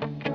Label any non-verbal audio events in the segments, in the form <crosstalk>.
直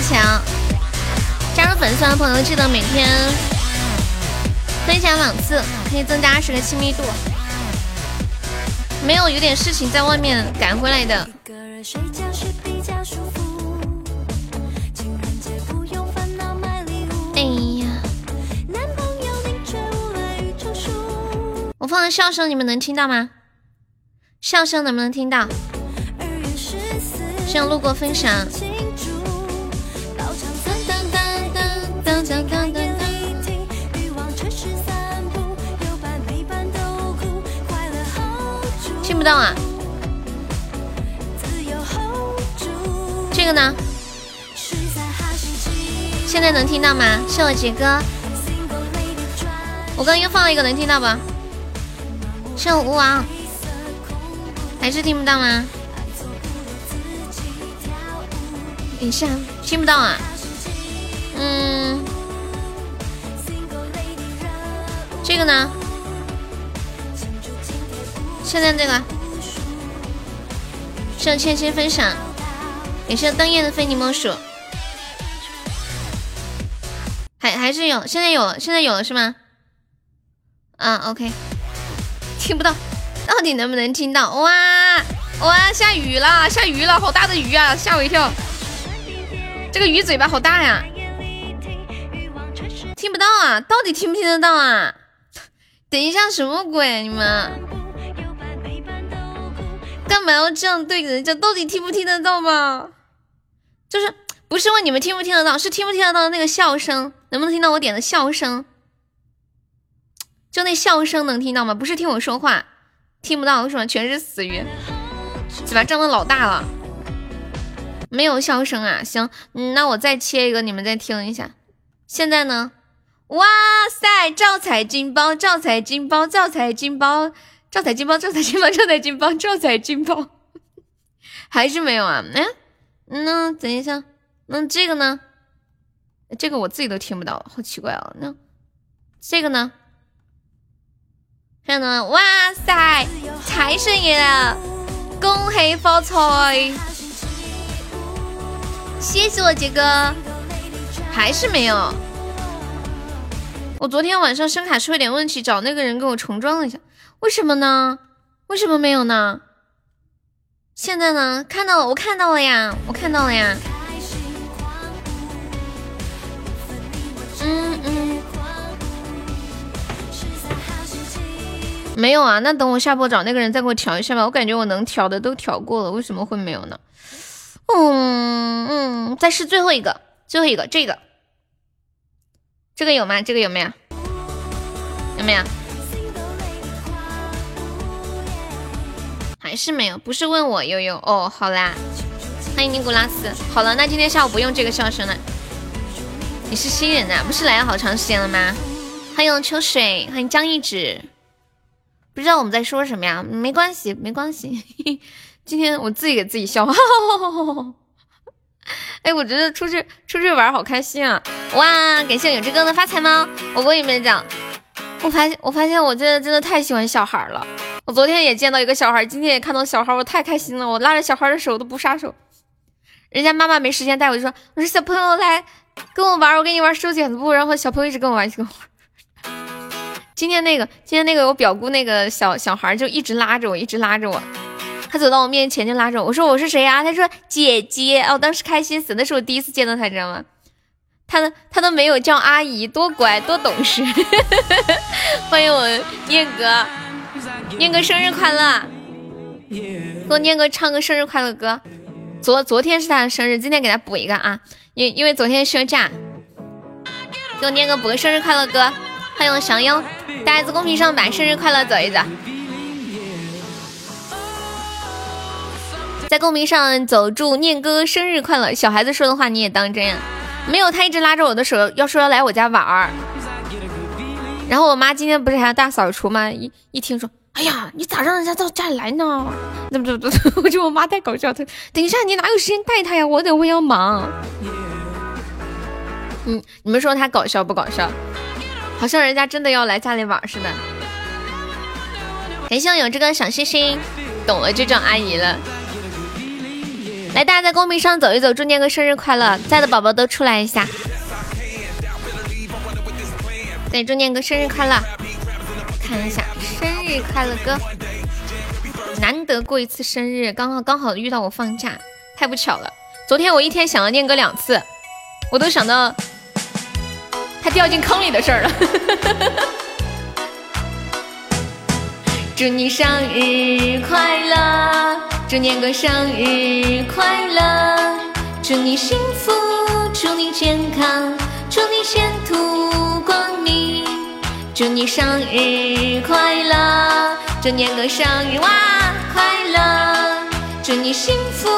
链接分享，加入粉丝团的朋友记得每天分享两次，可以增加二十个亲密度。没有有点事情在外面赶回来的。哎呀，我放的笑声你们能听到吗？笑声能不能听到？这样路过分享。不到啊？这个呢？现在能听到吗？是我杰哥。我刚又放了一个，能听到不？是我吴王。还是听不到吗？等一下，听不到啊？嗯。这个呢？现在这个，谢千千分享，也谢灯夜的非你莫属，还还是有，现在有了，现在有了是吗？啊，OK，听不到，到底能不能听到？哇哇，下雨了，下雨了，好大的雨啊，吓我一跳，这个鱼嘴巴好大呀，听不到啊，到底听不听得到啊？等一下，什么鬼？你们？干嘛要这样对人家？到底听不听得到吗？就是不是问你们听不听得到，是听不听得到那个笑声，能不能听到我点的笑声？就那笑声能听到吗？不是听我说话，听不到，为什么全是死鱼？嘴巴张的老大了，没有笑声啊？行，那我再切一个，你们再听一下。现在呢？哇塞，招财进宝，招财进宝，招财进宝。招财进宝，招财进宝，招财进宝，招财进宝，<laughs> 还是没有啊？哎，那等一下，那这个呢？这个我自己都听不到，好奇怪哦。那这个呢？看到吗？哇塞，财神爷，恭喜发财！谢谢我杰哥，还是没有。我昨天晚上声卡出了点问题，找那个人给我重装了一下。为什么呢？为什么没有呢？现在呢？看到了，我看到了呀，我看到了呀。嗯嗯。没有啊，那等我下播找那个人再给我调一下吧。我感觉我能调的都调过了，为什么会没有呢？嗯嗯，再试最后一个，最后一个，这个，这个有吗？这个有没有？有没有？还是没有，不是问我悠悠哦，好啦，欢迎尼古拉斯。好了，那今天下午不用这个笑声了。你是新人呐，不是来了好长时间了吗？欢迎秋水，欢迎江一指。不知道我们在说什么呀？没关系，没关系。<laughs> 今天我自己给自己笑。<laughs> 哎，我觉得出去出去玩好开心啊！哇，感谢有志哥的发财猫。我跟你们讲，我发现我发现我真的真的太喜欢小孩了。我昨天也见到一个小孩，今天也看到小孩，我太开心了。我拉着小孩的手都不撒手，人家妈妈没时间带，我就说我说小朋友来跟我玩，我跟你玩收剪子布，然后小朋友一直跟我玩，一直跟我玩，今天那个，今天那个我表姑那个小小孩就一直拉着我，一直拉着我。他走到我面前就拉着我，我说我是谁呀？他说姐姐。哦，当时开心死，那是我第一次见到他，知道吗？他都他都没有叫阿姨，多乖多懂事。<laughs> 欢迎我念哥，念哥生日快乐！给我念哥唱个生日快乐歌。昨昨天是他的生日，今天给他补一个啊，因因为昨天休假。给我念哥补个生日快乐歌。欢迎我降妖，大家在公屏上把生日快乐走一走。在公屏上走，祝念哥生日快乐。小孩子说的话你也当真呀？没有，他一直拉着我的手，要说要来我家玩儿。然后我妈今天不是还要大扫除吗？一一听说，哎呀，你咋让人家到家里来呢？那不不不，<laughs> 我觉得我妈太搞笑。她等一下，你哪有时间带她呀？我等会要忙。嗯，你们说她搞笑不搞笑？好像人家真的要来家里玩似的。感谢我有这个小心心，懂了就叫阿姨了。来，大家在公屏上走一走，祝念哥生日快乐！在的宝宝都出来一下。对，祝念哥生日快乐！看一下生日快乐歌，难得过一次生日，刚好刚好遇到我放假，太不巧了。昨天我一天想了念哥两次，我都想到他掉进坑里的事儿了。<laughs> 祝你生日快乐！祝念哥生日快乐，祝你幸福，祝你健康，祝你前途光明，祝你生日快乐，祝念哥生日哇快乐，祝你幸福，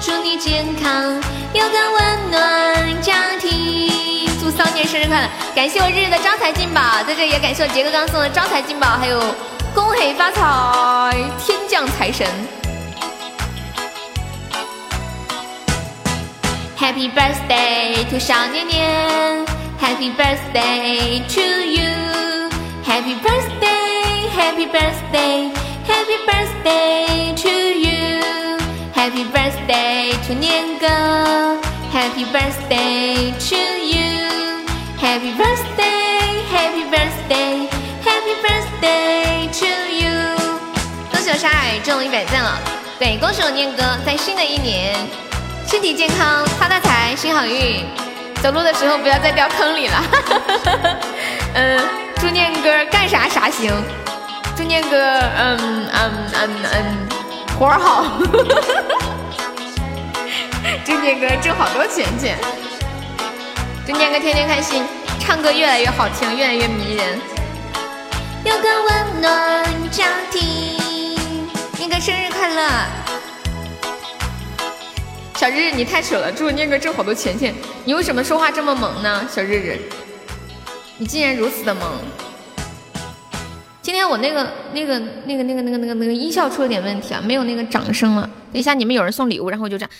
祝你健康，有个温暖家庭。祝骚年生日快乐！感谢我日日的招财进宝，在这也感谢我杰哥刚送的招财进宝，还有恭喜发财，天降财神。Happy birthday to 小年年，Happy birthday to you。Happy birthday, Happy birthday, Happy birthday to you。Happy birthday to 年哥，Happy birthday to you。Happy birthday, Happy birthday, Happy birthday to you。恭喜我沙海中了一百赞了，对，恭喜我念哥在新的一年。 身体健康，发大财，新好运。走路的时候不要再掉坑里了。嗯，<laughs> 祝念哥干啥啥行。祝念哥，嗯嗯嗯嗯，活好。<laughs> 祝念哥挣好多钱钱。祝念哥天天开心，唱歌越来越好听，越来越迷人。有个温暖家庭，念哥生日快乐。小日日，你太扯了！祝念哥挣好多钱钱。你为什么说话这么萌呢？小日日，你竟然如此的萌。今天我那个那个那个那个那个那个那个音效出了点问题啊，没有那个掌声了。等一下你们有人送礼物，然后就这样，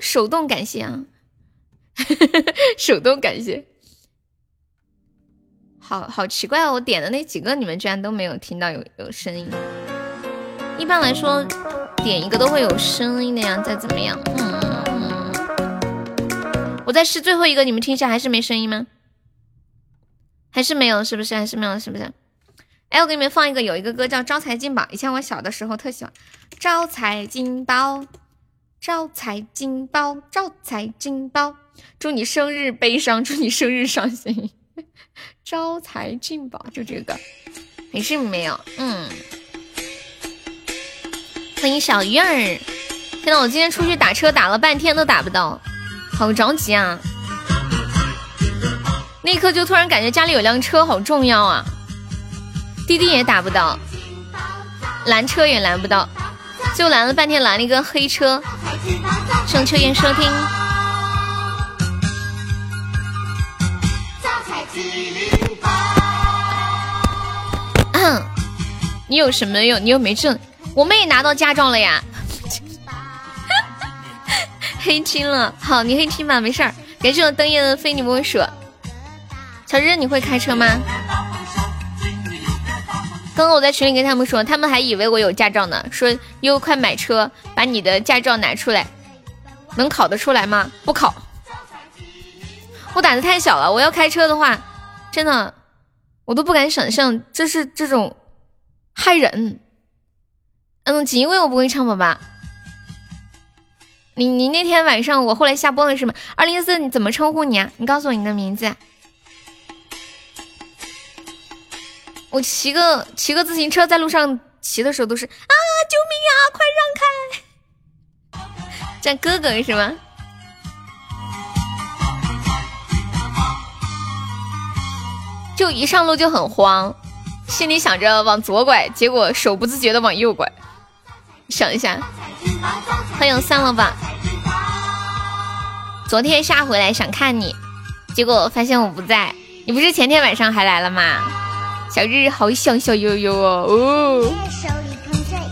手动感谢啊，手动感谢。好好奇怪哦，我点的那几个你们居然都没有听到有有声音。一般来说。点一个都会有声音的呀，再怎么样，嗯，我再试最后一个，你们听一下，还是没声音吗？还是没有，是不是？还是没有，是不是？哎，我给你们放一个，有一个歌叫《招财进宝》，以前我小的时候特喜欢。招财进宝，招财进宝，招财进宝，祝你生日悲伤，<laughs> 祝你生日伤心。<laughs> 招财进宝，就这个，没事没有，嗯。欢迎小鱼儿！天呐，我今天出去打车打了半天都打不到，好着急啊！那一刻就突然感觉家里有辆车好重要啊！滴滴也打不到，拦车也拦不到，就拦了半天拦了一个黑车。盛秋燕收听。你有什么用？你又没证。我妹拿到驾照了呀，<laughs> 黑青了。好，你黑青吧，没事儿。感谢我灯夜的非你莫属。小日，你会开车吗？刚刚我在群里跟他们说，他们还以为我有驾照呢，说又快买车，把你的驾照拿出来，能考得出来吗？不考。我胆子太小了，我要开车的话，真的我都不敢想象这是这种害人。嗯，锦衣卫我不会唱，宝宝。你你那天晚上我后来下播了是吗？二零四，你怎么称呼你啊？你告诉我你的名字。我骑个骑个自行车在路上骑的时候都是啊，救命啊，快让开！叫哥哥是吗？就一上路就很慌，心里想着往左拐，结果手不自觉的往右拐。想一下，欢迎散了吧。昨天下回来想看你，结果发现我不在。你不是前天晚上还来了吗？小日日好想小悠悠哦。哦。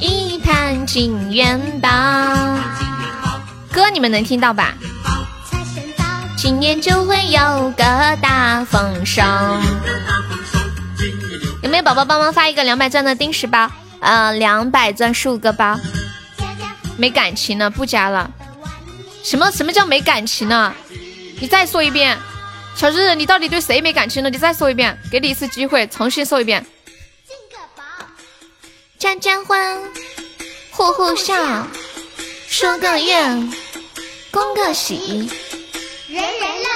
一盘金元宝，歌你们能听到吧？今年就会有个大丰收。有没有宝宝帮忙发一个两百钻的定时包？呃，两百钻十五个包。没感情了，不加了。什么什么叫没感情呢？你再说一遍，小日，你到底对谁没感情呢？你再说一遍，给你一次机会，重新说一遍。进个宝，家家欢，户户笑，说个愿，恭个喜。人人乐，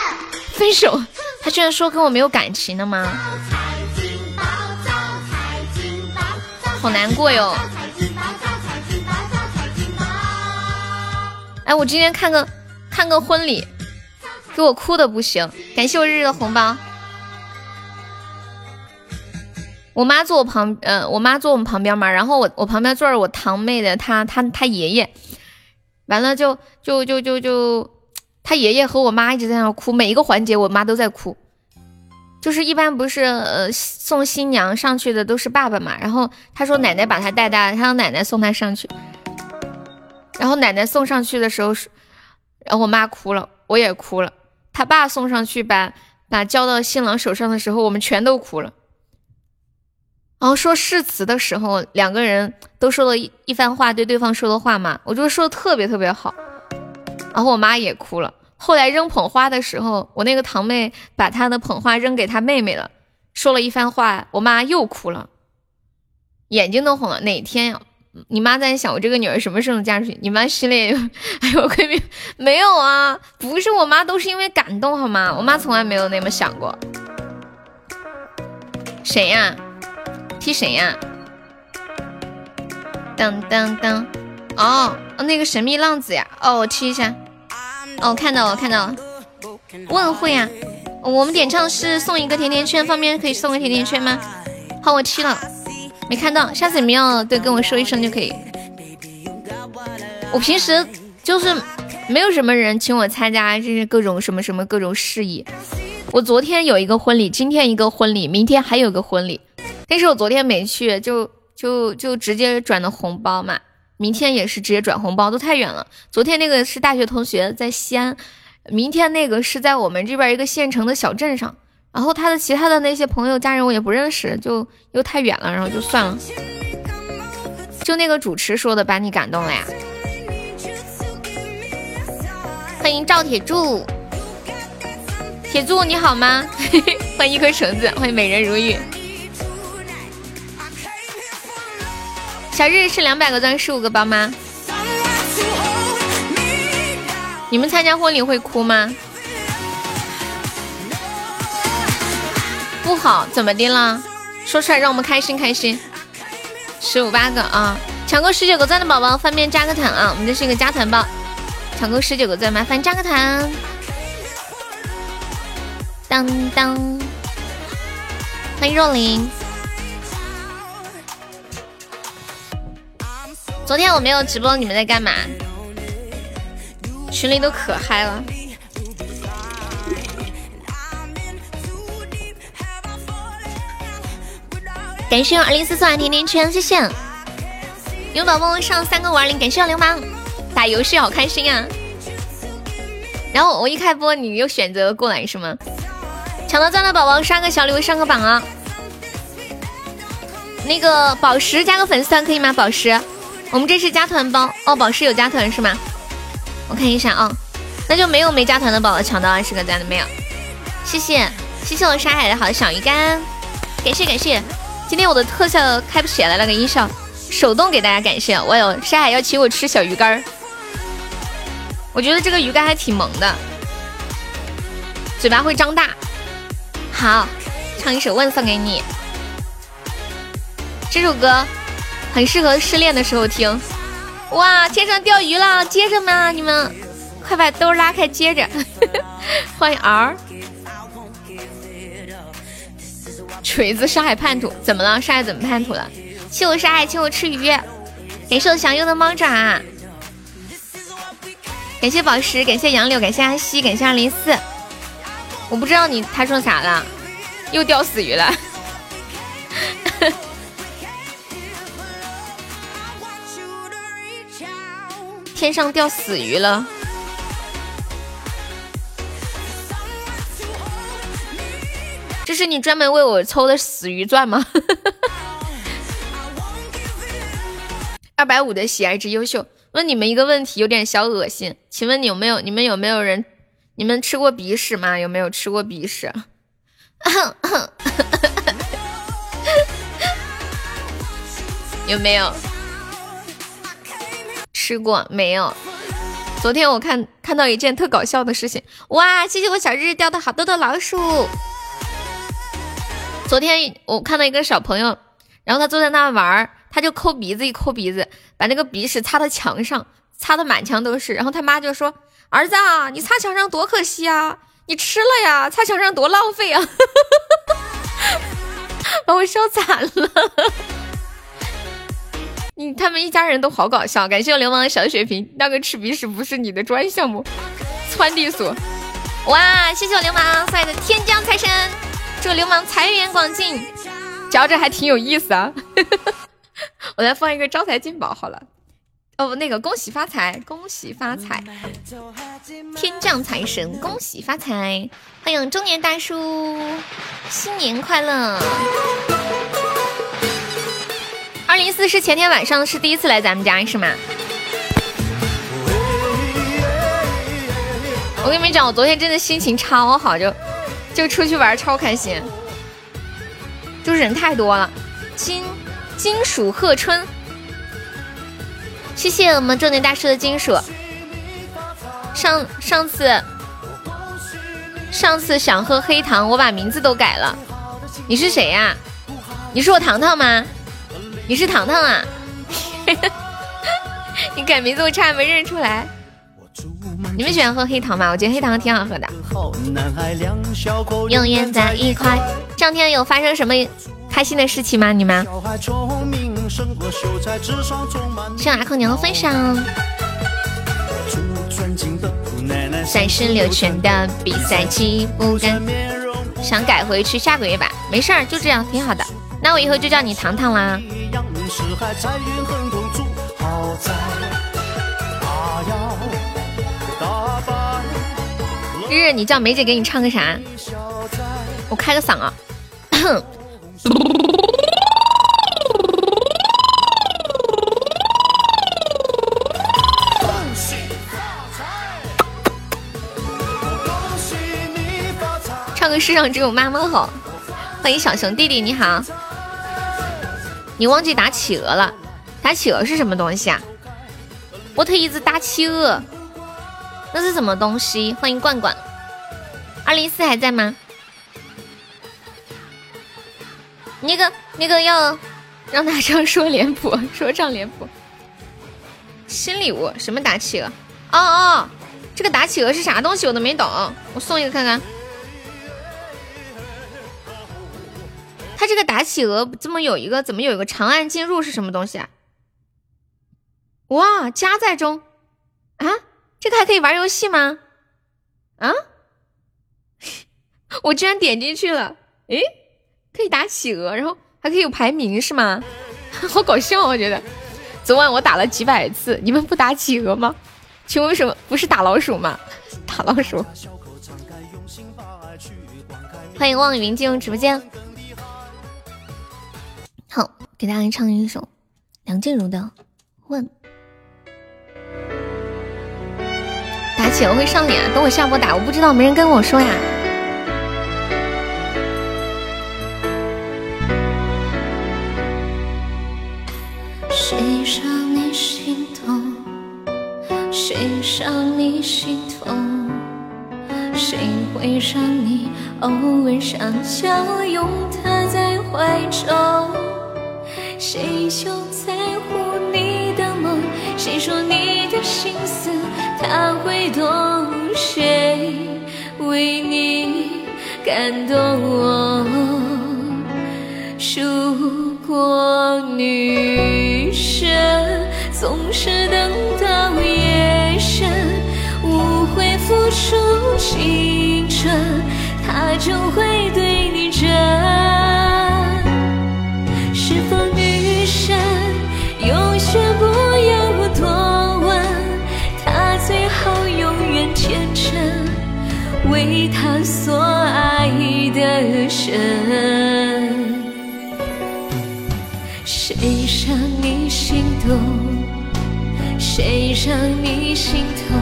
分手？他居然说跟我没有感情了吗？好难过哟！哎，我今天看个看个婚礼，给我哭的不行。感谢我日日的红包。我妈坐我旁，呃，我妈坐我们旁边嘛，然后我我旁边坐着我堂妹的她她她爷爷，完了就就就就就。他爷爷和我妈一直在那哭，每一个环节我妈都在哭。就是一般不是呃送新娘上去的都是爸爸嘛，然后他说奶奶把他带大的，他让奶奶送他上去。然后奶奶送上去的时候是，然后我妈哭了，我也哭了。他爸送上去把把交到新郎手上的时候，我们全都哭了。然后说誓词的时候，两个人都说了一一番话，对对方说的话嘛，我就说的特别特别好。然后我妈也哭了。后来扔捧花的时候，我那个堂妹把她的捧花扔给她妹妹了，说了一番话，我妈又哭了，眼睛都红了。哪天呀？你妈在想我这个女儿什么时候能嫁出去？你妈心里，<laughs> 哎呦，我闺蜜没有啊，不是我妈，都是因为感动好吗？我妈从来没有那么想过。谁呀？踢谁呀？当当当。哦，那个神秘浪子呀！哦，我踢一下。哦，看到了，看到了。问会啊，我们点唱是送一个甜甜圈，方便可以送个甜甜圈吗？好，我踢了，没看到。下次你们要对跟我说一声就可以。我平时就是没有什么人请我参加这些各种什么什么各种事宜。我昨天有一个婚礼，今天一个婚礼，明天还有个婚礼，但是我昨天没去，就就就直接转的红包嘛。明天也是直接转红包，都太远了。昨天那个是大学同学在西安，明天那个是在我们这边一个县城的小镇上。然后他的其他的那些朋友家人我也不认识，就又太远了，然后就算了。就那个主持说的，把你感动了呀？欢迎赵铁柱，铁柱你好吗？<laughs> 欢迎一颗橙子，欢迎美人如玉。小日是两百个钻十五个包吗？你们参加婚礼会哭吗？不好，怎么的了？说出来让我们开心开心。十五八个啊！抢够十九个钻的宝宝，方便加个团啊！我们这是一个加团包，抢够十九个钻，麻烦加个团。当当，欢迎若琳。昨天我没有直播，你们在干嘛？群里都可嗨了。感谢二零四送来甜甜圈，谢谢。有宝宝上三个五二零，感谢流氓。打游戏好开心啊！然后我一开播，你又选择过来是吗？抢到钻的宝宝刷个小礼物上个榜啊！那个宝石加个粉丝团可以吗？宝石。我们这是加团包哦，宝石有加团是吗？我看一下啊，那就没有没加团的宝宝抢到二十个赞的没有？谢谢谢谢我沙海的好小鱼干，感谢感谢，今天我的特效开不起来那个音效，手动给大家感谢。我有沙海要请我吃小鱼干，我觉得这个鱼干还挺萌的，嘴巴会张大。好，唱一首《问》送给你，这首歌很适合失恋的时候听。哇，天上钓鱼了，接着吗？你们快把兜拉开，接着。<laughs> 欢迎 R。锤子沙海叛徒怎么了？沙海怎么叛徒了？请我沙海，请我吃鱼。感谢我祥佑的猫爪，感谢宝石，感谢杨柳，感谢阿西，感谢二零四。我不知道你他说啥了，又钓死鱼了。天上掉死鱼了。这是你专门为我抽的死鱼钻吗？<laughs> 二百五的喜爱值优秀。问你们一个问题，有点小恶心，请问你有没有？你们有没有人？你们吃过鼻屎吗？有没有吃过鼻屎？<laughs> 有没有？吃过没有？昨天我看看到一件特搞笑的事情，哇！谢谢我小日日钓的好多的老鼠。昨天我看到一个小朋友，然后他坐在那玩儿，他就抠鼻子，一抠鼻子，把那个鼻屎擦到墙上，擦的满墙都是。然后他妈就说：“儿子，啊，你擦墙上多可惜啊，你吃了呀，擦墙上多浪费啊！” <laughs> 把我笑惨了。你他们一家人都好搞笑，感谢我流氓的小血瓶。那个吃鼻屎不是你的专项目，窜地鼠。哇，谢谢我流氓送来的天降财神。祝流氓财源广进，嚼着还挺有意思啊！<laughs> 我再放一个招财进宝好了。哦，那个恭喜发财，恭喜发财，天降财神，恭喜发财！欢迎中年大叔，新年快乐！二零四是前天晚上是第一次来咱们家是吗？我跟你们讲，我昨天真的心情超好，就。就出去玩超开心，就是人太多了。金金属贺春，谢谢我们重点大师的金属。上上次上次想喝黑糖，我把名字都改了。你是谁呀？你是我糖糖吗？你是糖糖啊？<laughs> 你改名字我差点没认出来。你们喜欢喝黑糖吗？我觉得黑糖挺好喝的。永远在一块。这两天有发生什么开心的事情吗？你们？谢阿空娘的分享。三十六圈的比赛起步感，想改回去下个月吧。没事儿，就这样挺好的。那我以后就叫你糖糖啦。日日，你叫梅姐给你唱个啥？我开个嗓啊！唱个世上只有妈妈好。欢迎小熊弟弟，你好。你忘记打企鹅了？打企鹅是什么东西啊？我特意子打企鹅。那是什么东西？欢迎罐罐，二零四还在吗？那个那个要让他唱说脸谱，<laughs> 说唱脸谱。新礼物什么打企鹅？哦哦，这个打企鹅是啥东西？我都没懂，我送一个看看。他这个打企鹅这么有一个，怎么有一个长按进入是什么东西啊？哇，加载中啊！这个还可以玩游戏吗？啊！<laughs> 我居然点进去了，诶，可以打企鹅，然后还可以有排名是吗？<laughs> 好搞笑，我觉得。昨晚我打了几百次，你们不打企鹅吗？请问为什么不是打老鼠吗？<laughs> 打老鼠。欢迎望云进入直播间。好，给大家唱一首梁静茹的《问》。打起来会上脸，等我下播打，我不知道，没人跟我说呀。谁让你心痛？谁让你心痛？谁会让你偶尔想要拥他在怀中？谁又在乎你的梦？谁说你的心思他会懂？谁为你感动？如果女生总是等到夜深，无悔付出青春，他就会对你真。他所爱的人。谁让你心动？谁让你心痛？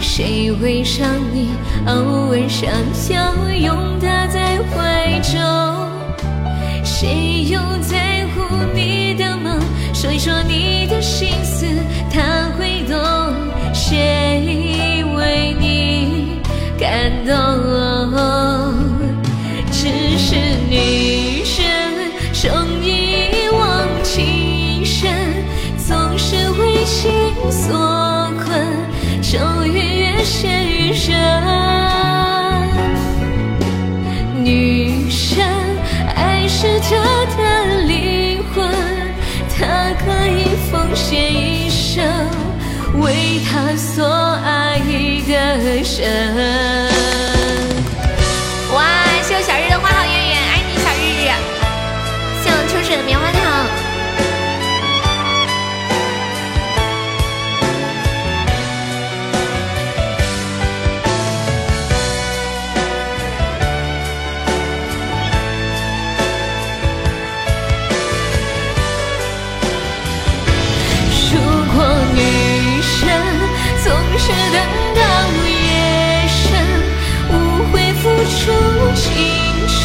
谁会让你偶尔想要拥他在怀中？谁又在乎你的梦？说一说你的心思，他会懂。谁感动？只是女生容易一往情深，总是为情所困，终于越陷越深。女生，爱是她的灵魂，她可以奉献一生，为她所爱的人。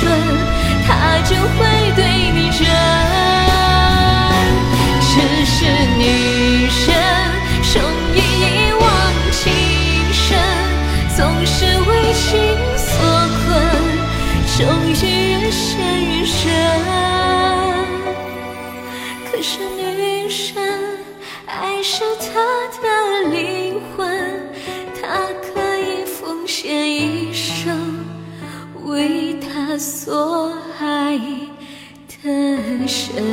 青春，她就会对你真。只是女人，容易一往情深，总是为情所困，终于越陷越深。所爱的神。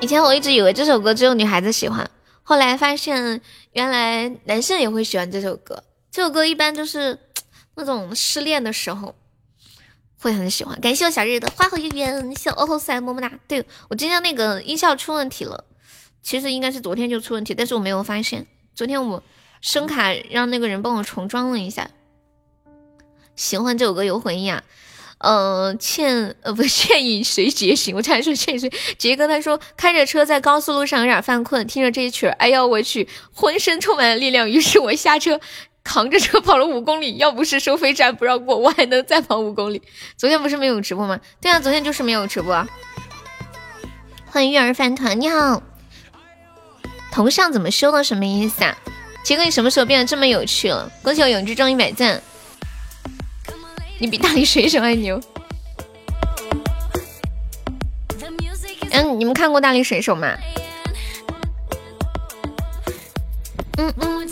以前我一直以为这首歌只有女孩子喜欢，后来发现原来男生也会喜欢这首歌。这首歌一般都是那种失恋的时候会很喜欢。感谢我小日的花好月圆，谢我 OPPO 四 S 么么哒。对我今天那个音效出问题了，其实应该是昨天就出问题，但是我没有发现。昨天我声卡让那个人帮我重装了一下。喜欢这首歌有回忆啊。呃，倩呃不是倩影谁觉醒，我差点说倩影谁杰哥他说开着车在高速路上有点犯困，听着这一曲，哎呦我去，浑身充满了力量。于是我下车扛着车跑了五公里，要不是收费站不让过，我还能再跑五公里。昨天不是没有直播吗？对啊，昨天就是没有直播。欢迎育儿饭团，你好。头像怎么修的？什么意思啊？杰哥你什么时候变得这么有趣了？恭喜我永志中一百赞。你比大力水手还牛。嗯，你们看过大力水手吗？嗯嗯。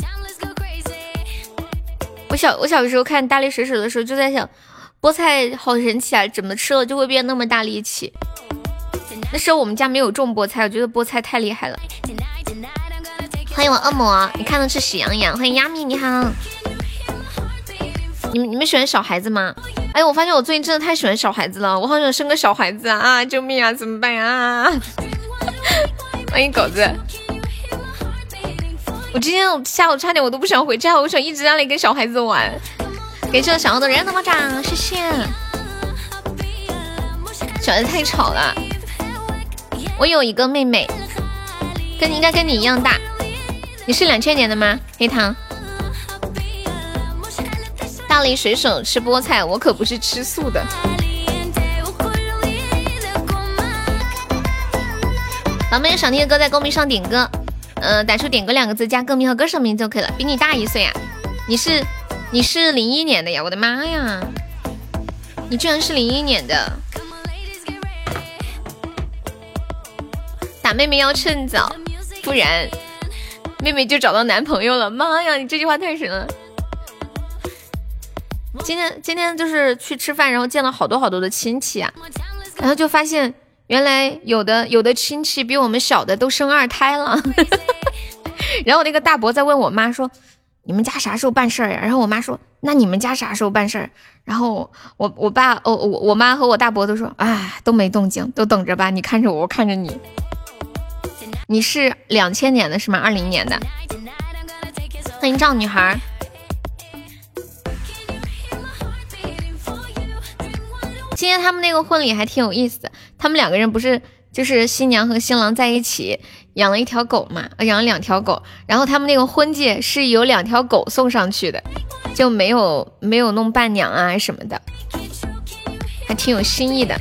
我小我小时候看大力水手的时候，就在想，菠菜好神奇啊，怎么吃了就会变那么大力气？那时候我们家没有种菠菜，我觉得菠菜太厉害了。欢迎我恶魔，你看的是喜羊羊。欢迎亚米，你好。你们你们喜欢小孩子吗？哎，我发现我最近真的太喜欢小孩子了，我好想生个小孩子啊！啊，救命啊！怎么办呀？<laughs> 欢迎狗子。我今天下午差点我都不想回家，我想一直在那里跟小孩子玩。感谢我小号的人头魔掌，谢谢。小孩子太吵了。我有一个妹妹，跟你应该跟你一样大。你是两千年的吗？黑糖。大力水手吃菠菜，我可不是吃素的。宝贝有想听的歌在公屏上点歌，嗯，打出“点歌”两个字，加歌名和歌手名就可以了。比你大一岁啊？你是你是零一年的呀？我的妈呀！你居然是零一年的，打妹妹要趁早，不然妹妹就找到男朋友了。妈呀，你这句话太神了！今天今天就是去吃饭，然后见了好多好多的亲戚啊，然后就发现原来有的有的亲戚比我们小的都生二胎了。<laughs> 然后那个大伯在问我妈说：“你们家啥时候办事儿呀？”然后我妈说：“那你们家啥时候办事儿？”然后我我爸哦我我妈和我大伯都说：“哎，都没动静，都等着吧。你看着我，我看着你。你是两千年的是吗？二零年的。欢迎赵女孩。”今天他们那个婚礼还挺有意思的，他们两个人不是就是新娘和新郎在一起养了一条狗嘛，养了两条狗，然后他们那个婚戒是有两条狗送上去的，就没有没有弄伴娘啊什么的，还挺有新意的。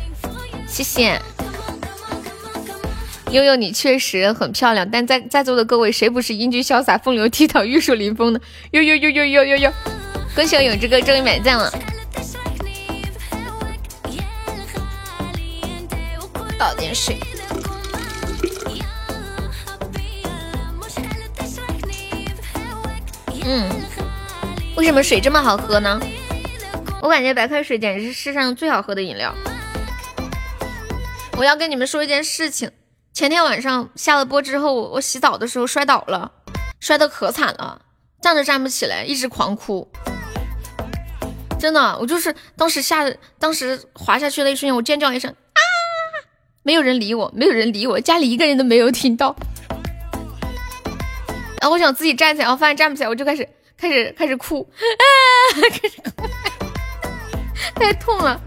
谢谢悠悠，你确实很漂亮，但在在座的各位谁不是英俊潇洒、风流倜傥、玉树临风的？悠悠悠悠悠悠悠，恭喜我永志哥终于买赞了。倒点水。嗯，为什么水这么好喝呢？我感觉白开水简直是世上最好喝的饮料。我要跟你们说一件事情，前天晚上下了播之后，我洗澡的时候摔倒了，摔得可惨了，站都站不起来，一直狂哭。真的，我就是当时下，当时滑下去的一瞬间，我尖叫一声啊。没有人理我，没有人理我，家里一个人都没有听到。然后我想自己站起来，我发现站不起来，我就开始开始开始哭，啊，开始哭，<laughs> 太痛了，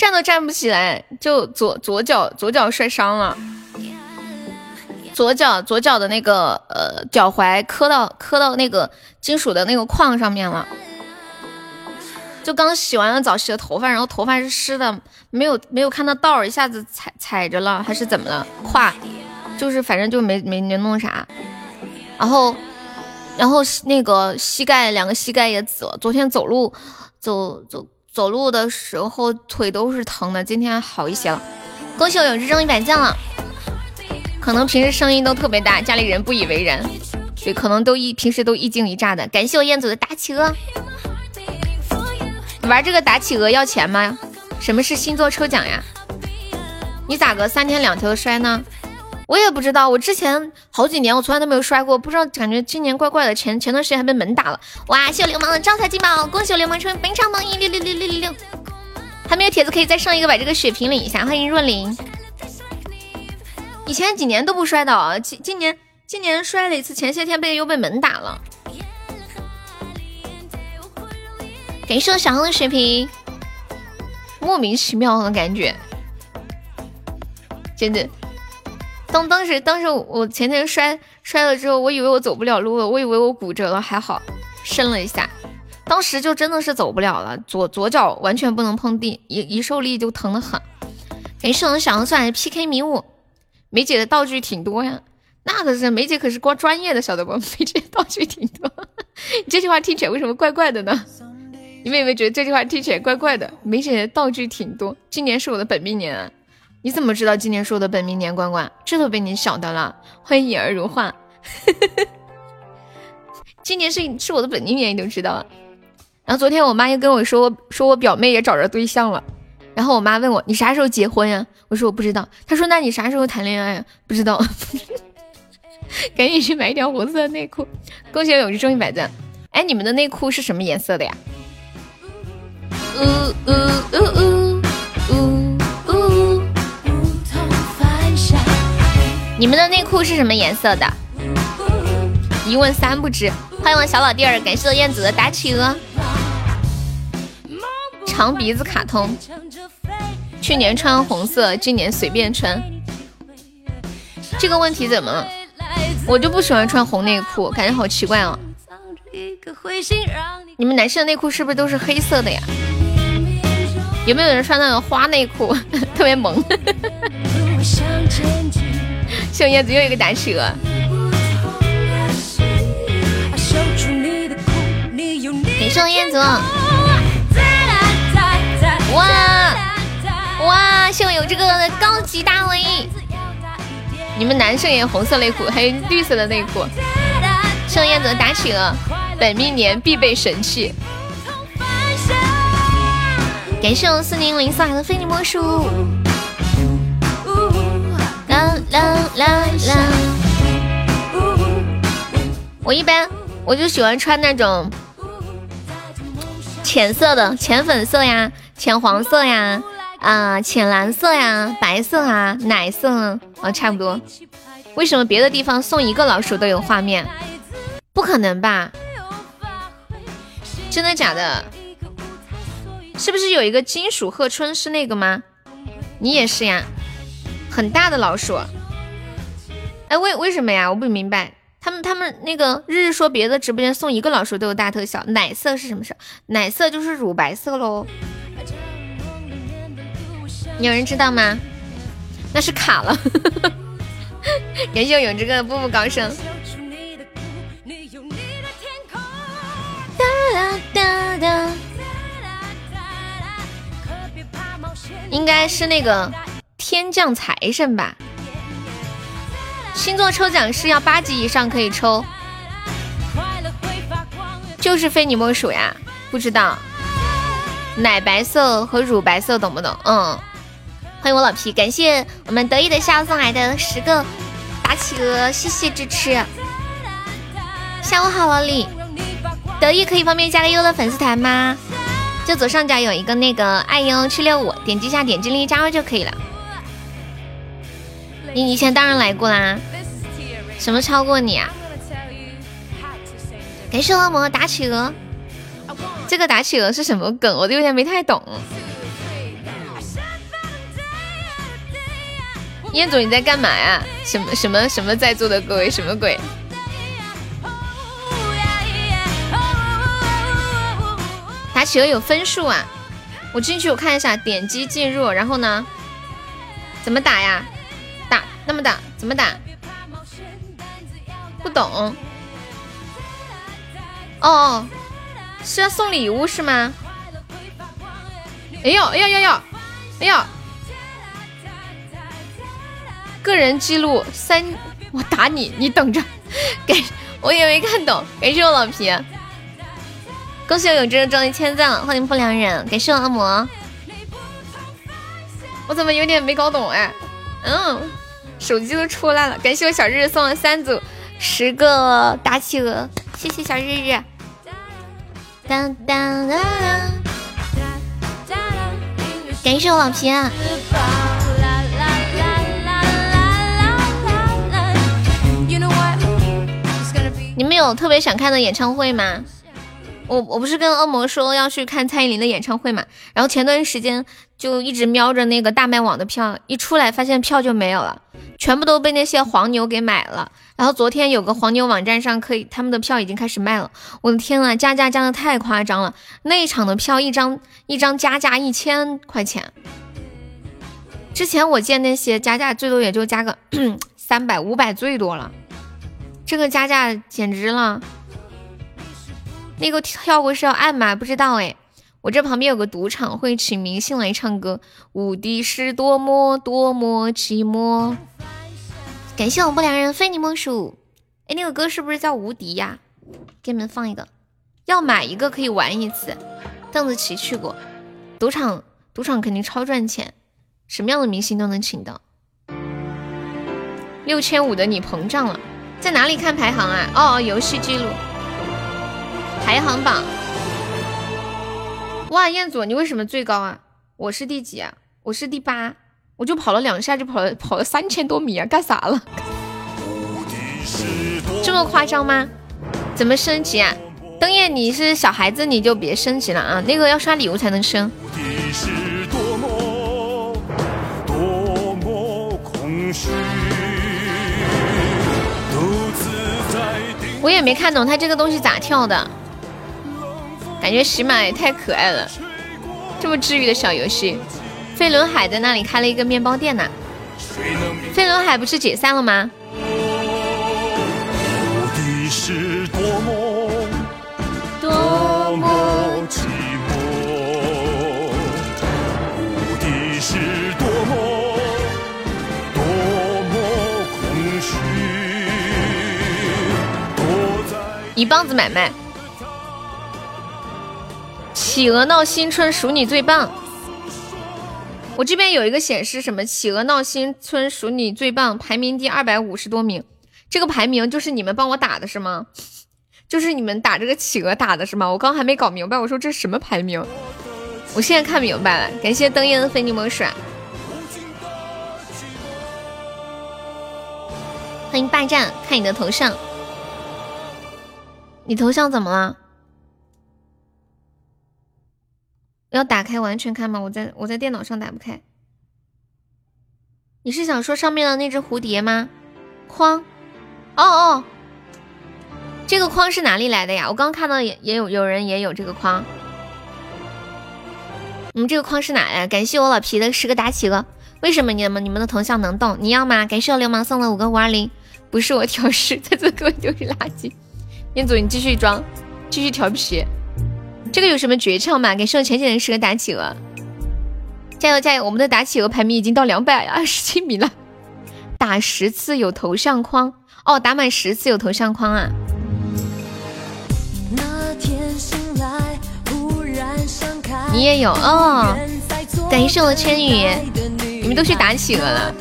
站都站不起来，就左左脚左脚摔伤了，左脚左脚的那个呃脚踝磕到磕到那个金属的那个框上面了。就刚洗完了澡，洗了头发，然后头发是湿的，没有没有看到道儿，一下子踩踩着了，还是怎么了？胯，就是反正就没没没弄啥，然后然后那个膝盖两个膝盖也紫了，昨天走路走走走路的时候腿都是疼的，今天好一些了。恭喜我永志中一百将了，可能平时声音都特别大，家里人不以为然，对，可能都一平时都一惊一乍的。感谢我燕祖的大企鹅。玩这个打企鹅要钱吗？什么是星座抽奖呀？你咋个三天两头摔呢？我也不知道，我之前好几年我从来都没有摔过，不知道感觉今年怪怪的。前前段时间还被门打了。哇！谢流氓的招财进宝，恭喜我流氓成为本场榜一六六六六六六。还没有帖子可以再上一个，把这个血瓶领一下。欢迎若琳。以前几年都不摔倒，今今年今年摔了一次，前些天被又被门打了。感谢我小红的水瓶，莫名其妙的感觉，真的。当当时当时我前天摔摔了之后，我以为我走不了路了，我以为我骨折了，还好伸了一下，当时就真的是走不了了，左左脚完全不能碰地，一一受力就疼的很。没事我小红送来的 PK 迷雾，梅姐的道具挺多呀，那可是梅姐可是光专业的，晓得不？<laughs> 梅姐道具挺多，<laughs> 你这句话听起来为什么怪怪的呢？你们有没有觉得这句话听起来怪怪的？梅姐道具挺多，今年是我的本命年啊！你怎么知道今年是我的本命年？关关，这都被你晓得了。欢迎眼儿如画，<laughs> 今年是是我的本命年，你都知道了。然后昨天我妈又跟我说，说我表妹也找着对象了。然后我妈问我，你啥时候结婚呀？我说我不知道。她说那你啥时候谈恋爱呀？不知道。<laughs> 赶紧去买一条红色内裤。恭喜永志终于百赞。哎，你们的内裤是什么颜色的呀？呜呜呜呜你们的内裤是什么颜色的？一问三不知。欢迎我小老弟儿，感谢我燕子的打企鹅。长鼻子卡通，去年穿红色，今年随便穿。这个问题怎么了？我就不喜欢穿红内裤，感觉好奇怪哦。你们男生的内裤是不是都是黑色的呀？有没有人穿那种花内裤，<laughs> 特别萌？小叶子又一个打企鹅。你说燕子，哇哇，希望有这个高级大 V。你们男生也红色内裤，还有绿色的内裤。秀燕子打企鹅本命年必备神器。感谢我四零零送来的非你莫属。啦啦啦！我一般我就喜欢穿那种。浅色的，浅粉色呀，浅黄色呀，啊，浅蓝色呀，白色啊，奶色啊，差不多。为什么别的地方送一个老鼠都有画面？不可能吧？真的假的？是不是有一个金属鹤春是那个吗？你也是呀，很大的老鼠。哎，为为什么呀？我不明白。他们他们那个日日说别的直播间送一个老鼠都有大特效，奶色是什么色？奶色就是乳白色喽。有人知道吗？那是卡了。感谢我永志哥的步步高升。应该是那个天降财神吧。星座抽奖是要八级以上可以抽，就是非你莫属呀！不知道奶白色和乳白色懂不懂？嗯，欢迎我老皮，感谢我们得意的笑送来的十个打企鹅，谢谢支持。下午好，老李，得意可以方便加个优的粉丝团吗？就左上角有一个那个爱优七六五，点击一下，点击立即加入就可以了。你以前当然来过啦，什么超过你啊？感谢恶魔打企鹅，这个打企鹅是什么梗？我都有点没太懂。彦祖你在干嘛呀？什么什么什么在座的各位什么鬼？打企鹅有分数啊？我进去我看一下，点击进入，然后呢？怎么打呀？打那么打怎么打？不懂。哦，是要送礼物是吗？哎呦哎呦呦呦，哎呦！个人记录三，我打你，你等着。给，我也没看懂。感谢我老皮，恭喜我永志终于签赞了，欢迎不良人。感谢我恶魔，我怎么有点没搞懂哎？嗯。手机都出来了，感谢我小日日送了三组十个打企鹅，谢谢小日日。当当当，感谢我老皮啊。你们有特别想看的演唱会吗？我我不是跟恶魔说要去看蔡依林的演唱会嘛，然后前段时间就一直瞄着那个大麦网的票，一出来发现票就没有了。全部都被那些黄牛给买了，然后昨天有个黄牛网站上可以，他们的票已经开始卖了。我的天啊，加价加的太夸张了！那一场的票一张一张加价一千块钱，之前我见那些加价最多也就加个三百五百最多了，这个加价简直了。那个跳过是要按吗？不知道哎。我这旁边有个赌场，会请明星来唱歌，无敌是多么多么寂寞。感谢我不良人非你莫属。哎，那个歌是不是叫无敌呀？给你们放一个，要买一个可以玩一次。邓紫棋去过赌场，赌场肯定超赚钱，什么样的明星都能请到。六千五的你膨胀了，在哪里看排行啊？哦，游戏记录排行榜。哇，彦祖，你为什么最高啊？我是第几啊？我是第八，我就跑了两下就跑了跑了三千多米啊，干啥了？这么夸张吗？怎么升级啊？灯焰，你是小孩子，你就别升级了啊，那个要刷礼物才能升。我也没看懂他这个东西咋跳的，感觉喜马也太可爱了，这么治愈的小游戏。飞轮海在那里开了一个面包店呢，飞轮海不是解散了吗？多么寂寞，无敌是多么多么空虚。一棒子买卖，企鹅闹新春数你最棒。我这边有一个显示什么企鹅闹新春数你最棒，排名第二百五十多名。这个排名就是你们帮我打的是吗？就是你们打这个企鹅打的是吗？我刚还没搞明白，我说这什么排名？我现在看明白了。感谢灯烟的非你莫属，欢迎霸占，看你的头像，你头像怎么了？要打开完全看吗？我在我在电脑上打不开。你是想说上面的那只蝴蝶吗？框？哦哦，这个框是哪里来的呀？我刚看到也也有有人也有这个框。你们这个框是哪呀？感谢我老皮的十个打企鹅。为什么你们你们的头像能动？你要吗？感谢我流氓送的五个五二零。不是我挑食，在这给我丢是垃圾。彦祖，你继续装，继续调皮。这个有什么诀窍吗？感谢我浅浅的十个打企鹅，加油加油！我们的打企鹅排名已经到两百二十七名了，打十次有头像框哦，打满十次有头像框啊！你也有哦，感谢我千羽，你们都去打企鹅了。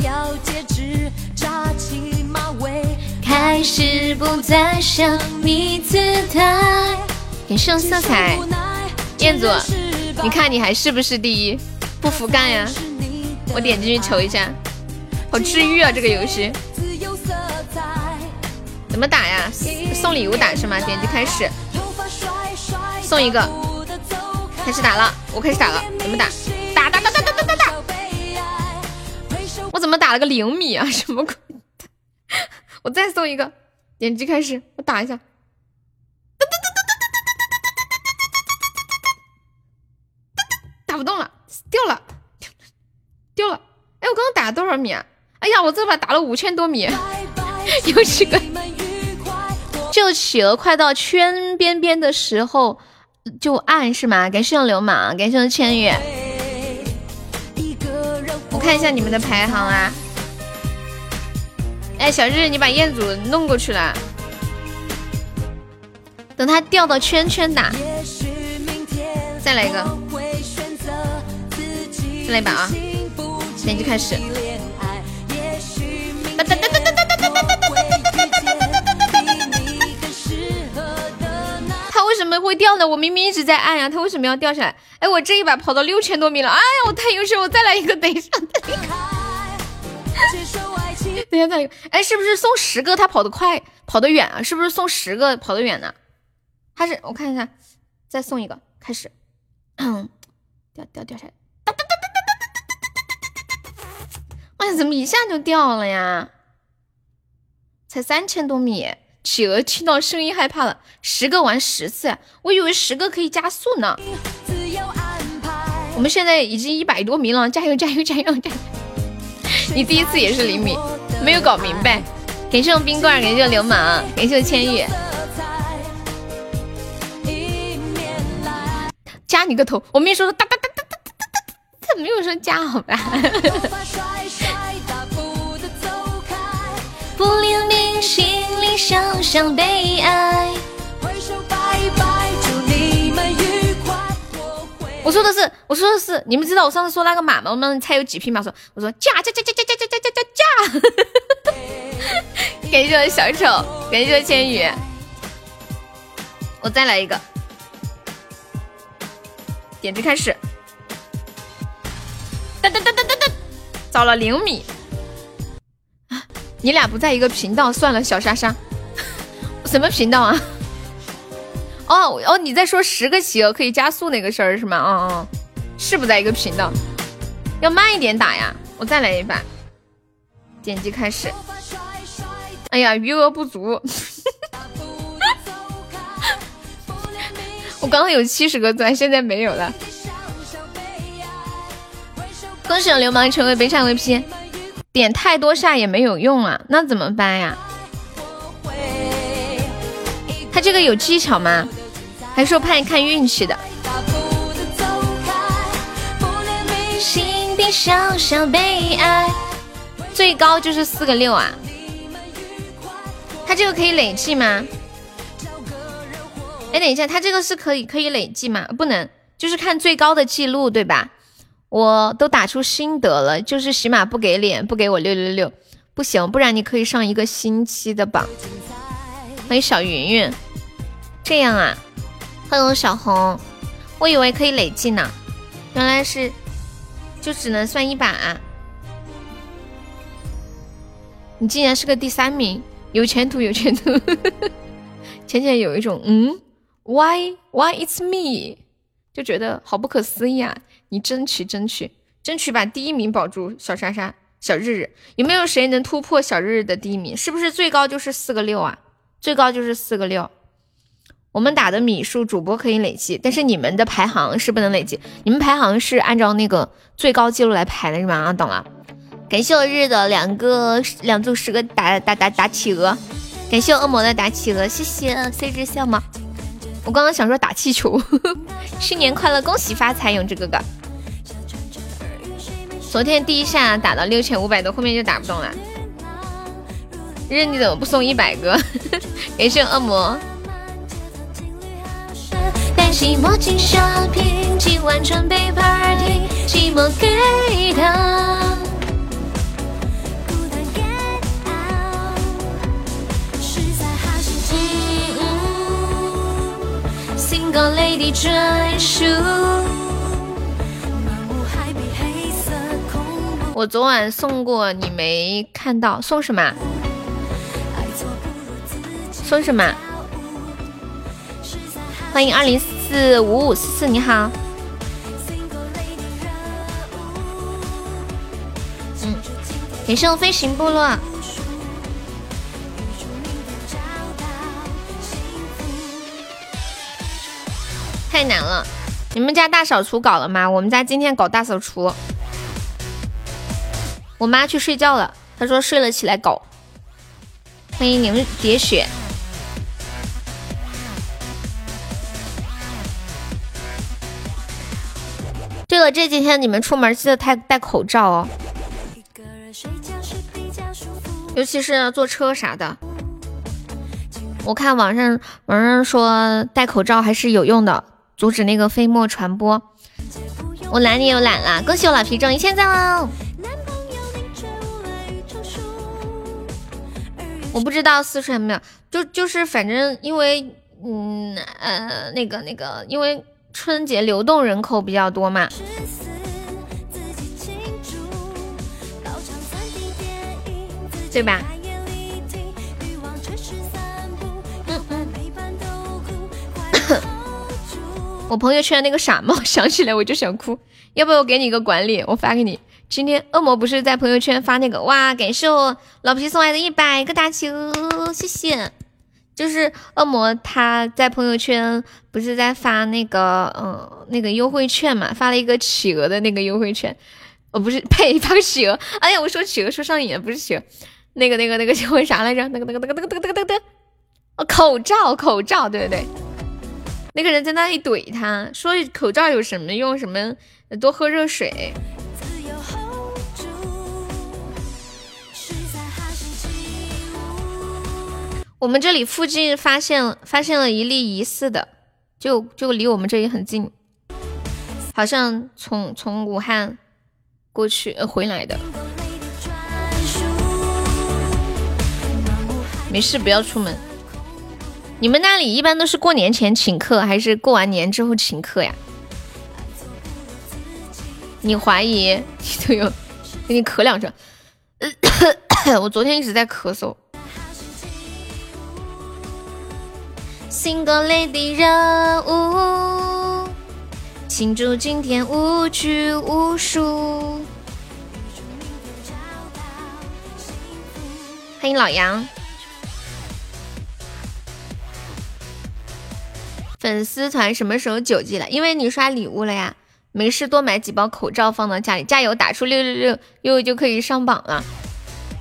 开始不再想你姿态。感谢色彩，彦祖，你看你还是不是第一？不服干呀！我点进去瞅一下，好治愈啊这个游戏。怎么打呀？送礼物打是吗？点击开始，送一个，开始打了，我开始打了，怎么打？打打打打打打打打！我怎么打了个零米啊？什么鬼？我再送一个，点击开始，我打一下。打不动了，掉了，掉了！哎，我刚刚打了多少米啊？哎呀，我这把打了五千多米，<laughs> 又是个。就企鹅快到圈边边的时候就按是吗？感谢流氓，感谢千羽。我看一下你们的排行啊。哎，小日，你把彦祖弄过去了，等他掉到圈圈打，再来一个。再来一把啊！点击开始。他为什么会掉呢？我明明一直在按呀，他为什么要掉下来？哎，我这一把跑到六千多米了！哎呀，我太优秀！我再来一个，等一下，等一下，<laughs> 等一下，再一个。哎，是不是送十个他跑得快，跑得远啊？是不是送十个跑得远呢？他是我看一下，再送一个，开始。掉掉掉下来。哎，怎么一下就掉了呀？才三千多米，企鹅听到声音害怕了。十个玩十次，我以为十个可以加速呢。我们现在已经一百多名了，加油加油加油加油！你第一次也是厘米，没有搞明白。感谢我冰棍，感谢我流氓，感谢我千羽。加你个头！我没说哒哒哒哒哒哒没有说加，好吧？<laughs> 不留名，心里想想悲哀。我说的是，我说的是，你们知道我上次说那个马吗？我们猜有几匹马？说，我说驾驾驾驾驾驾驾驾驾驾！感谢我小丑，感谢我千羽，我再来一个，点击开始，噔噔噔噔噔噔，找了零米。你俩不在一个频道，算了，小莎莎，<laughs> 什么频道啊？哦哦，你在说十个企鹅可以加速那个事儿是吗？嗯嗯，是不在一个频道，要慢一点打呀。我再来一把，点击开始。哎呀，余额不足，<laughs> 我刚刚有七十个钻，现在没有了。恭喜流氓成为悲伤 VP，点太多下也没有用啊，那怎么办呀？他这个有技巧吗？还是说看看运气的？最高就是四个六啊！他这个可以累计吗？哎，等一下，他这个是可以可以累计吗？不能，就是看最高的记录，对吧？我都打出心得了，就是起码不给脸，不给我六六六，不行，不然你可以上一个星期的榜。欢迎小云云，这样啊？欢迎小红，我以为可以累计呢，原来是就只能算一把。你竟然是个第三名，有前途，有前途。<laughs> 浅浅有一种嗯。Why why it's me？就觉得好不可思议啊！你争取争取争取把第一名保住，小莎莎小日日有没有谁能突破小日日的第一名？是不是最高就是四个六啊？最高就是四个六。我们打的米数主播可以累计，但是你们的排行是不能累计。你们排行是按照那个最高记录来排的是吧？啊，懂了。感谢我日的两个两组十个打打打打企鹅，感谢我恶魔的打企鹅，谢谢 C 之笑吗？我刚刚想说打气球，<laughs> 新年快乐，恭喜发财，永志哥哥。昨天第一下打到六千五百多，后面就打不动了。日你怎么不送一百个？<laughs> 感谢恶魔。今晚准备 party，寂寞给他。我昨晚送过，你没看到？送什么？送什么？欢迎二零四五五四四，你好。嗯，感谢我飞行部落。太难了，你们家大扫除搞了吗？我们家今天搞大扫除，我妈去睡觉了，她说睡了起来搞。欢迎凝结雪。对了，这几天你们出门记得戴戴口罩哦，尤其是坐车啥的。我看网上网上说戴口罩还是有用的。阻止那个飞沫传播，我懒你又懒了，恭喜我老皮中一千赞喽！我不知道四川有没有，就就是反正因为嗯呃那个那个，因为春节流动人口比较多嘛，对吧？我朋友圈那个傻帽 <laughs> 想起来我就想哭，要不要我给你一个管理，我发给你。今天恶魔不是在朋友圈发那个哇，感谢我老皮送来的一百个大企鹅，谢谢。就是恶魔他在朋友圈不是在发那个嗯那个优惠券嘛，发了一个企鹅的那个优惠券，哦不是呸，<laughs> 发个企鹅，哎呀我说企鹅说上瘾了，不是企鹅，那个那个那个 <laughs> 叫啥来着？那个那个那个那个那个那个那个哦口罩口罩，对对对。那个人在那里怼他，说口罩有什么用？什么多喝热水。我们这里附近发现发现了一例疑似的，就就离我们这里很近，好像从从武汉过去呃回来的。没事，不要出门。你们那里一般都是过年前请客，还是过完年之后请客呀？你怀疑你都有，给你咳两声。<coughs> 我昨天一直在咳嗽。Single lady 任务，庆祝今天无拘无束。欢迎老杨。粉丝团什么时候九级了？因为你刷礼物了呀。没事，多买几包口罩放到家里，加油，打出六六六，悠悠就可以上榜了。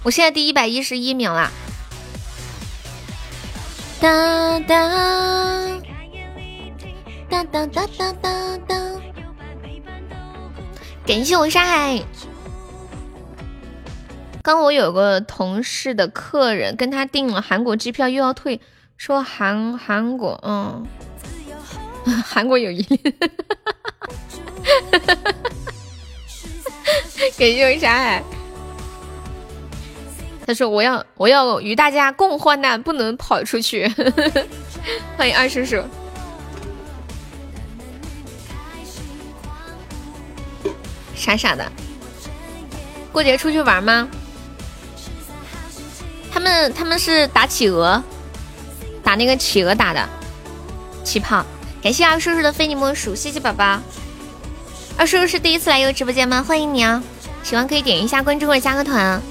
我现在第一百一十一名啦。哒哒哒哒哒哒哒哒。感谢我沙海。刚我有个同事的客人跟他订了韩国机票，又要退，说韩韩国，嗯，韩国有 <laughs> 一哈感谢我沙海。他说我要我要与大家共患难，不能跑出去。<laughs> 欢迎二叔叔。傻傻的，过节出去玩吗？他们他们是打企鹅，打那个企鹅打的气泡。感谢二叔叔的非你莫属，谢谢宝宝。二叔叔是第一次来悠直播间吗？欢迎你啊！喜欢可以点一下关注或者加个团。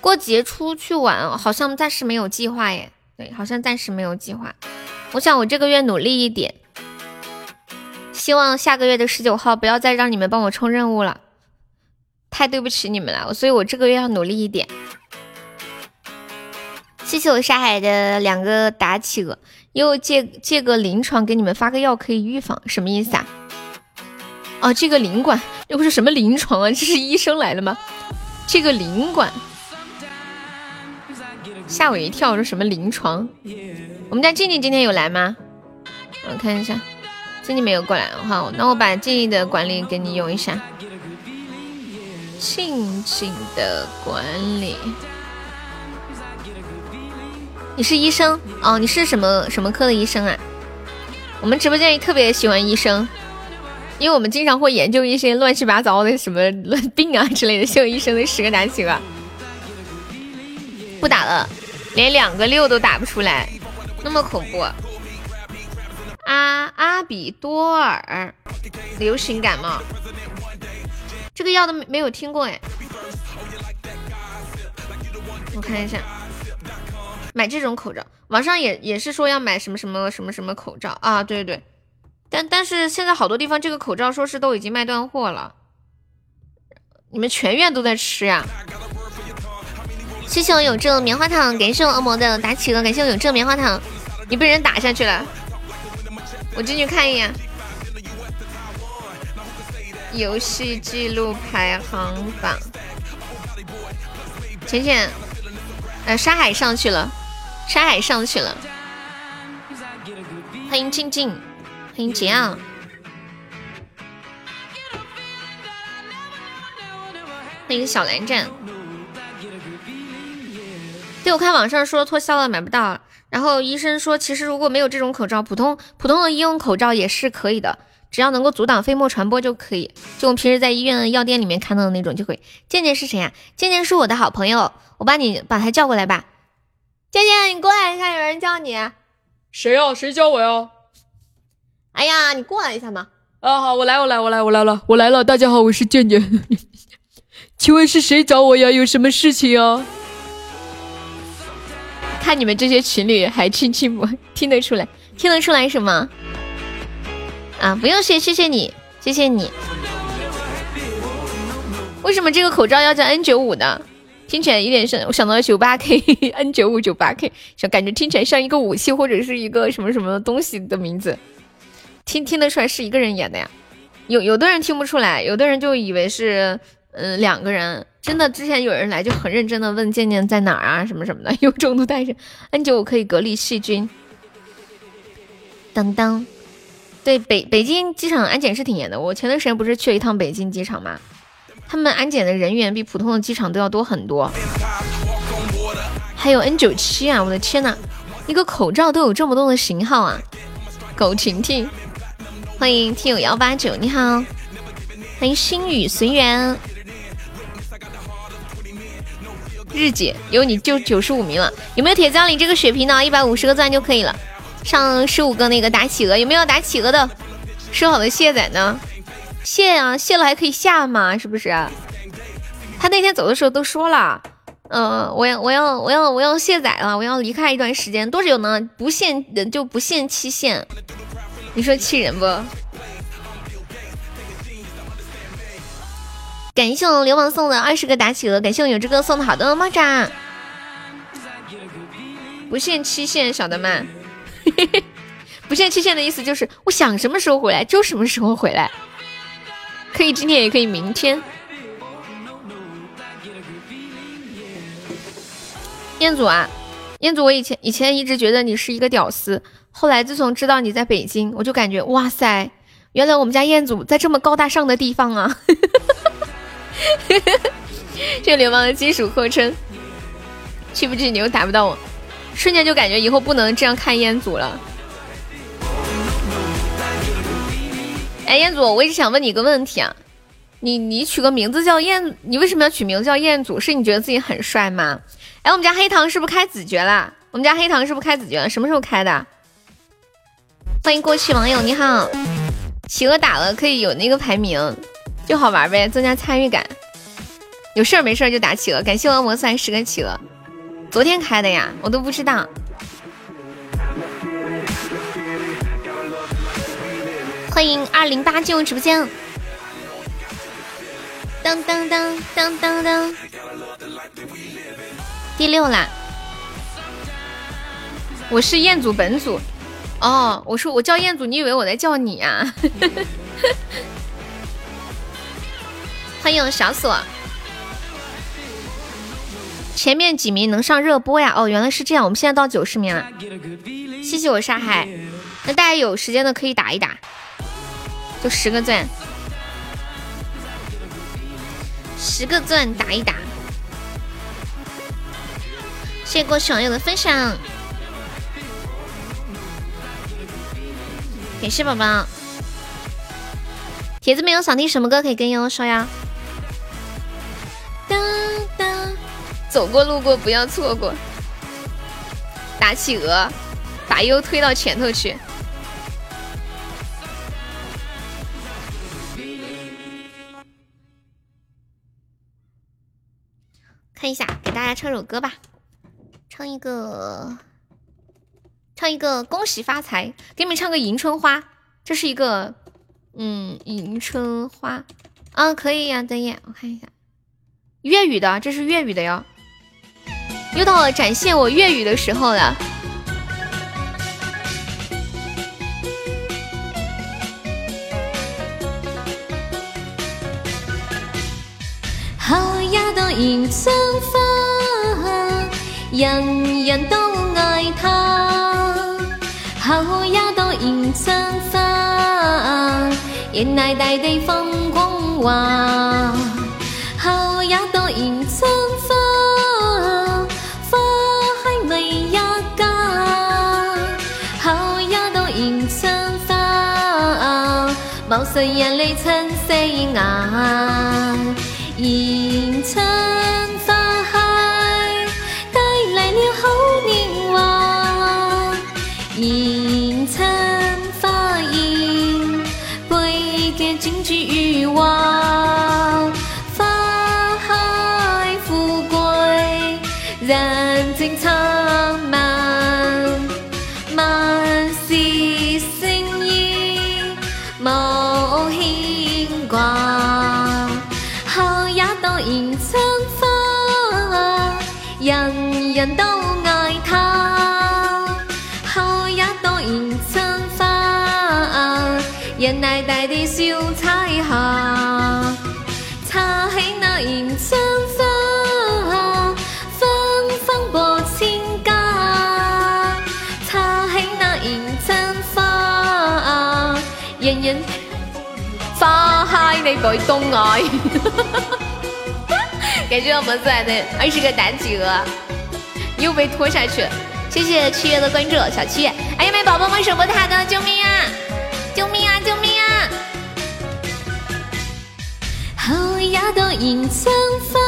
过节出去玩，好像暂时没有计划耶。对，好像暂时没有计划。我想我这个月努力一点。希望下个月的十九号不要再让你们帮我冲任务了，太对不起你们了，所以我这个月要努力一点。谢谢我沙海的两个打企鹅，又借借个临床给你们发个药可以预防，什么意思啊？哦，这个领馆又不是什么临床啊，这是医生来了吗？这个领馆吓我一跳，说什么临床？我们家静静今天有来吗？我看一下。静静没有过来，好，那我把静静的管理给你用一下。静静的管理，你是医生哦？你是什么什么科的医生啊？我们直播间特别喜欢医生，因为我们经常会研究一些乱七八糟的什么乱病啊之类的。谢谢医生的十个打起吧，不打了，连两个六都打不出来，那么恐怖。阿阿比多尔流行感冒，这个药都没有听过哎。我看一下，买这种口罩，网上也也是说要买什么什么什么什么口罩啊？对对对，但但是现在好多地方这个口罩说是都已经卖断货了。你们全院都在吃呀？谢谢我有这棉花糖，感谢我恶魔的打企鹅，感谢我有这棉花糖，你被人打下去了。我进去看一眼，游戏记录排行榜，浅浅，呃，沙海上去了，沙海上去了，欢迎静静，欢迎杰昂，欢迎小蓝湛。对，我看网上说脱销了，买不到。然后医生说，其实如果没有这种口罩，普通普通的医用口罩也是可以的，只要能够阻挡飞沫传播就可以。就我们平时在医院药店里面看到的那种就可以。健健是谁呀？健健是我的好朋友，我把你把他叫过来吧。健健，你过来一下，有人叫你。谁呀？谁叫我呀？哎呀，你过来一下嘛。啊，好，我来，我来，我来，我来了，我来了。大家好，我是健健。<laughs> 请问是谁找我呀？有什么事情啊？看你们这些情侣还亲亲不听得出来？听得出来什么？啊，不用谢，谢谢你，谢谢你。为什么这个口罩要叫 N 九五呢？听起来有点像，我想到了九八 K N 九五九八 K，想感觉听起来像一个武器或者是一个什么什么东西的名字。听听得出来是一个人演的呀？有有的人听不出来，有的人就以为是嗯两个人。真的，之前有人来就很认真的问健健在哪儿啊，什么什么的，<laughs> 有重度带着 N 九五可以隔离细菌。当当，对北北京机场安检是挺严的。我前段时间不是去了一趟北京机场吗？他们安检的人员比普通的机场都要多很多。还有 N 九七啊，我的天呐，一个口罩都有这么多的型号啊！狗婷婷，欢迎听友幺八九，你好，欢迎心语随缘。日姐有你就九十五名了，有没有铁匠？你这个血瓶呢？一百五十个钻就可以了，上十五个那个打企鹅，有没有打企鹅的？说好的卸载呢？卸啊，卸了还可以下嘛？是不是？他那天走的时候都说了，嗯，我要我要我要我要卸载了，我要离开一段时间，多久呢？不限就不限期限，你说气人不？感谢我流氓送的二十个打企鹅，感谢我有志哥送的好多猫爪，不限期限，小的们，<laughs> 不限期限的意思就是我想什么时候回来就什么时候回来，可以今天也可以明天。彦祖啊，彦祖，我以前以前一直觉得你是一个屌丝，后来自从知道你在北京，我就感觉哇塞，原来我们家彦祖在这么高大上的地方啊！<laughs> 这流氓的金属后称，去不去你又打不到我，瞬间就感觉以后不能这样看彦祖了。哎，彦祖，我一直想问你一个问题啊，你你取个名字叫彦，你为什么要取名字叫彦祖？是你觉得自己很帅吗？哎，我们家黑糖是不是开子爵了？我们家黑糖是不是开子爵了？什么时候开的？欢迎过去网友，你好，企鹅打了可以有那个排名。就好玩呗，增加参与感。有事儿没事儿就打企鹅，感谢恶魔算十个企鹅。昨天开的呀，我都不知道。欢迎二零八进入直播间。当当当当当当，第六啦。我是彦祖本祖。哦，我说我叫彦祖，你以为我在叫你啊？欢迎小锁，前面几名能上热播呀？哦，原来是这样，我们现在到九十名了。谢谢我沙海，那大家有时间的可以打一打，就十个钻，十个钻打一打。谢谢过去网友的分享，感谢宝宝。铁子没有想听什么歌可以跟悠悠说呀？哒哒，走过路过不要错过。打企鹅，把优推到前头去。看一下，给大家唱首歌吧，唱一个，唱一个恭喜发财，给你们唱个迎春花，这是一个，嗯，迎春花，啊，可以呀，等一下，我看一下。粤语的，这是粤语的哟。又到了展现我粤语的时候了。迎春花，人人都爱它。好一朵迎春花，原来大地放光华。好一，朵迎春花，花开每一家。好一，朵迎春花，茂盛艳丽春色雅。隐藏。迎春花，人人花开你北东爱。感谢我们最爱的二十个大企鹅，又被拖下去了。谢谢七月的关注，小七。哎呀，没宝宝们守波塔的，救命啊！救命啊！救命啊！好呀，朵迎春花。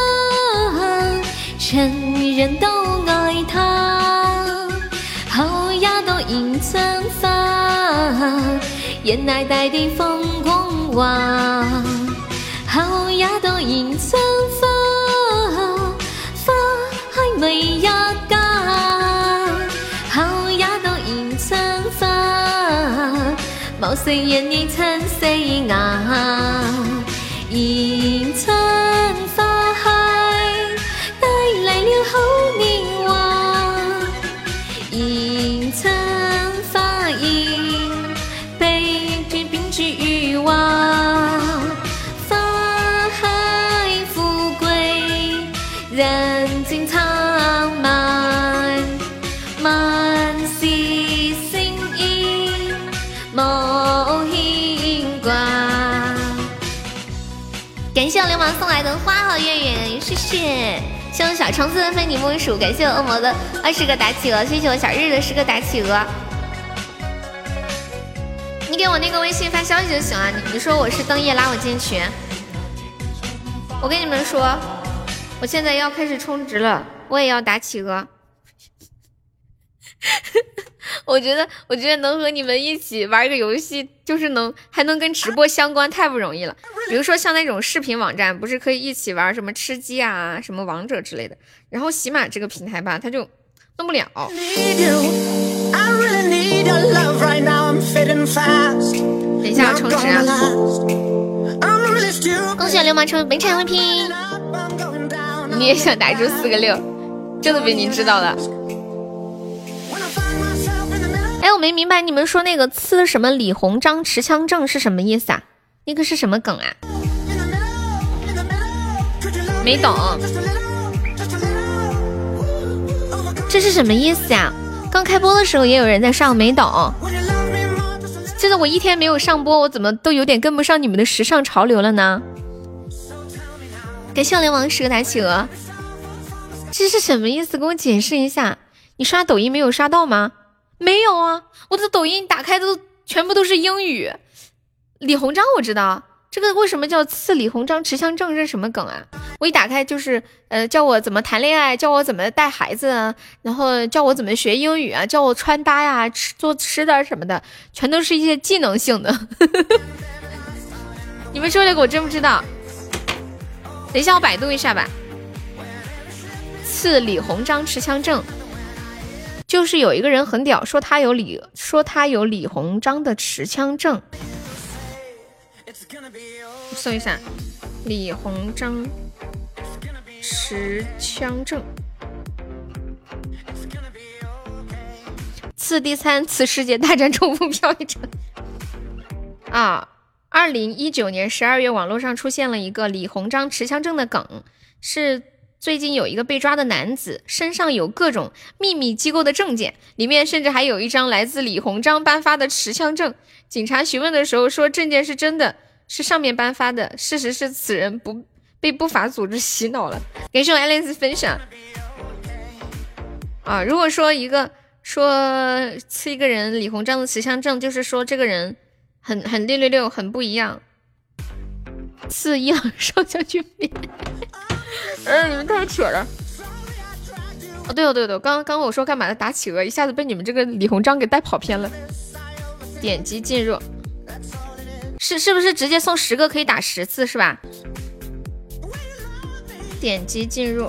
人人都爱它，春花，人来大地放光华。好一朵迎春花，花开为一家。好一朵迎春花，毛色艳丽春色雅。谢谢。谢我小橙子的非你莫属，感谢我恶魔的二十个打企鹅，谢谢我小日的十个打企鹅。你给我那个微信发消息就行了，你你说我是灯夜拉我进群。我跟你们说，我现在要开始充值了，我也要打企鹅。我觉得，我觉得能和你们一起玩个游戏，就是能还能跟直播相关，太不容易了。比如说像那种视频网站，不是可以一起玩什么吃鸡啊、什么王者之类的。然后喜马这个平台吧，它就弄不了。<laughs> 等一下要充值啊.恭喜流氓成为本场 down. 你也想打出四个六，这都被您知道了。哎，我没明白你们说那个刺什么李鸿章持枪证是什么意思啊？那个是什么梗啊？没懂，这是什么意思呀？刚开播的时候也有人在上，没懂。when you love me more, just a little. 真的，我一天没有上播，我怎么都有点跟不上你们的时尚潮流了呢？感谢我流氓十个大企鹅，这是什么意思？给我解释一下。你刷抖音没有刷到吗？没有啊，我的抖音打开都全部都是英语。李鸿章我知道，这个为什么叫刺李鸿章持枪证是什么梗啊？我一打开就是呃，教我怎么谈恋爱，教我怎么带孩子啊，然后教我怎么学英语啊，教我穿搭呀、吃做吃的什么的，全都是一些技能性的。<laughs> 你们说这个我真不知道，等一下我百度一下吧。刺李鸿章持枪证，就是有一个人很屌，说他有李，说他有李鸿章的持枪证。搜一下李鸿章持枪证。次第三次世界大战重复飘一场。啊，二零一九年十二月，网络上出现了一个李鸿章持枪证的梗，是最近有一个被抓的男子身上有各种秘密机构的证件，里面甚至还有一张来自李鸿章颁发的持枪证。警察询问的时候说证件是真的，是上面颁发的。事实是此人不被不法组织洗脑了。感谢我 Alice 分享。啊，如果说一个说赐一个人李鸿章的持枪证，就是说这个人很很六六六，很不一样。赐伊朗上将军兵，<laughs> 哎，你们太扯了。哦，对哦，对哦对哦，刚刚我说干嘛的打企鹅，一下子被你们这个李鸿章给带跑偏了。点击进入，是是不是直接送十个可以打十次是吧？点击进入，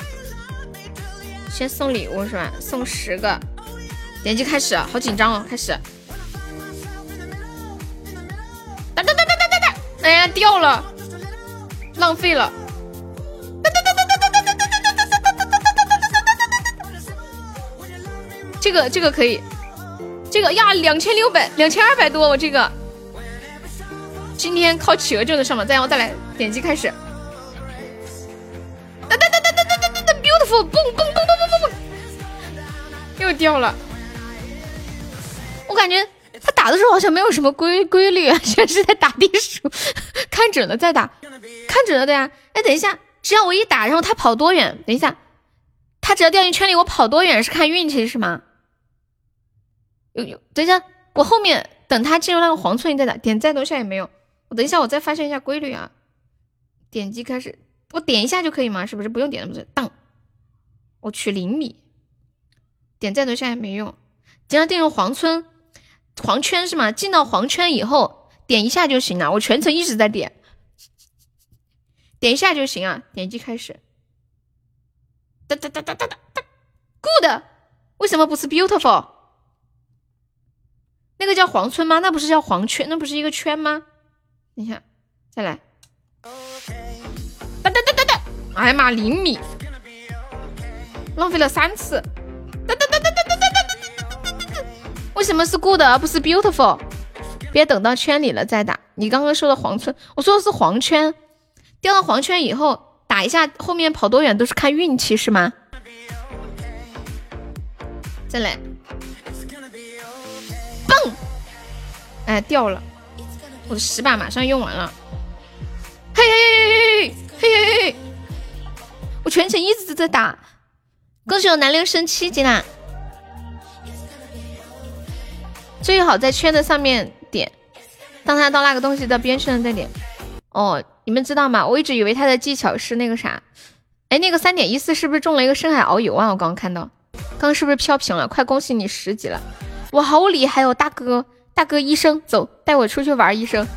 先送礼物是吧？送十个，点击开始，好紧张哦，开始。哒哒哒哒哒哒哒，哎呀掉了，浪费了。这个这个可以，这个呀两千六百两千二百多，我这个今天靠企鹅就能上榜，再让我再来点击开始。哒哒哒哒哒哒哒哒哒，beautiful，蹦蹦蹦蹦蹦蹦蹦，又掉了。我感觉他打的时候好像没有什么规规律啊，<laughs> 全是在打地鼠。<laughs> 看准了再打，看准了的呀。哎，等一下，只要我一打，然后他跑多远？等一下，他只要掉进圈里，我跑多远是看运气是吗？有有，等一下，我后面等他进入那个黄村，你再打，点再多下也没有。我等一下，我再发现一下规律啊。点击开始，我点一下就可以吗？是不是不用点了？不是，当，我取零米，点再多下也没用。只要进入黄村，黄圈是吗？进到黄圈以后，点一下就行了。我全程一直在点，点一下就行啊。点击开始，哒哒哒哒哒哒哒 good，为什么不是 beautiful？那个叫黄村吗？那不是叫黄圈？那不是一个圈吗？你看，再来，哒哒哒哒哒，哎呀妈，厘米，浪费了三次，哒哒哒哒哒哒哒哒哒哒哒哒，为什么是 good 而不是 beautiful？别等到圈里了再打。你刚刚说的黄村，我说的是黄圈，掉到黄圈以后打一下，后面跑多远都是看运气是吗？再来，蹦，哎掉了，我的十把马上用完了，嘿嘿嘿嘿嘿嘿，我全程一直都在打，恭喜我南流升七级啦！最好在圈的上面点，当他到那个东西的边上再点。哦，你们知道吗？我一直以为他的技巧是那个啥，哎，那个三点一四是不是中了一个深海遨游啊？我刚刚看到，刚刚是不是飘屏了？快恭喜你十级了！我，好厉害哦，大哥，大哥医生，走，带我出去玩，医生。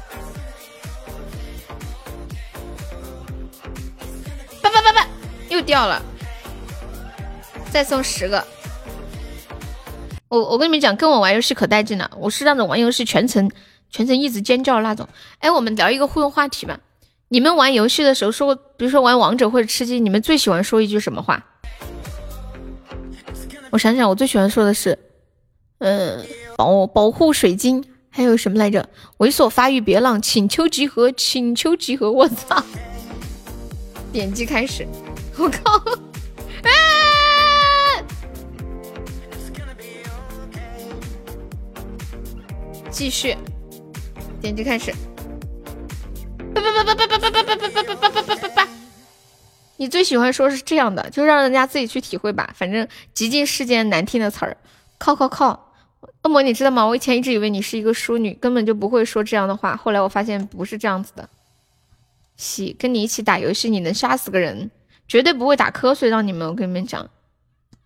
叭叭叭叭，又掉了，再送十个。我我跟你们讲，跟我玩游戏可带劲了。我是那种玩游戏全程全程一直尖叫那种。哎，我们聊一个互动话题吧。你们玩游戏的时候说，比如说玩王者或者吃鸡，你们最喜欢说一句什么话？我想想，我最喜欢说的是，嗯，保保护水晶，还有什么来着？猥琐发育别浪，请求集合，请求集合。我操！点击开始，我靠！继续，点击开始。叭叭叭叭叭叭叭叭叭叭叭叭叭叭叭叭！你最喜欢说是这样的，就让人家自己去体会吧。反正极尽世间难听的词儿，靠靠靠！恶魔，你知道吗？我以前一直以为你是一个淑女，根本就不会说这样的话。后来我发现不是这样子的。喜，跟你一起打游戏，你能杀死个人，绝对不会打瞌睡。让你们，我跟你们讲，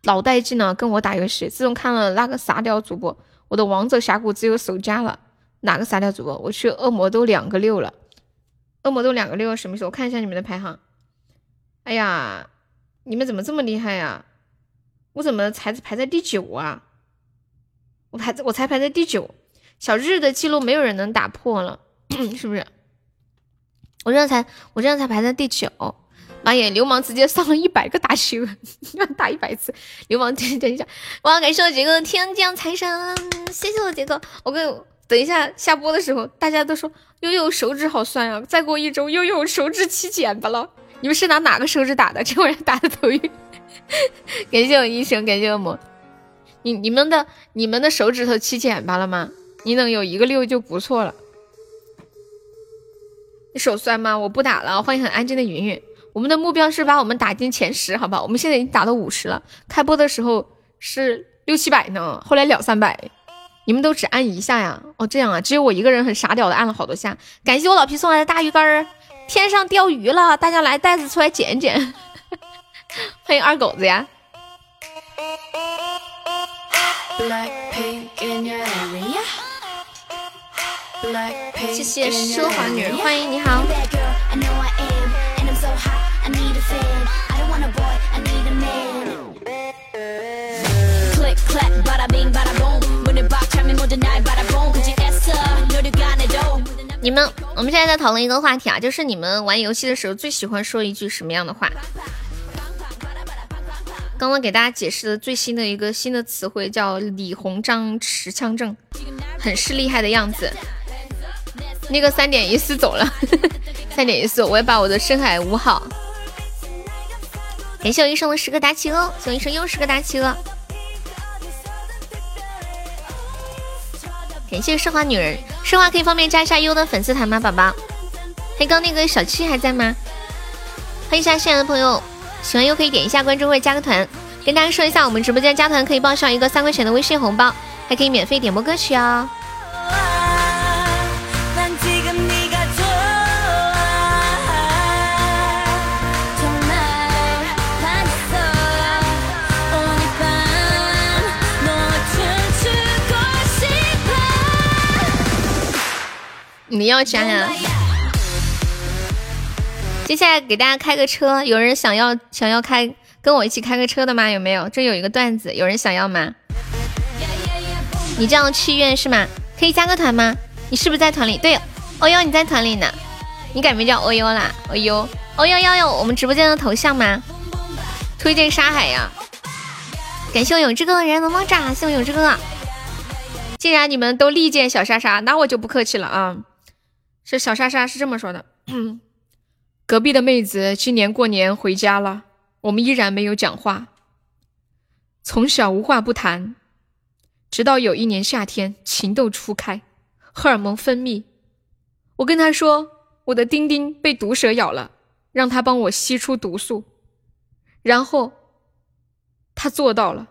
老带劲了。跟我打游戏，自从看了那个傻屌主播。我的王者峡谷只有守家了，哪个傻屌主播？我去恶魔都两个六了，恶魔都两个六，什么时候？我看一下你们的排行。哎呀，你们怎么这么厉害呀？我怎么才排在第九啊？我排在我才排在第九，小日的记录没有人能打破了，<clears throat> 是不是？我这样才我这样才排在第九。妈耶！流氓直接上了一百个大球，<laughs> 要打一百次。流氓，等 <laughs> 等一下，哇！感谢我杰哥的天降财神，谢谢我杰哥。我跟等一下下播的时候，大家都说悠悠手指好酸呀。再过一周，悠悠手指起茧巴了。你们是拿哪个手指打的？这玩意打的头晕。感谢我医生，感谢恶魔。你你们的你们的手指头起茧巴了吗？你能有一个六就不错了。你手酸吗？我不打了。欢迎很安静的云云。我们的目标是把我们打进前十，好不好？我们现在已经打到五十了，开播的时候是六七百呢，后来两三百，你们都只按一下呀？哦，这样啊，只有我一个人很傻屌的按了好多下。感谢我老皮送来的大鱼干儿，天上钓鱼了，大家来袋子出来捡一捡。<laughs> 欢迎二狗子呀！谢谢奢华女人，欢迎你好。你们，我们现在在讨论一个话题啊，就是你们玩游戏的时候最喜欢说一句什么样的话？刚刚给大家解释的最新的一个新的词汇叫“李鸿章持枪证”，很是厉害的样子。那个三点一四走了，<laughs> 三点一四，我也把我的深海捂好。感谢我医生的十个大企鹅，谢我医生又十个大企鹅。感谢奢华女人，奢华可以方便加一下优的粉丝团吗，宝宝？黑刚那个小七还在吗？欢迎一下新来的朋友，喜欢优可以点一下关注或者加个团。跟大家说一下，我们直播间加团可以报销一个三块钱的微信红包，还可以免费点播歌曲哦。你要加呀！接下来给大家开个车，有人想要想要开跟我一起开个车的吗？有没有？这有一个段子，有人想要吗？你这样去愿是吗？可以加个团吗？你是不是在团里？对，哦哟，你在团里呢。你改名叫哦哟啦，哦哟，哦哟哟哟我们直播间的头像吗？推荐沙海呀！感谢我永志哥的人萌萌哒，谢我永志哥。既然你们都力荐小莎莎，那我就不客气了啊。这小莎莎是这么说的：隔壁的妹子今年过年回家了，我们依然没有讲话，从小无话不谈，直到有一年夏天情窦初开，荷尔蒙分泌，我跟她说我的丁丁被毒蛇咬了，让她帮我吸出毒素。然后，他做到了。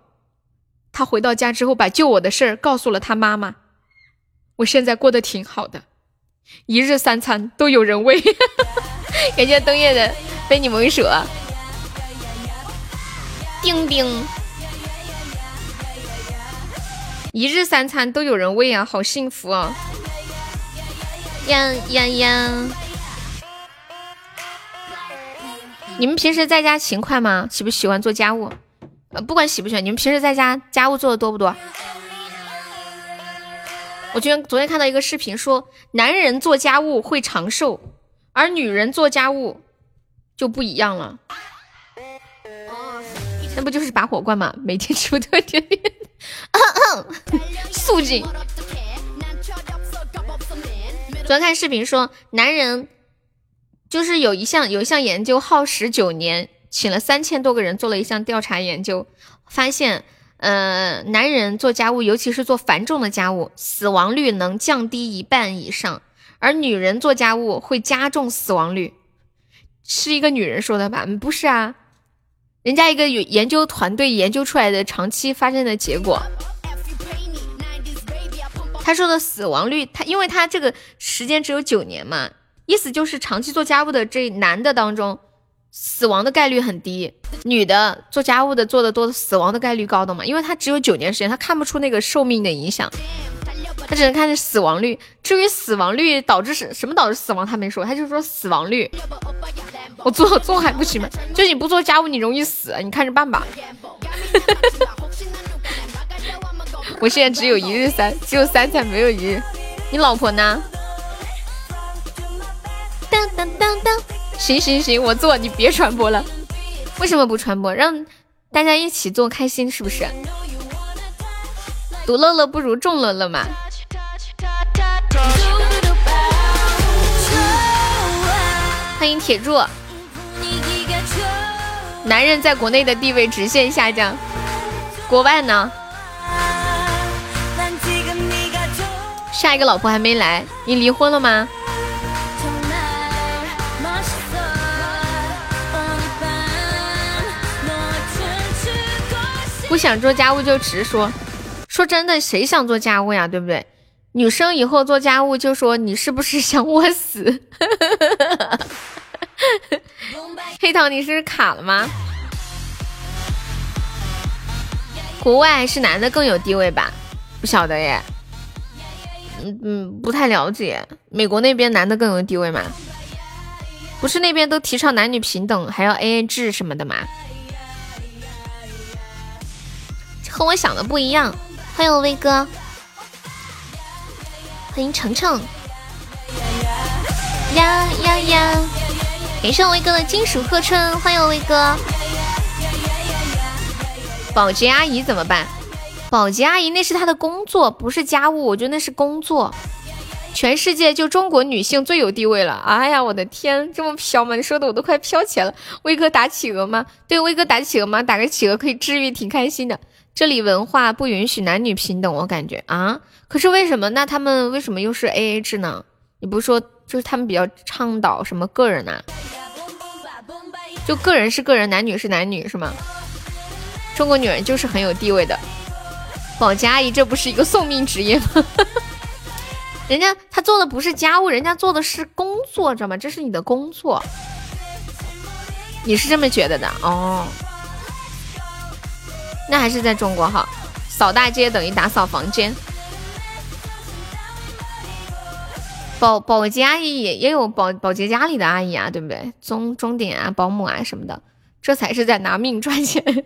他回到家之后，把救我的事儿告诉了他妈妈。我现在过得挺好的，一日三餐都有人喂。<laughs> 感谢冬夜的被你蒙蛇。丁丁，一日三餐都有人喂啊，好幸福啊！呀呀呀！你们平时在家勤快吗？喜不喜欢做家务？呃，不管喜不喜欢，你们平时在家家务做的多不多？我昨天昨天看到一个视频，说男人做家务会长寿，而女人做家务就不一样了。那不就是拔火罐吗？每天吃不特点点，<laughs> 肃静。昨天看视频说男人。就是有一项有一项研究耗时九年，请了三千多个人做了一项调查研究，发现，呃，男人做家务，尤其是做繁重的家务，死亡率能降低一半以上，而女人做家务会加重死亡率。是一个女人说的吧？不是啊，人家一个有研究团队研究出来的长期发生的结果。他说的死亡率，他因为他这个时间只有九年嘛。意思就是长期做家务的这男的当中，死亡的概率很低；女的做家务的做的多，死亡的概率高的嘛。因为他只有九年时间，他看不出那个寿命的影响，他只能看死亡率。至于死亡率导致什什么导致死亡，他没说，他就说死亡率。我做做还不行吗？就你不做家务，你容易死，你看着办吧。<laughs> 我现在只有一日三，只有三餐没有一日。你老婆呢？当当当当，行行行，我做，你别传播了。为什么不传播？让大家一起做，开心是不是？独乐乐不如众乐乐嘛。欢迎铁柱。男人在国内的地位直线下降，国外呢？下一个老婆还没来，你离婚了吗？不想做家务就直说，说真的，谁想做家务呀？对不对？女生以后做家务就说你是不是想我死？<laughs> 黑糖，你是卡了吗？国外是男的更有地位吧？不晓得耶，嗯嗯，不太了解。美国那边男的更有地位吗？不是那边都提倡男女平等，还要 AA 制什么的吗？和我想的不一样，欢迎威哥，欢迎程程，呀呀呀！感谢威哥的金属贺春，欢迎威哥。保洁阿姨怎么办？保洁阿姨那是她的工作，不是家务，我觉得那是工作。全世界就中国女性最有地位了。哎呀，我的天，这么飘吗？你说的我都快飘起来了。威哥打企鹅吗？对，威哥打企鹅吗？打个企鹅可以治愈，挺开心的。这里文化不允许男女平等，我感觉啊，可是为什么？那他们为什么又是 A A 制呢？你不是说就是他们比较倡导什么个人呐？就个人是个人，男女是男女是吗？中国女人就是很有地位的，保洁阿姨这不是一个送命职业吗？<laughs> 人家她做的不是家务，人家做的是工作，知道吗？这是你的工作，你是这么觉得的哦？那还是在中国好，扫大街等于打扫房间。保保洁阿姨也也有保保洁家里的阿姨啊，对不对？钟钟点啊，保姆啊什么的，这才是在拿命赚钱。<laughs>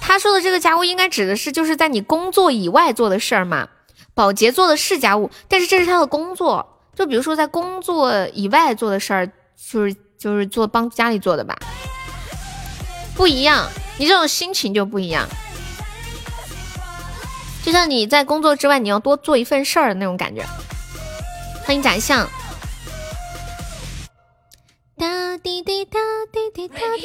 他说的这个家务应该指的是就是在你工作以外做的事儿嘛。保洁做的是家务，但是这是他的工作。就比如说在工作以外做的事儿，就是就是做帮家里做的吧，不一样。你这种心情就不一样。就像你在工作之外，你要多做一份事儿的那种感觉。欢迎宰相。哒滴滴哒滴滴哒滴。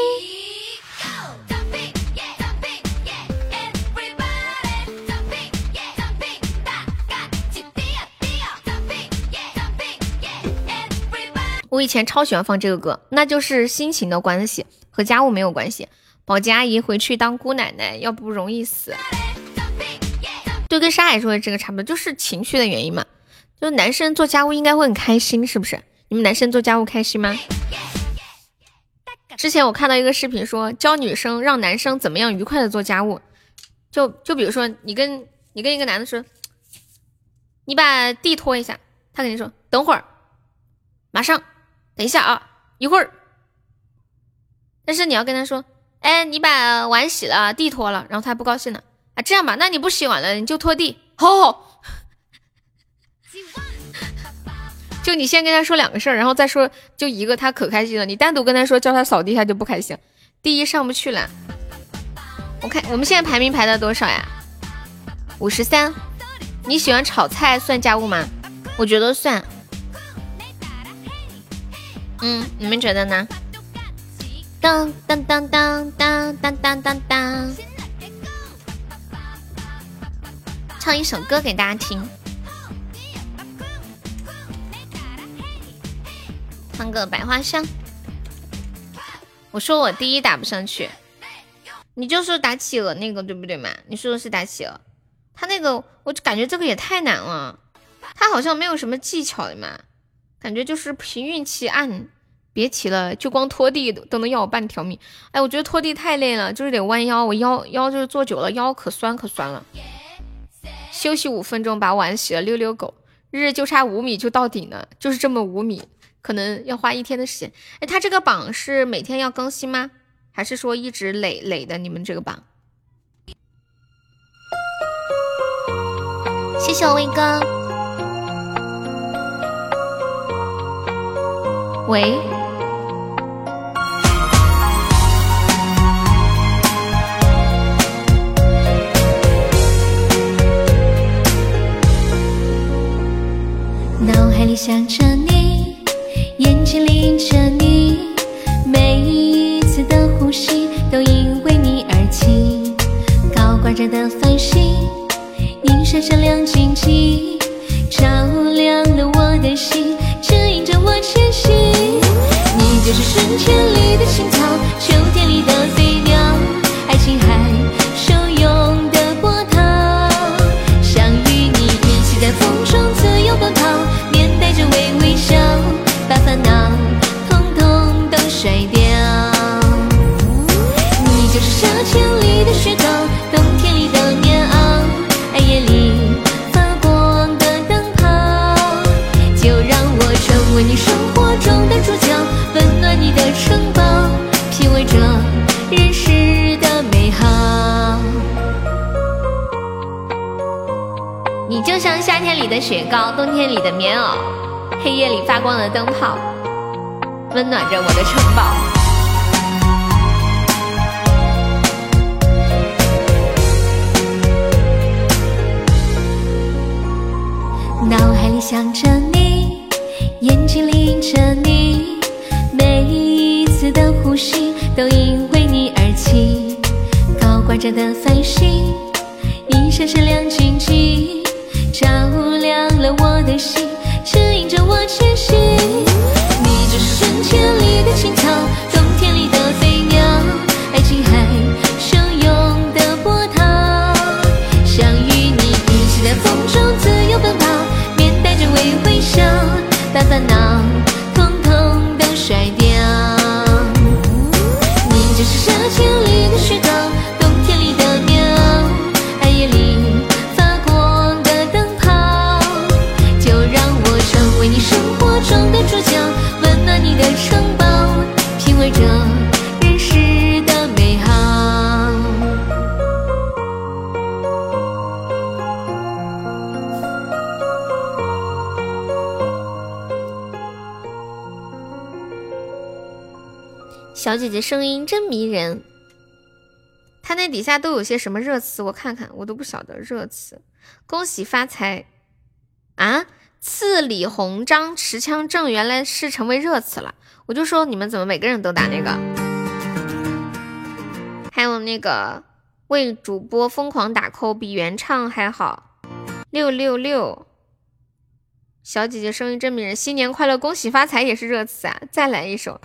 我以前超喜欢放这个歌，那就是心情的关系，和家务没有关系。保洁阿姨回去当姑奶奶，要不容易死。就跟沙海说的这个差不多，就是情绪的原因嘛。就男生做家务应该会很开心，是不是？你们男生做家务开心吗？之前我看到一个视频，说教女生让男生怎么样愉快的做家务。就就比如说，你跟你跟一个男的说，你把地拖一下，他肯定说等会儿，马上。等一下啊，一会儿。但是你要跟他说，哎，你把碗洗了，地拖了，然后他不高兴了啊。这样吧，那你不洗碗了，你就拖地。吼吼。<laughs> 就你先跟他说两个事儿，然后再说就一个，他可开心了。你单独跟他说叫他扫地，他就不开心。第一上不去了。我看我们现在排名排到多少呀？五十三。你喜欢炒菜算家务吗？我觉得算。嗯，你们觉得呢？当当当当当当当当当，唱一首歌给大家听，唱个百花香。我说我第一打不上去，你就说打企鹅那个对不对嘛？你说的是打企鹅，他那个我感觉这个也太难了，他好像没有什么技巧的嘛。感觉就是凭运气按，别提了，就光拖地都都能要我半条命。哎，我觉得拖地太累了，就是得弯腰，我腰腰就是坐久了腰可酸可酸了。休息五分钟，把碗洗了，溜溜狗，日日就差五米就到顶了，就是这么五米，可能要花一天的时间。哎，他这个榜是每天要更新吗？还是说一直累累的？你们这个榜？谢谢我威哥。喂。脑海里想着你，眼睛里映着你，每一次的呼吸都因为你而起。高挂着的繁星，一闪闪亮晶晶，照亮了我的心。指引着我前行，你就是春天里的青里的雪糕，冬天里的棉袄，黑夜里发光的灯泡，温暖着我的城堡。脑海里想着你。眼睛里映着你，每一次的呼吸都因为你而起。高挂着的繁星，一闪闪亮晶晶，照了我的心，指引着我前行。你就是春天里的青草，冬天里的飞鸟，爱情海汹涌的波涛。想与你一起在风中自由奔跑，面带着微微笑。把烦恼小姐姐声音真迷人。她那底下都有些什么热词？我看看，我都不晓得热词。恭喜发财啊！刺李鸿章持枪证原来是成为热词了。我就说你们怎么每个人都打那个？还有那个为主播疯狂打 call，比原唱还好。六六六，小姐姐声音真迷人。新年快乐，恭喜发财也是热词啊！再来一首。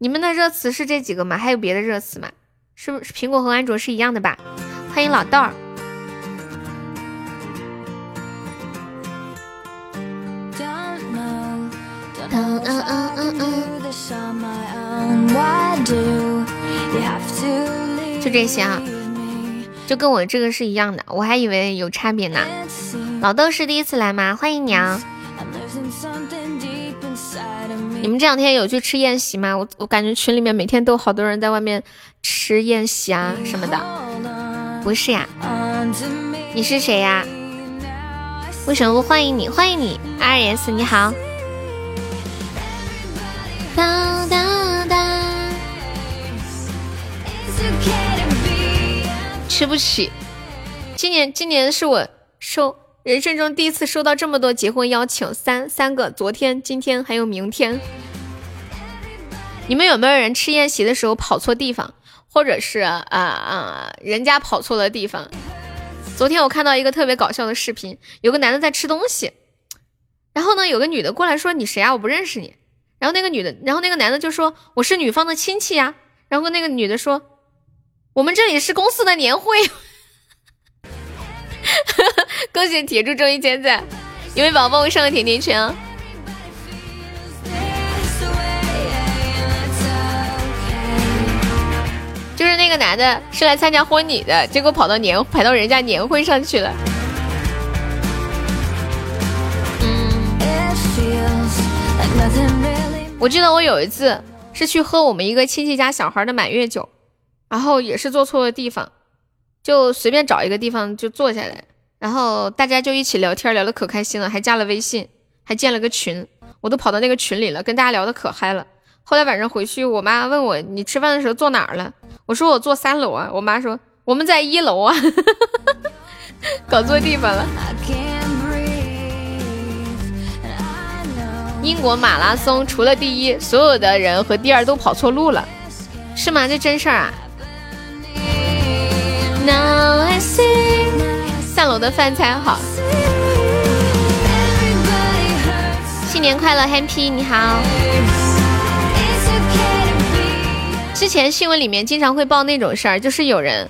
你们的热词是这几个吗？还有别的热词吗？是不是苹果和安卓是一样的吧？欢迎老豆儿。就这些啊，就跟我这个是一样的，我还以为有差别呢。老豆是第一次来吗？欢迎你啊。你们这两天有去吃宴席吗？我我感觉群里面每天都好多人在外面吃宴席啊什么的。不是呀，你是谁呀？为什么不欢迎你？欢迎你，R S 你好。哒哒哒。吃不起。今年今年是我收。人生中第一次收到这么多结婚邀请，三三个，昨天、今天还有明天。你们有没有人吃宴席的时候跑错地方，或者是啊啊人家跑错了地方？昨天我看到一个特别搞笑的视频，有个男的在吃东西，然后呢有个女的过来说：“你谁啊？我不认识你。”然后那个女的，然后那个男的就说：“我是女方的亲戚呀。”然后那个女的说：“我们这里是公司的年会。” <laughs> <laughs> 恭喜铁柱中一千赞！有位宝宝我上个甜甜圈啊。就是那个男的是来参加婚礼的，结果跑到年跑到人家年会上去了。我记得我有一次是去喝我们一个亲戚家小孩的满月酒，然后也是坐错了地方。就随便找一个地方就坐下来，然后大家就一起聊天，聊得可开心了，还加了微信，还建了个群，我都跑到那个群里了，跟大家聊得可嗨了。后来晚上回去，我妈问我你吃饭的时候坐哪儿了？我说我坐三楼啊。我妈说我们在一楼啊，<laughs> 搞错地方了。英国马拉松除了第一，所有的人和第二都跑错路了，是吗？这真事儿啊？三楼的饭菜好，新年快乐，Happy！你好。之前新闻里面经常会报那种事儿，就是有人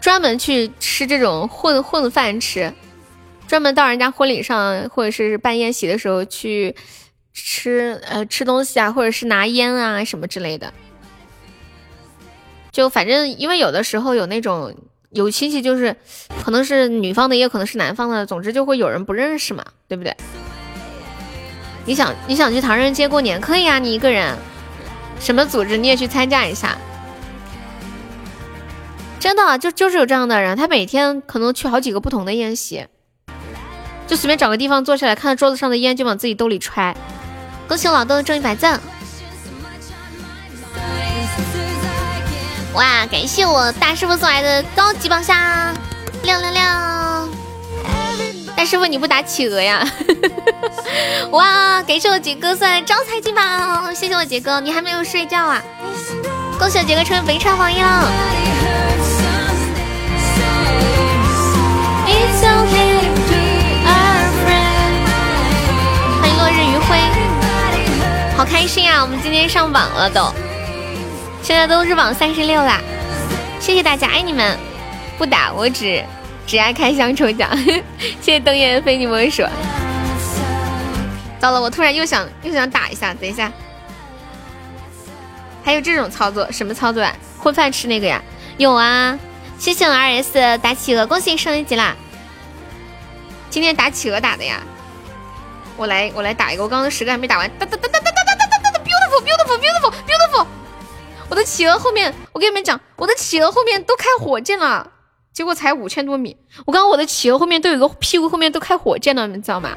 专门去吃这种混混饭吃，专门到人家婚礼上或者是办宴席的时候去吃呃吃东西啊，或者是拿烟啊什么之类的。就反正，因为有的时候有那种有亲戚，就是可能是女方的，也可能是男方的，总之就会有人不认识嘛，对不对？你想你想去唐人街过年，可以啊，你一个人，什么组织你也去参加一下。真的，就就是有这样的人，他每天可能去好几个不同的宴席，就随便找个地方坐下来，看到桌子上的烟就往自己兜里揣。恭喜老豆挣一百赞！哇！感谢我大师傅送来的高级宝箱，亮亮亮！大师傅你不打企鹅呀？<laughs> 哇！感谢我杰哥送来的招财进宝，谢谢我杰哥，你还没有睡觉啊？恭喜我杰哥成为本场榜一了！欢迎落日余晖，好开心啊！我们今天上榜了都。现在都是榜三十六啦，谢谢大家，爱你们！不打我只只爱开箱抽奖，<laughs> 谢谢灯焰非你莫属。糟了，我突然又想又想打一下，等一下。还有这种操作，什么操作啊？混饭吃那个呀？有啊！谢谢我二 S 打企鹅，恭喜升一级啦！今天打企鹅打的呀？我来我来打一个，我刚刚十个还没打完，哒哒哒哒哒哒哒哒哒，beautiful beautiful beautiful beautiful。我的企鹅后面，我跟你们讲，我的企鹅后面都开火箭了，结果才五千多米。我刚刚我的企鹅后面都有个屁股后面都开火箭了，你们知道吗？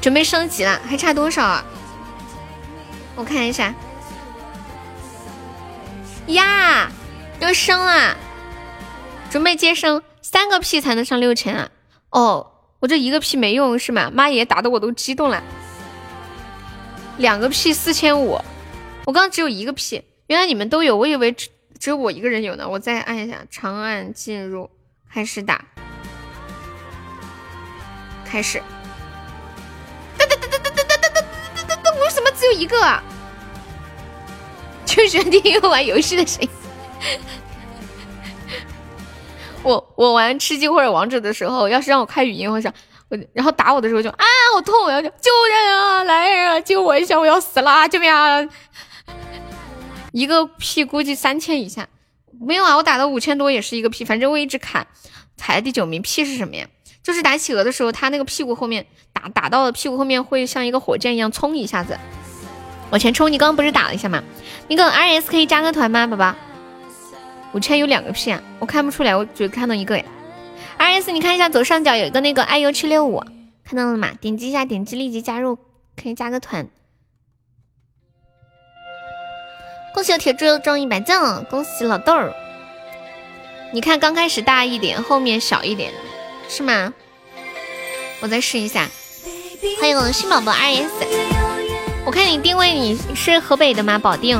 准备升级了，还差多少啊？我看一下，呀，要升了，准备接生，三个屁才能上六千啊！哦，我这一个屁没用是吗？妈耶，打的我都激动了。两个屁四千五，我刚只有一个屁，原来你们都有，我以为只只有我一个人有呢。我再按一下长按进入，开始打，开始。噔噔噔噔噔噔噔噔噔噔噔，为什么只有一个啊？<laughs> 就喜欢听我玩游戏的声音。我我玩吃鸡或者王者的时候，要是让我开语音，我想我然后打我的时候就啊好痛，我要救人啊，来人啊，救我一下，我要死啦！救命啊！一个屁估计三千以下，没有啊，我打到五千多也是一个屁，反正我一直砍，排第九名。屁是什么呀？就是打企鹅的时候，他那个屁股后面打打到了屁股后面会像一个火箭一样冲一下子，往前冲。你刚刚不是打了一下吗？那个 R S 可以加个团吗，宝宝？五千有两个屁啊，我看不出来，我只看到一个呀。R S，你看一下左上角有一个那个 I U 七六五，看到了吗？点击一下，点击立即加入，可以加个团。恭喜我铁柱又中一百赞，恭喜老豆儿。你看刚开始大一点，后面小一点，是吗？我再试一下。欢迎我的新宝宝 R S，我看你定位你是河北的吗？保定。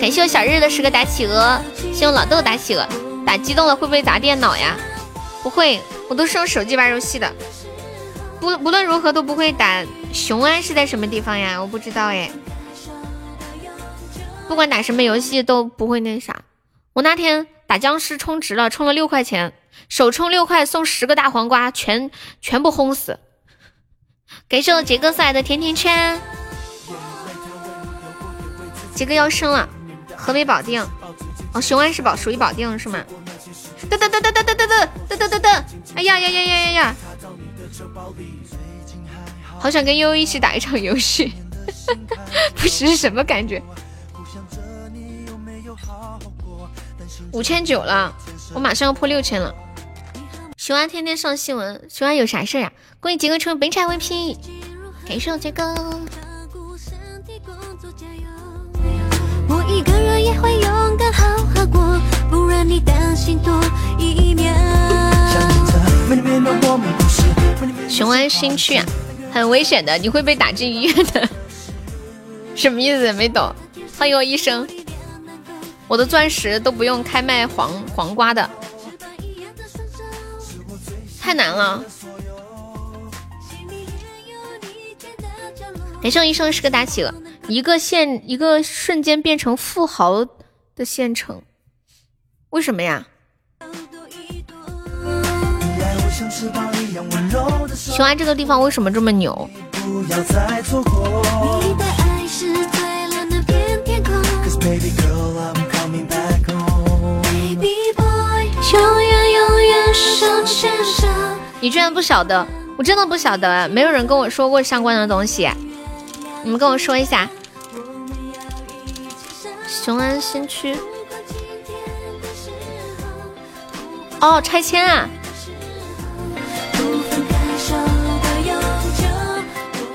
感谢我小日的十个打企鹅，谢我老豆打企鹅。打激动了会不会砸电脑呀？不会，我都是用手机玩游戏的。不不论如何都不会打。雄安是在什么地方呀？我不知道哎。不管打什么游戏都不会那啥。我那天打僵尸充值了，充了六块钱，首充六块送十个大黄瓜，全全部轰死。感谢我杰哥送来的甜甜圈。杰哥要升了，河北保定。哦，雄安是保属于保定是吗？噔噔噔噔噔噔噔噔噔噔噔！哎呀呀呀呀呀呀！好想跟悠悠一起打一场游戏，<laughs> 不是什么感觉。五千九了，我马上要破六千了。雄安天天上新闻，雄安有啥事啊？恭喜杰哥成为本场 VP，感谢我杰哥。我一个人也会勇敢好好过，不然你担心多一秒。雄安新区啊，很危险的，你会被打进医院的。<laughs> 什么意思？没懂。欢迎我医生。我的钻石都不用开卖黄黄瓜的，太难了。感谢我医生是个大企鹅，一个县一个瞬间变成富豪的县城，为什么呀？雄安这个地方为什么这么牛？你你居然不晓得，我真的不晓得，没有人跟我说过相关的东西，你们跟我说一下。雄安新区，哦，拆迁啊！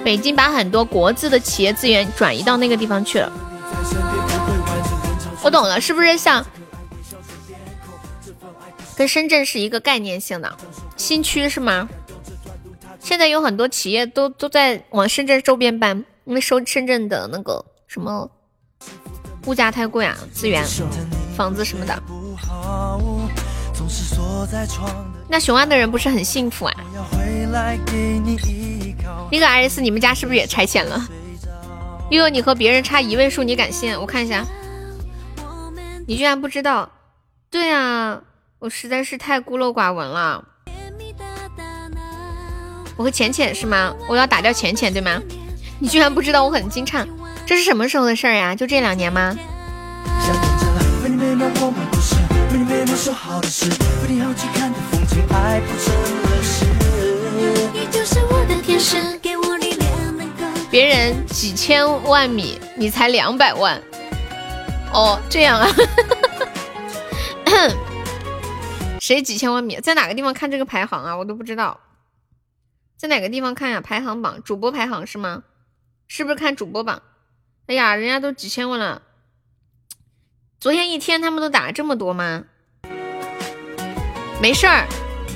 北京把很多国资的企业资源转移到那个地方去了。我懂了，是不是像跟深圳是一个概念性的新区是吗？现在有很多企业都都在往深圳周边搬，因为收深圳的那个什么物价太贵啊，资源、房子什么的。那雄安的人不是很幸福啊？那个 R S，你们家是不是也拆迁了？悠悠，你和别人差一位数，你敢信？我看一下。你居然不知道？对啊，我实在是太孤陋寡闻了。我和浅浅是吗？我要打掉浅浅对吗？你居然不知道我很惊诧，这是什么时候的事儿呀？就这两年吗？别人几千万米，你才两百万。哦，这样啊，<laughs> 谁几千万米？在哪个地方看这个排行啊？我都不知道，在哪个地方看呀？排行榜，主播排行是吗？是不是看主播榜？哎呀，人家都几千万了，昨天一天他们都打了这么多吗？没事儿，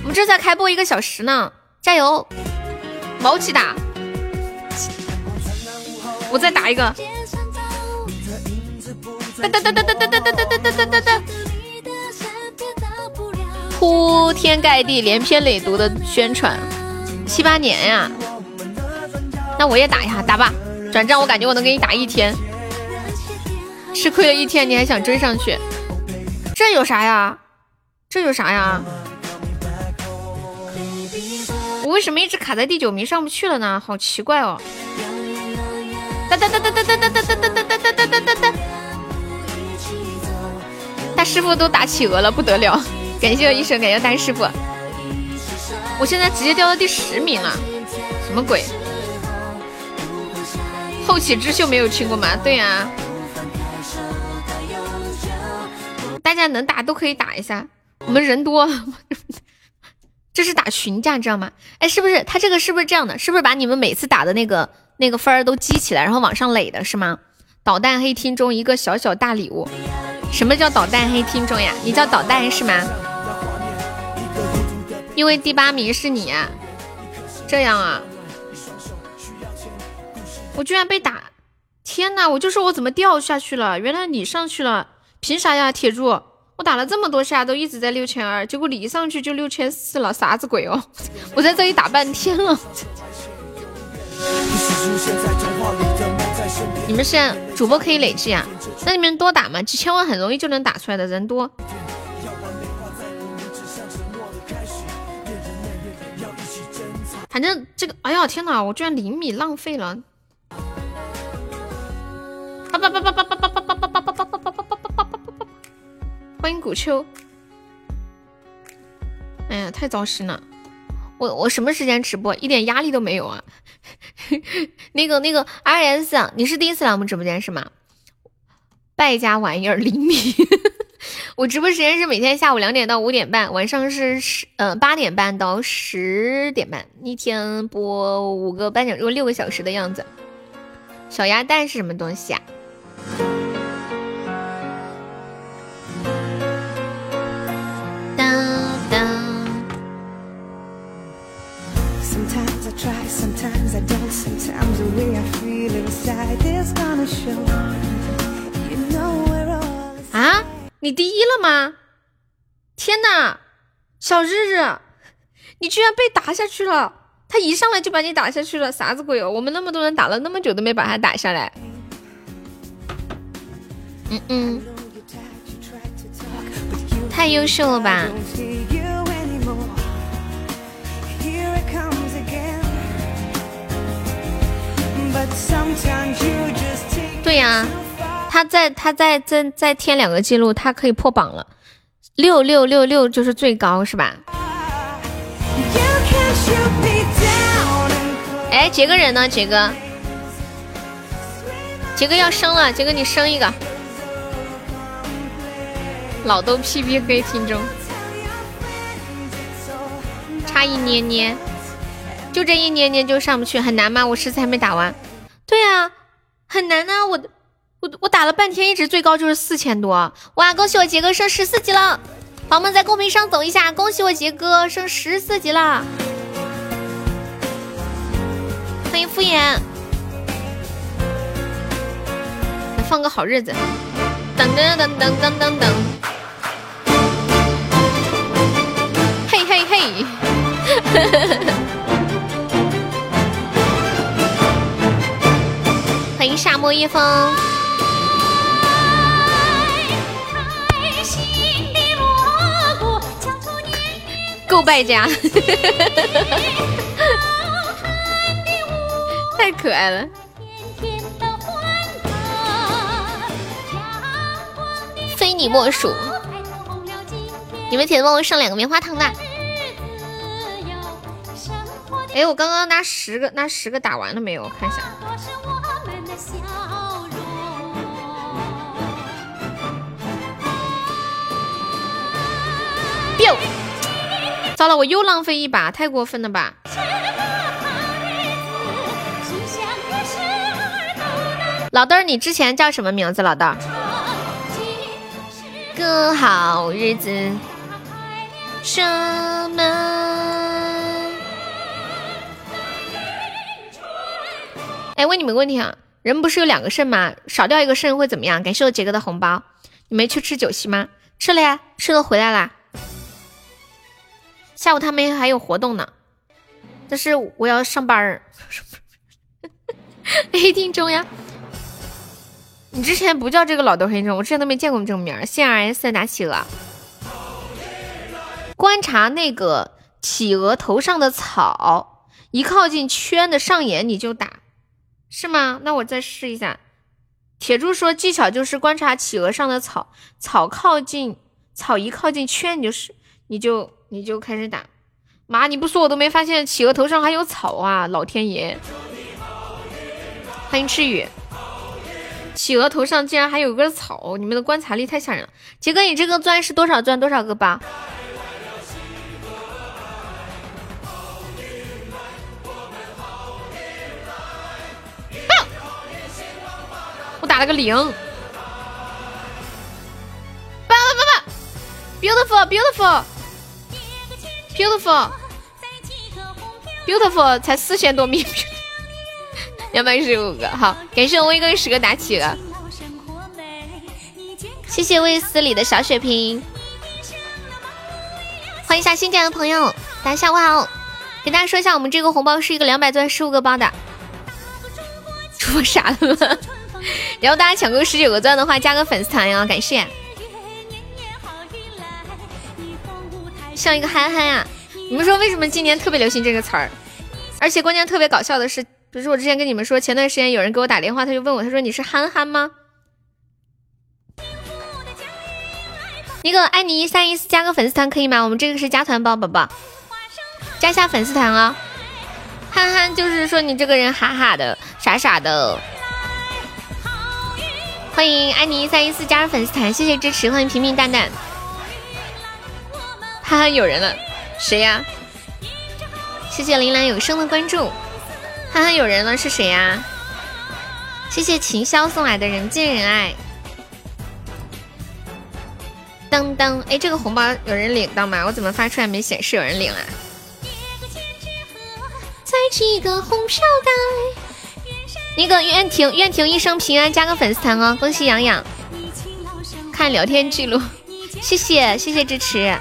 我们这才开播一个小时呢，加油，毛起打，我再打一个，哒哒哒哒哒哒哒哒哒哒哒哒哒，铺天盖地、连篇累牍的宣传，七八年呀，那我也打一下，打吧，转账我感觉我能给你打一天，吃亏了一天你还想追上去，这有啥呀？这有啥呀？我为什么一直卡在第九名上不去了呢？好奇怪哦！哒哒哒哒哒哒哒哒哒哒哒哒哒哒哒！大师傅都打企鹅了，不得了！感谢我医生，感谢大师傅。我现在直接掉到第十名了，什么鬼？后起之秀没有听过吗？对呀，大家能打都可以打一下。我们人多，<laughs> 这是打群架，知道吗？哎，是不是他这个是不是这样的？是不是把你们每次打的那个那个分儿都积起来，然后往上垒的是吗？导弹黑厅中一个小小大礼物。什么叫导弹黑厅中呀？你叫导弹是吗？因为第八名是你。这样啊？我居然被打！天哪！我就说我怎么掉下去了？原来你上去了，凭啥呀，铁柱？我打了这么多下，都一直在六千二，结果你一上去就六千四了，啥子鬼哦！<laughs> 我在这里打半天了。你们现在主播可以累计啊？那你们多打嘛，几千万很容易就能打出来的，人多。反正这个，哎呀天哪，我居然零米浪费了！叭叭叭叭叭叭叭叭叭叭叭叭叭叭叭叭叭叭。欢迎古秋，哎呀，太糟心了！我我什么时间直播，一点压力都没有啊！那个那个 R S，你是第一次来我们直播间是吗？败家玩意儿，厘米！<laughs> 我直播时间是每天下午两点到五点半，晚上是十呃八点半到十点半，一天播五个半小时，六个小时的样子。小鸭蛋是什么东西啊？啊，你第一了吗？天哪，小日日，你居然被打下去了！他一上来就把你打下去了，啥子鬼哦？我们那么多人打了那么久都没把他打下来。嗯嗯，太优秀了吧！对呀，他再他再再再添两个记录，他可以破榜了。六六六六就是最高是吧？哎，杰哥人呢？杰哥，杰哥要升了，杰哥你升一个。老都 P P 黑听众，差一捏捏，就这一捏捏就上不去，很难吗？我十次还没打完。对呀，很难呐！我我我打了半天，一直最高就是四千多。哇，恭喜我杰哥升十四级了！宝宝们在公屏上走一下，恭喜我杰哥升十四级了！欢迎敷衍，放个好日子，噔噔噔噔噔噔噔，嘿嘿嘿！<laughs> 欢迎沙漠夜风，够败家，<laughs> 太可爱了。非你莫属，你们铁子帮我上两个棉花糖的。哎，我刚刚拿十个拿十个打完了没有？我看一下。糟了，我又浪费一把，太过分了吧！老豆儿，你之前叫什么名字？老豆儿，个好日子。什么？哎，问你们个问题啊，人不是有两个肾吗？少掉一个肾会怎么样？感谢我杰哥的红包，你没去吃酒席吗？吃了呀，吃了回来啦。下午他们还有活动呢，但是我要上班儿。<laughs> 黑听中呀，你之前不叫这个老豆黑中，我之前都没见过你这个名儿。C R S 打企鹅，观察那个企鹅头上的草，一靠近圈的上沿你就打，是吗？那我再试一下。铁柱说技巧就是观察企鹅上的草，草靠近草一靠近圈你就是你就。你就开始打，妈！你不说我都没发现企鹅头上还有草啊！老天爷，欢迎赤羽，企鹅头上竟然还有根草，你们的观察力太吓人了。杰哥，你这个钻是多少钻？多少个八？我打了个零。爸爸爸爸，beautiful beautiful。Beautiful，Beautiful，才四千多米，两百一十五个，好，感谢我威哥十个打起了，谢谢卫斯理的小血瓶，欢迎一下新进来的朋友，大家下午好，给大家说一下，我们这个红包是一个两百钻十五个包的，主播傻了？<laughs> 然后大家抢够十九个钻的话，加个粉丝团呀，感谢。像一个憨憨呀！你们说为什么今年特别流行这个词儿？而且关键特别搞笑的是，不是我之前跟你们说，前段时间有人给我打电话，他就问我，他说你是憨憨吗？那个爱你一三一四加个粉丝团可以吗？我们这个是加团包，宝宝，加下粉丝团啊！憨憨就是说你这个人哈哈的，傻傻的。欢迎爱你一三一四加入粉丝团，谢谢支持，欢迎平平淡淡。哈哈，有人了，谁呀？谢谢铃兰有声的关注。哈哈，有人了，是谁呀？谢谢秦霄送来的人见人爱。当当，哎，这个红包有人领到吗？我怎么发出来没显示有人领啊？再寄个红飘带。那个愿婷，愿婷一生平安，加个粉丝团哦，恭喜洋洋。看聊天记录，谢谢谢谢支持。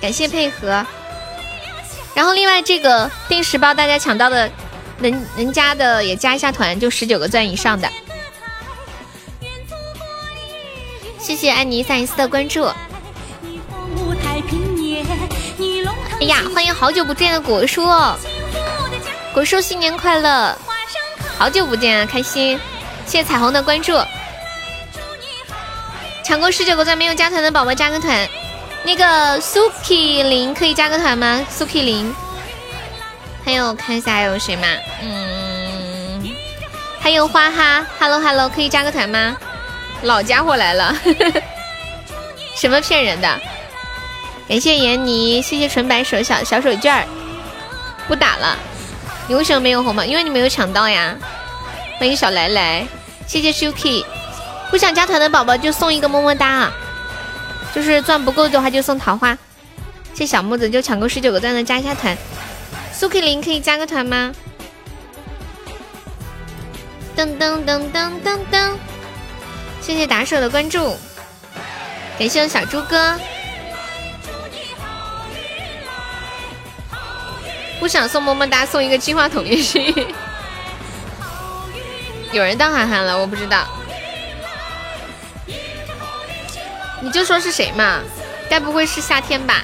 感谢配合，然后另外这个定时包大家抢到的，能能加的也加一下团，就十九个钻以上的。谢谢安妮三一四的关注。哎呀，欢迎好久不见的果叔，果叔新年快乐！好久不见啊，开心！谢谢彩虹的关注。抢够十九个钻没有加团的宝宝加个团。那个 Suki 零可以加个团吗？Suki 零，还有看一下还有谁吗？嗯，还有花哈，Hello Hello，可以加个团吗？老家伙来了，<laughs> 什么骗人的？感谢闫妮，谢谢纯白手小小手绢儿，不打了。你为什么没有红包？因为你没有抢到呀。欢迎小来来，谢谢 Suki，不想加团的宝宝就送一个么么哒。就是钻不够的话就送桃花，谢小木子就抢够十九个钻的加一下团，苏 K 林可以加个团吗？噔噔噔噔噔噔，谢谢打手的关注，感谢我小猪哥，不想送么么哒，送一个金话筒也行。<laughs> 有人当涵涵了，我不知道。你就说是谁嘛？该不会是夏天吧？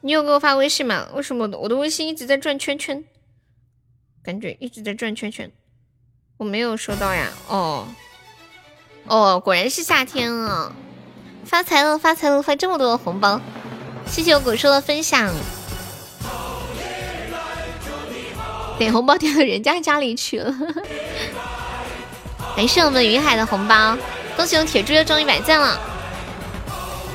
你有给我发微信吗？为什么我的微信一直在转圈圈？感觉一直在转圈圈，我没有收到呀。哦，哦，果然是夏天啊！发财了，发财了，发这么多的红包！谢谢我果叔的分享。点红包点到人家家里去了，<laughs> 感谢我们云海的红包，恭喜我铁柱又中一百赞了。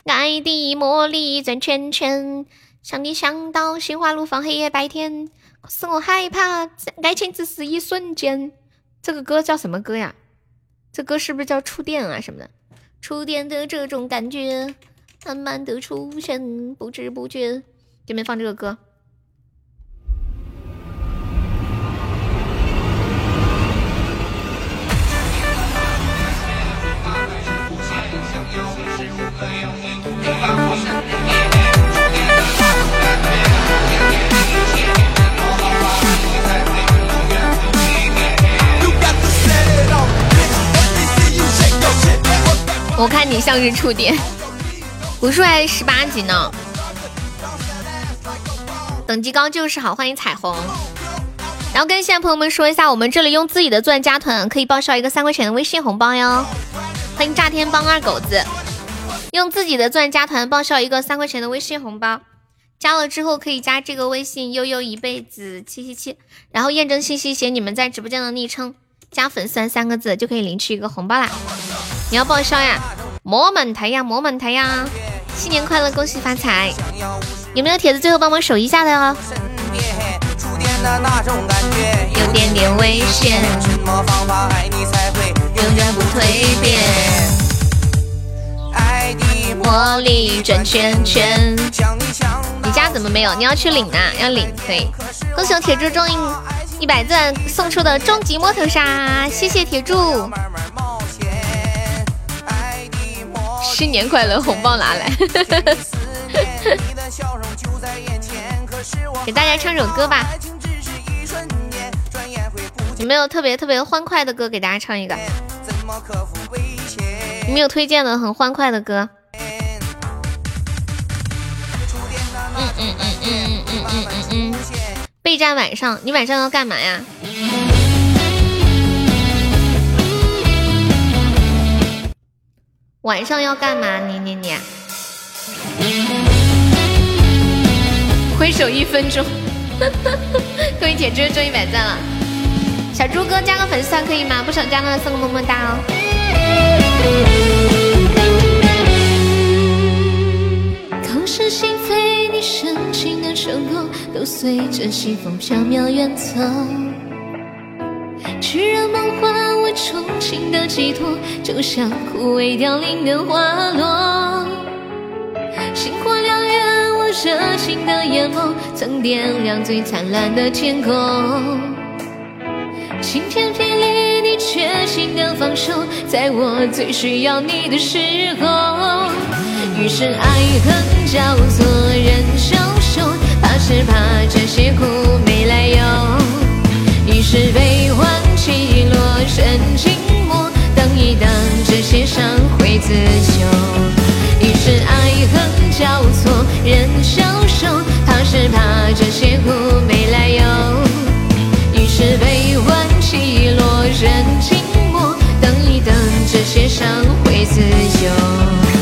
爱的魔力转圈圈，想你想到心花怒放，黑夜白天，可是我害怕爱情只是一瞬间。这个歌叫什么歌呀？这歌是不是叫触电啊什么的？触电的这种感觉，慢慢的出现，不知不觉。对面放这个歌。我看你像是触电，武术还十八级呢，等级高就是好，欢迎彩虹。然后跟现在朋友们说一下，我们这里用自己的钻加团可以报销一个三块钱的微信红包哟。欢迎炸天帮二狗子，用自己的钻加团报销一个三块钱的微信红包，加了之后可以加这个微信悠悠一辈子七七七，然后验证信息写你们在直播间的昵称，加粉丝三个字就可以领取一个红包啦。你要报销呀？魔门台呀，魔门台呀！新年快乐，恭喜发财！有没有铁子最后帮忙守一下的哦？有点点危险，什么方法爱你才会永远不蜕变。魔力转圈圈。你家怎么没有？你要去领啊，要领。对，恭喜我铁柱中一百钻送出的终极摸头杀，谢谢铁柱。新年快乐，红包拿来！<laughs> 给大家唱首歌吧，有没有特别特别欢快的歌给大家唱一个？有没有推荐的很欢快的歌？嗯嗯嗯嗯嗯嗯嗯嗯嗯。备战晚上，你晚上要干嘛呀？晚上要干嘛？你你你，挥手一分钟，<laughs> 各位铁猪终于百赞了，小猪哥加个粉丝团可以吗？不想加的送个么么哒哦。口是心非，你深情的承诺，都随着西风飘渺远走。炽热梦幻，我憧憬的寄托，就像枯萎凋零的花落。星火燎原，我热情的眼眸，曾点亮最灿烂的天空。晴天霹雳，你绝情的放手，在我最需要你的时候。于是爱恨交错，人消瘦，怕是怕这些苦没来由。于是悲欢。起落人静默，等一等，这些伤会自救。于是爱恨交错，人消瘦，怕是怕这些苦没来由。于是悲欢起落人静默，等一等，这些伤会自救。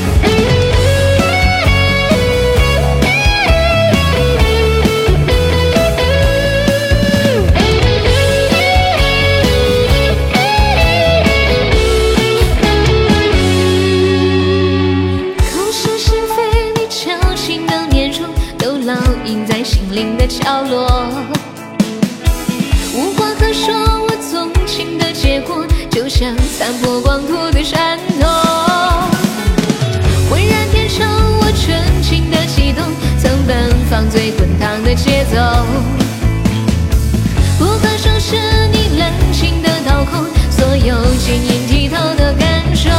像散播光秃的山头。浑然天成，我纯情的悸动，曾奔放最滚烫的节奏。不可收拾你冷清的掏空，所有晶莹剔透的感受。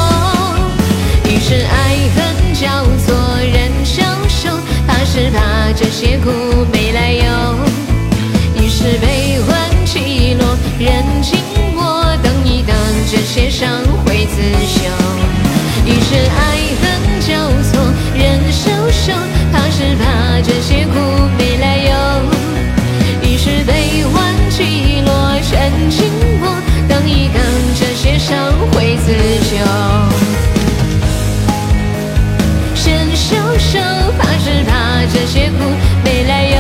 于是爱恨交错，人消瘦，怕是怕怕是怕这些苦没来由。于是悲欢起落，人静默，等一等，这些伤会自修。人消瘦，怕是怕这些苦没来由。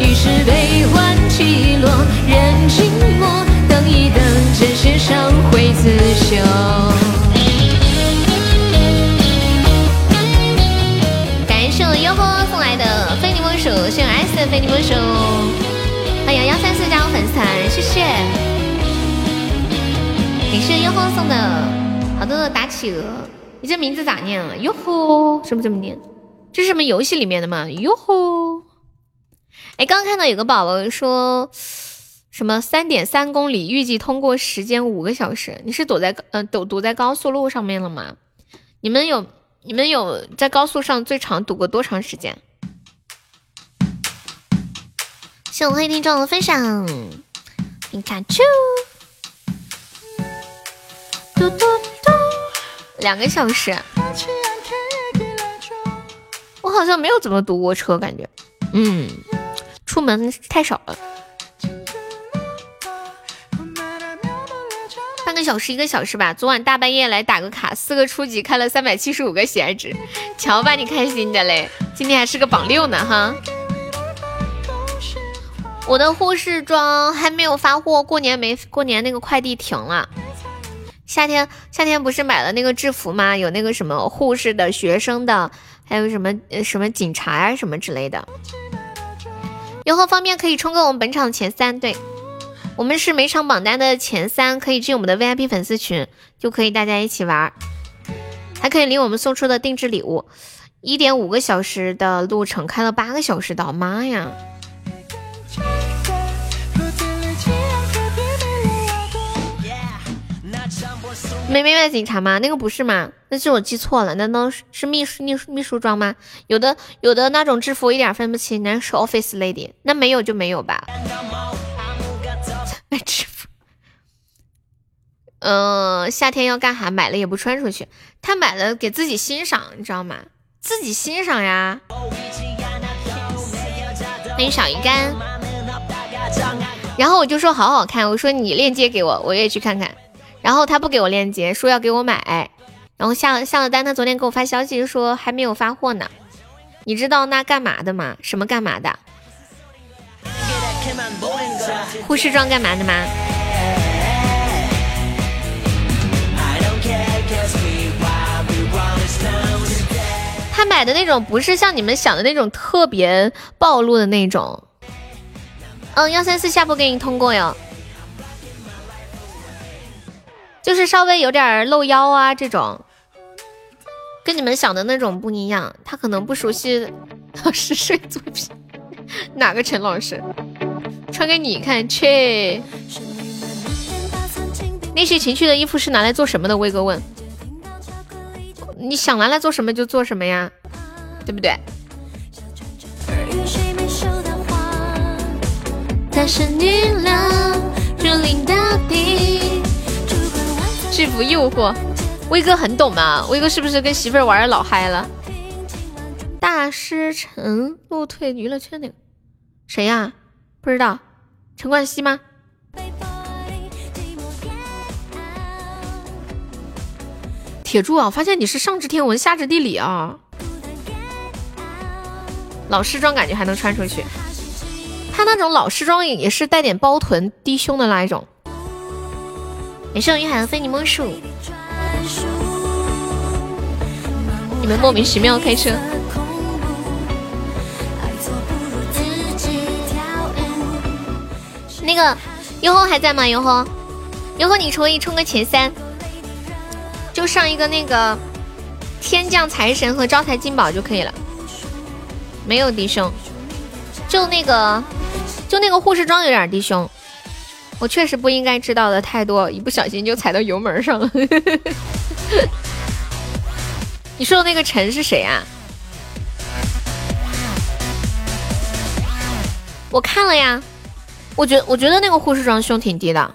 于是悲欢。起落，人静默，等一等，这些伤会自修。你们手。欢迎幺三四加入粉丝团，谢谢。你是烟花送的好多的打企鹅，你这名字咋念啊？哟吼，是不是这么念？这是什么游戏里面的吗？哟吼！哎，刚刚看到有个宝宝说什么三点三公里，预计通过时间五个小时。你是躲在呃堵堵在高速路上面了吗？你们有你们有在高速上最长堵过多长时间？谢我黑听众的分享，皮卡丘，嘟嘟嘟，两个小时。我好像没有怎么堵过车，感觉，嗯，出门太少了。半个小时一个小时吧。昨晚大半夜来打个卡，四个初级开了三百七十五个喜爱值，瞧把你开心的嘞！今天还是个榜六呢哈。我的护士装还没有发货，过年没过年那个快递停了。夏天夏天不是买了那个制服吗？有那个什么护士的、学生的。还有什么什么警察啊什么之类的，有何方便可以冲个我们本场前三？对，我们是每场榜单的前三，可以进我们的 VIP 粉丝群，就可以大家一起玩，还可以领我们送出的定制礼物。一点五个小时的路程，开了八个小时的，妈呀！没没卖警察吗？那个不是吗？那是我记错了，难道是是秘书秘书秘书装吗？有的有的那种制服一点分不清，那是 office lady，那没有就没有吧。卖制服，嗯，夏天要干哈？买了也不穿出去，他买了给自己欣赏，你知道吗？自己欣赏呀。欢迎小鱼干。然后我就说好好看，我说你链接给我，我也去看看。然后他不给我链接，说要给我买，然后下了下了单，他昨天给我发消息说还没有发货呢。你知道那干嘛的吗？什么干嘛的？护士装干嘛的吗？他买的那种不是像你们想的那种特别暴露的那种。嗯，幺三四下播给你通过哟。就是稍微有点露腰啊，这种跟你们想的那种不一样。他可能不熟悉老师睡作品，哪个陈老师？穿给你看去。那些情趣的衣服是拿来做什么的？威哥问。你想拿来做什么就做什么呀，对不对？但是你俩如临。制服诱惑，威哥很懂嘛？威哥是不是跟媳妇儿玩的老嗨了？大师陈陆退娱乐圈那个谁呀？不知道，陈冠希吗？铁柱啊，发现你是上知天文下知地理啊！老师装感觉还能穿出去，他那种老师装也是带点包臀低胸的那一种。也是云海的非你莫属。你们莫名其妙开车。那个优后还在吗？优后，优后，你可以冲个前三，就上一个那个天降财神和招财进宝就可以了。没有低胸，就那个，就那个护士装有点低胸。我确实不应该知道的太多，一不小心就踩到油门上了。<laughs> 你说的那个陈是谁啊？我看了呀，我觉我觉得那个护士装胸挺低的，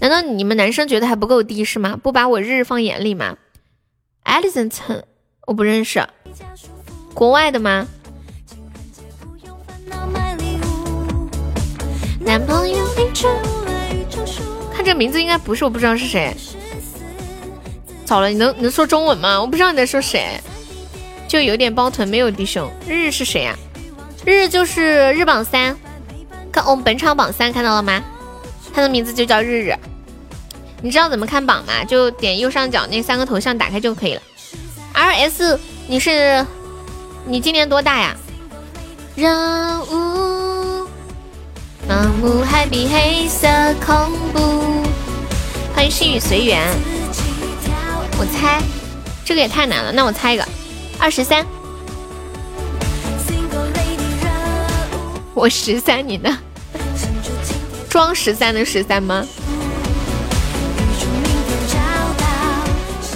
难道你们男生觉得还不够低是吗？不把我日日放眼里吗？Alison 我不认识，国外的吗？男朋友看这名字应该不是，我不知道是谁。早了，你能能说中文吗？我不知道你在说谁。就有点包臀，没有低胸。日日是谁呀？日日就是日榜三，看我们本场榜三看到了吗？他的名字就叫日日。你知道怎么看榜吗？就点右上角那三个头像打开就可以了。R S，你是你今年多大呀？盲目还比黑色恐怖。欢迎心语随缘。我猜这个也太难了，那我猜一个，二十三。我十三，你呢？装十三的十三吗？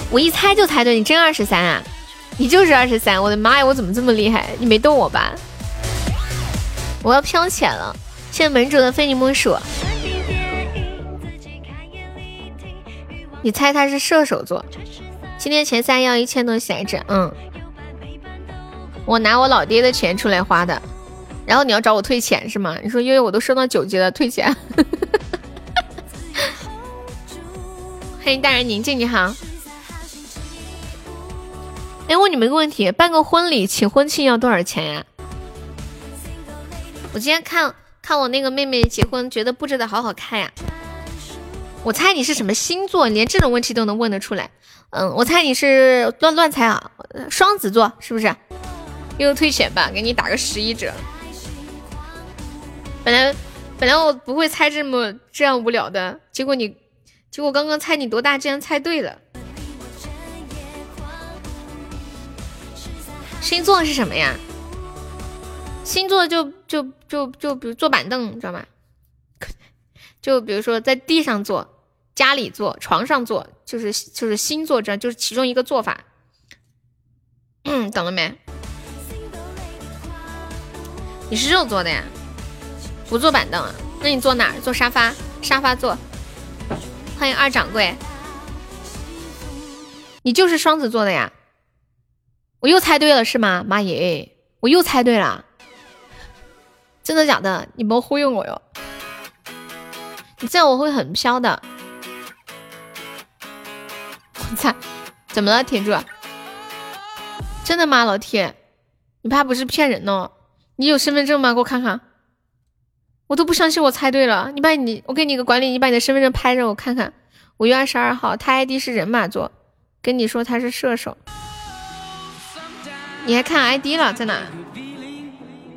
我一猜就猜对，你真二十三啊？你就是二十三！我的妈呀，我怎么这么厉害？你没逗我吧？我要飘起来了！谢门主的非你莫属。你猜他是射手座？今天前三要一千多血值，嗯，我拿我老爹的钱出来花的。然后你要找我退钱是吗？你说因为我都升到九级了，退钱。<laughs> 欢迎大人宁静，你好。哎，问你们一个问题，办个婚礼请婚庆要多少钱呀？我今天看看我那个妹妹结婚，觉得布置的好好看呀。我猜你是什么星座？连这种问题都能问得出来。嗯，我猜你是乱乱猜啊，双子座是不是？又退钱吧，给你打个十一折。本来本来我不会猜这么这样无聊的，结果你结果刚刚猜你多大，竟然猜对了。星座是什么呀？星座就就就就比如坐板凳，你知道吗？就比如说在地上坐、家里坐、床上坐，就是就是星座这，就是其中一个做法。嗯，懂了没？你是肉做的呀？不坐板凳啊？那你坐哪儿？坐沙发？沙发坐。欢迎二掌柜。你就是双子座的呀？我又猜对了是吗？妈耶！我又猜对了，真的假的？你别忽悠我哟！你这样我会很飘的。我猜，怎么了，铁柱？真的吗，老铁？你怕不是骗人呢？你有身份证吗？给我看看。我都不相信我猜对了。你把你，我给你个管理，你把你的身份证拍着我看看。五月二十二号，他 ID 是人马座，跟你说他是射手。你还看 ID 了，在哪？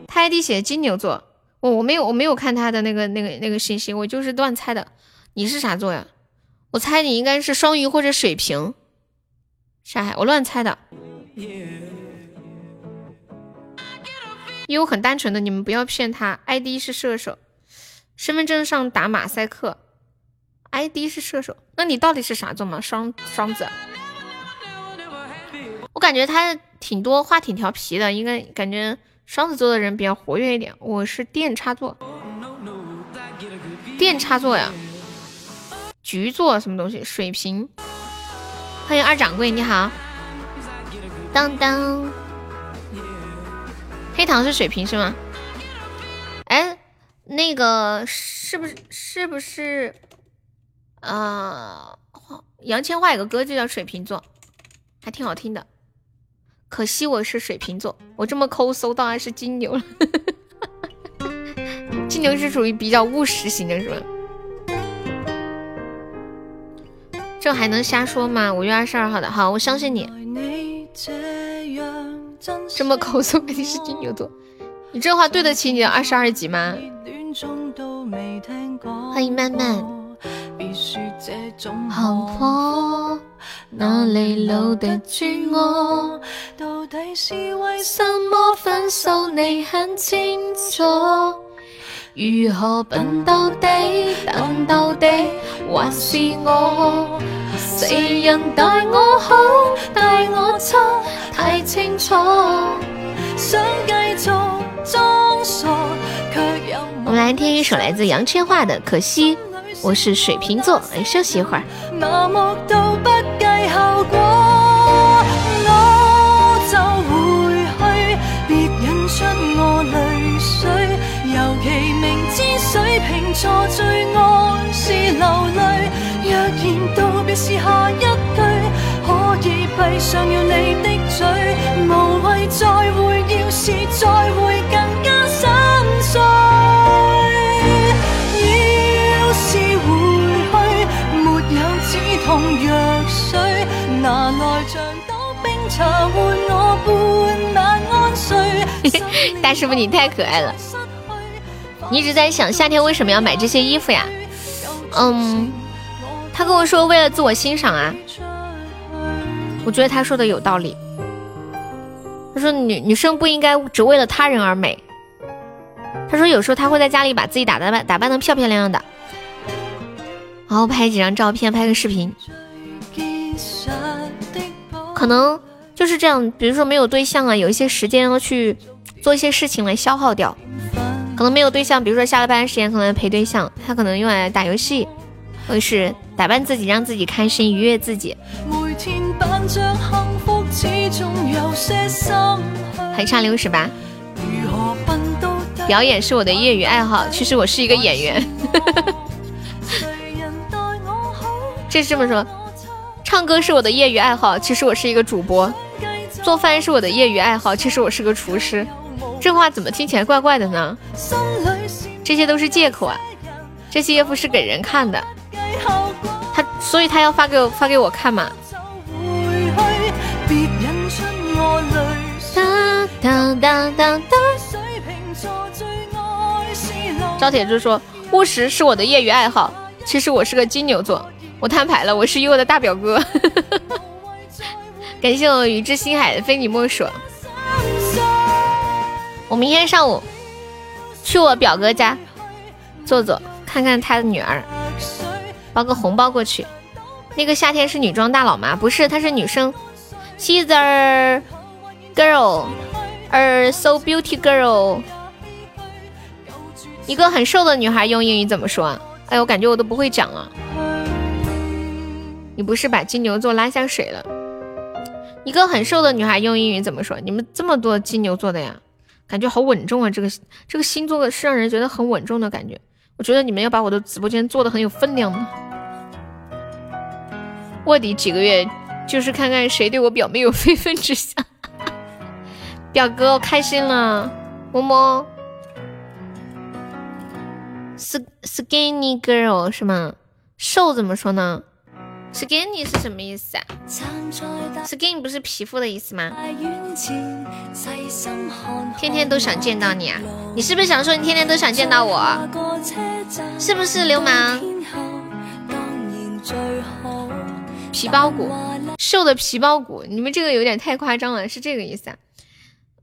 他 ID 写金牛座，我我没有我没有看他的那个那个那个信息，我就是乱猜的。你是啥座呀？我猜你应该是双鱼或者水瓶。啥海？我乱猜的。因为我很单纯的，你们不要骗他。ID 是射手，身份证上打马赛克。ID 是射手，那你到底是啥座嘛？双双子。我感觉他挺多话，挺调皮的，应该感觉双子座的人比较活跃一点。我是电插座，电插座呀，局座什么东西？水瓶。欢迎二掌柜，你好。当当，黑糖是水瓶是吗？哎，那个是不是是不是？呃，杨千嬅有个歌就叫水瓶座，还挺好听的。可惜我是水瓶座，我这么抠搜到还是金牛了。<laughs> 金牛是属于比较务实型的，是吧？这还能瞎说吗？五月二十二号的，好，我相信你。这么抠搜肯定是金牛座，你这话对得起你的二十二级吗？欢迎曼曼。好破哪里留得住我？到底是为什么分手？你很清楚。如何笨到底、等到底，还是我？谁人待我好、待我差，太清楚。想继续装傻，却又我们来听一首来自杨千嬅的《可惜》。我是水瓶座，来休息一会儿。麻木到不计后果，我就回去，别引出我泪水。尤其明知水瓶座最爱是流泪，若然道别是下一句，可以闭上了你的嘴，无谓再会，要是再会更加 <laughs> 大师傅，你太可爱了！你一直在想夏天为什么要买这些衣服呀？嗯，他跟我说为了自我欣赏啊。我觉得他说的有道理。他说女女生不应该只为了他人而美。他说有时候他会在家里把自己打扮打扮的漂漂亮亮的，然后拍几张照片，拍个视频。可能就是这样，比如说没有对象啊，有一些时间要去做一些事情来消耗掉。可能没有对象，比如说下了班时间可能陪对象，他可能用来打游戏，或者是打扮自己，让自己开心，愉悦自己。还差六十八。表演是我的业余爱好，其实我是一个演员。<laughs> 这是这么说。唱歌是我的业余爱好，其实我是一个主播；做饭是我的业余爱好，其实我是个厨师。这话怎么听起来怪怪的呢？这些都是借口啊！这些衣服是给人看的，他所以他要发给我发给我看嘛。当当当当。赵铁柱说：“务实是我的业余爱好，其实我是个金牛座。”我摊牌了，我是悠悠的大表哥。<laughs> 感谢我宇之星海，非你莫属。我明天上午去我表哥家坐坐，看看他的女儿，包个红包过去。那个夏天是女装大佬吗？不是，她是女生。She's a girl, a so beauty girl。一个很瘦的女孩用英语怎么说？哎，我感觉我都不会讲了。你不是把金牛座拉下水了？一个很瘦的女孩用英语怎么说？你们这么多金牛座的呀，感觉好稳重啊！这个这个星座是让人觉得很稳重的感觉。我觉得你们要把我的直播间做的很有分量的。卧底几个月，就是看看谁对我表妹有非分之想。<laughs> 表哥，我开心了，么么。Skinny girl 是吗？瘦怎么说呢？Skinny 是什么意思啊？Skin 不是皮肤的意思吗？天天都想见到你啊！你是不是想说你天天都想见到我？是不是流氓？皮包骨，瘦的皮包骨，你们这个有点太夸张了，是这个意思啊？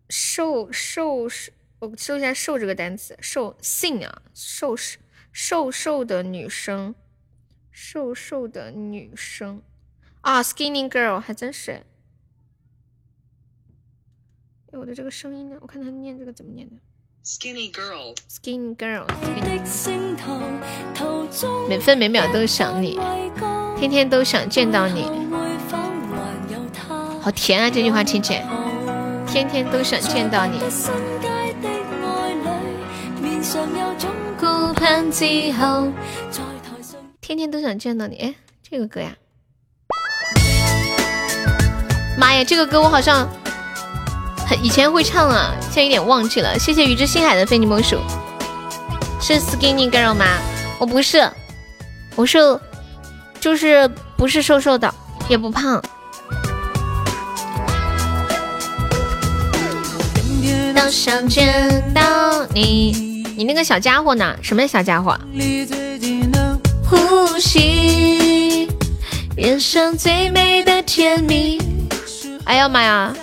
瘦瘦瘦，我搜一下瘦这个单词，瘦性啊，瘦是瘦瘦的女生。瘦瘦的女生啊，skinny girl 还真是。哎，我的这个声音呢？我看他念这个怎么念的？skinny girl，skinny girl，每分每秒都想你，天天都想见到你。好甜啊，这句话听起来，天天都想见到你。天天都想见到你，哎，这个歌呀，妈呀，这个歌我好像很以前会唱啊，现在有点忘记了。谢谢宇之星海的非你莫属，是 Skinny Girl 吗？我不是，我是就是不是瘦瘦的，也不胖。都想见到你，你那个小家伙呢？什么小家伙？呼吸，人生最美的甜蜜。哎呀妈呀，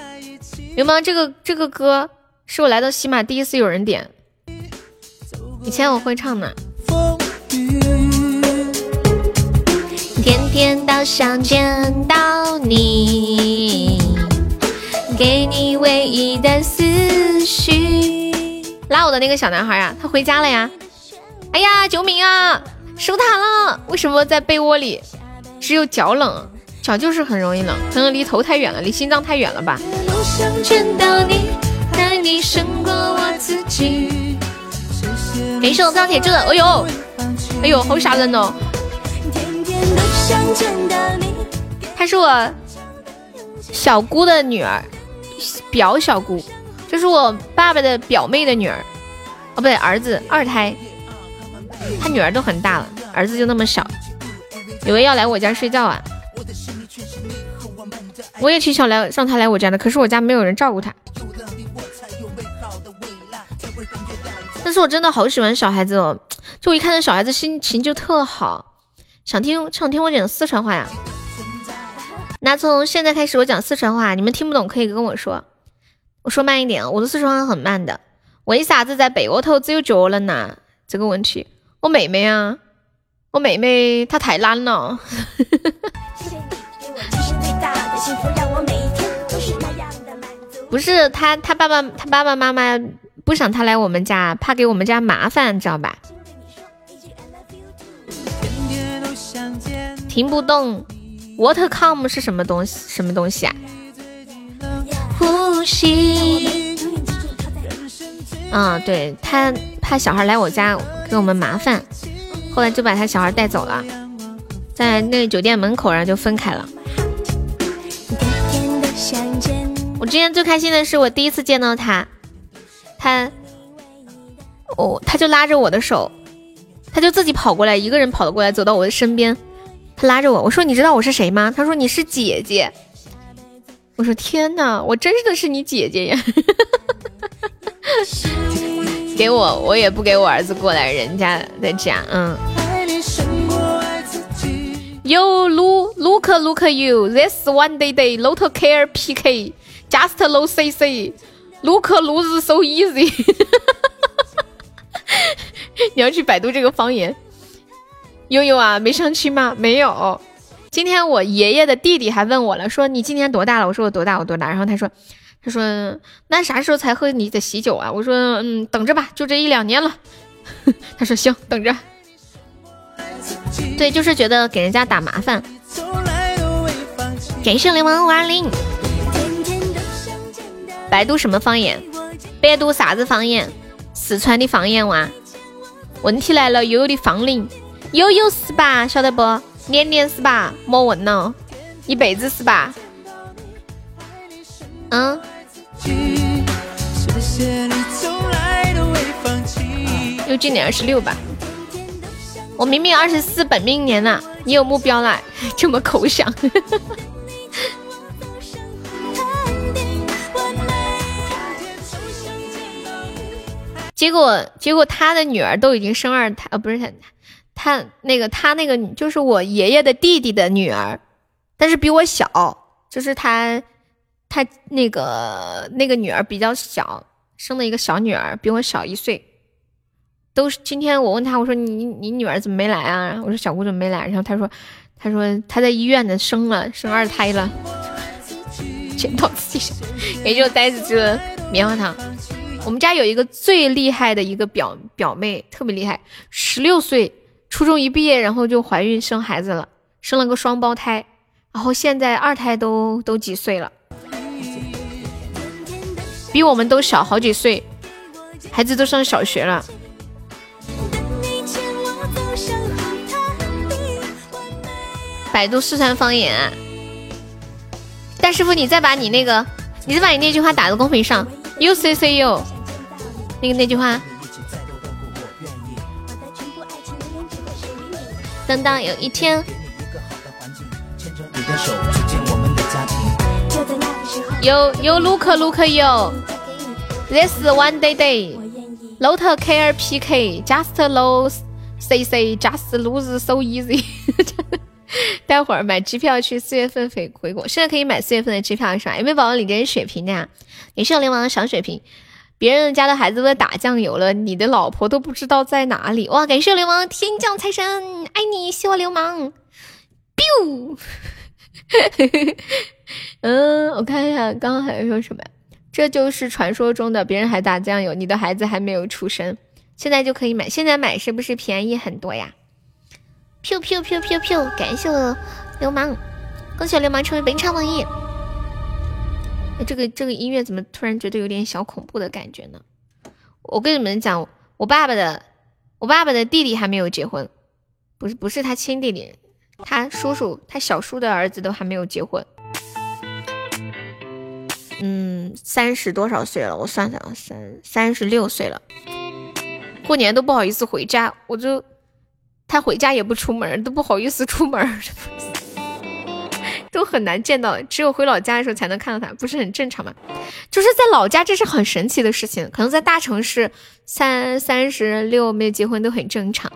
流氓，这个这个歌是我来到喜马第一次有人点，以前我会唱呢。天天都想见到你，给你唯一的思绪。拉我的那个小男孩啊，他回家了呀！哎呀，救命啊！守塔了，为什么在被窝里？只有脚冷，脚就是很容易冷，可能离头太远了，离心脏太远了吧。感谢我钢铁柱的，哎呦，哎呦，好吓人哦！她是我小姑的女儿，表小姑，就是我爸爸的表妹的女儿，哦不对，儿子二胎。他女儿都很大了，儿子就那么小，以为要来我家睡觉啊！我也挺想来让他来我家的，可是我家没有人照顾他。但是我真的好喜欢小孩子哦，就我一看到小孩子心情就特好，想听想听我讲四川话呀。那从现在开始我讲四川话，你们听不懂可以跟我说，我说慢一点，我的四川话很慢的。为啥子在被窝头只有脚冷呢？这个问题，我妹妹啊，我妹妹她太懒了。不是他，他爸爸，他爸爸妈妈不想他来我们家，怕给我们家麻烦，知道吧？停不动，Watercom 是什么东西？什么东西啊？呼吸。嗯，对他怕小孩来我家给我们麻烦，后来就把他小孩带走了，在那个酒店门口，然后就分开了。我之前最开心的是我第一次见到他，他，哦，他就拉着我的手，他就自己跑过来，一个人跑了过来，走到我的身边，他拉着我，我说你知道我是谁吗？他说你是姐姐。我说天哪，我真的是你姐姐呀！<laughs> 给我，我也不给我儿子过来，人家在家，嗯。You look look look you this one day day not care PK just low CC look lose so easy。<laughs> 你要去百度这个方言。悠悠啊，没相亲吗？没有。今天我爷爷的弟弟还问我了，说你今年多大了？我说我多大？我多大？然后他说。他说：“那啥时候才喝你的喜酒啊？”我说：“嗯，等着吧，就这一两年了。<laughs> ”他说：“行，等着。”对，就是觉得给人家打麻烦。感谢流氓五二零。百度什么方言？百度啥子方言？四川的方言哇。问题来了，悠悠的芳龄，悠悠是吧？晓得不？年年是吧？莫问了，一辈子是吧？嗯。弃。谢谢你从来都未放弃又今年二十六吧，我明明二十四本命年呢，你有目标了，<laughs> 这么口想。<laughs> 结果结果他的女儿都已经生二胎，呃，不是他，他那个他那个就是我爷爷的弟弟的女儿，但是比我小，就是他。他那个那个女儿比较小，生了一个小女儿，比我小一岁。都是今天我问他，我说你你女儿怎么没来啊？我说小姑怎么没来？然后他说他说他在医院呢，生了生二胎了，检讨自己，也就呆子吃棉花糖。我们家有一个最厉害的一个表表妹，特别厉害，十六岁初中一毕业，然后就怀孕生孩子了，生了个双胞胎，然后现在二胎都都几岁了。比我们都小好几岁，孩子都上小学了。百度四川方言，大师傅，你再把你那个，你再把你那句话打在公屏上。U C C U，那个那句话。等到有一天。有有 look look 有 this one day day not care pk just lose cc just lose so easy <laughs> 待会儿买机票去四月份回回国，现在可以买四月份的机票是吧？有没有宝宝领这些血瓶的呀？你是有流氓的小血瓶，别人家的孩子都在打酱油了，你的老婆都不知道在哪里哇！感谢流氓天降财神，爱你，希望流氓，biu。<laughs> <laughs> 嗯，我看一下，刚刚还说什么？这就是传说中的别人还打酱油，你的孩子还没有出生，现在就可以买，现在买是不是便宜很多呀？飘飘飘飘飘，感谢我流氓，恭喜流氓成为本场榜一。这个这个音乐怎么突然觉得有点小恐怖的感觉呢？我跟你们讲，我爸爸的，我爸爸的弟弟还没有结婚，不是不是他亲弟弟。他叔叔，他小叔的儿子都还没有结婚，嗯，三十多少岁了？我算算，三三十六岁了。过年都不好意思回家，我就他回家也不出门，都不好意思出门，<laughs> 都很难见到，只有回老家的时候才能看到他，不是很正常吗？就是在老家，这是很神奇的事情。可能在大城市，三三十六没结婚都很正常。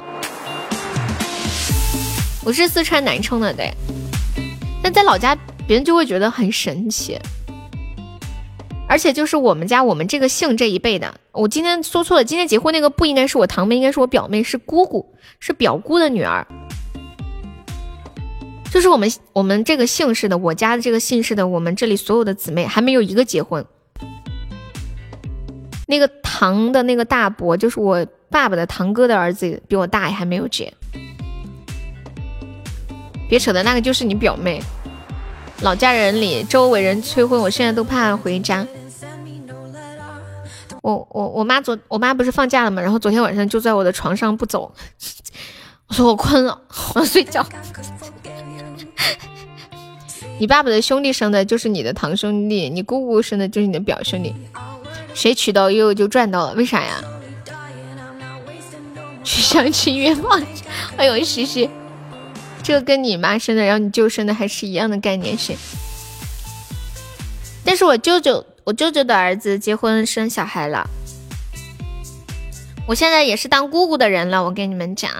我是四川南充的，对。但在老家，别人就会觉得很神奇。而且就是我们家我们这个姓这一辈的，我今天说错了，今天结婚那个不应该是我堂妹，应该是我表妹，是姑姑，是表姑的女儿。就是我们我们这个姓氏的，我家的这个姓氏的，我们这里所有的姊妹还没有一个结婚。那个堂的那个大伯，就是我爸爸的堂哥的儿子，比我大，还没有结。别扯的，那个就是你表妹。老家人里，周围人催婚，我现在都怕回家。我我我妈昨我妈不是放假了吗？然后昨天晚上就在我的床上不走。<laughs> 我说我困了，我要睡觉。<laughs> 你爸爸的兄弟生的就是你的堂兄弟，你姑姑生的就是你的表兄弟。谁娶到悠悠就赚到了，为啥呀？去相亲约炮。<laughs> 哎呦，西西。这跟你妈生的，然后你舅生的还是一样的概念是。但是我舅舅，我舅舅的儿子结婚生小孩了。我现在也是当姑姑的人了，我跟你们讲，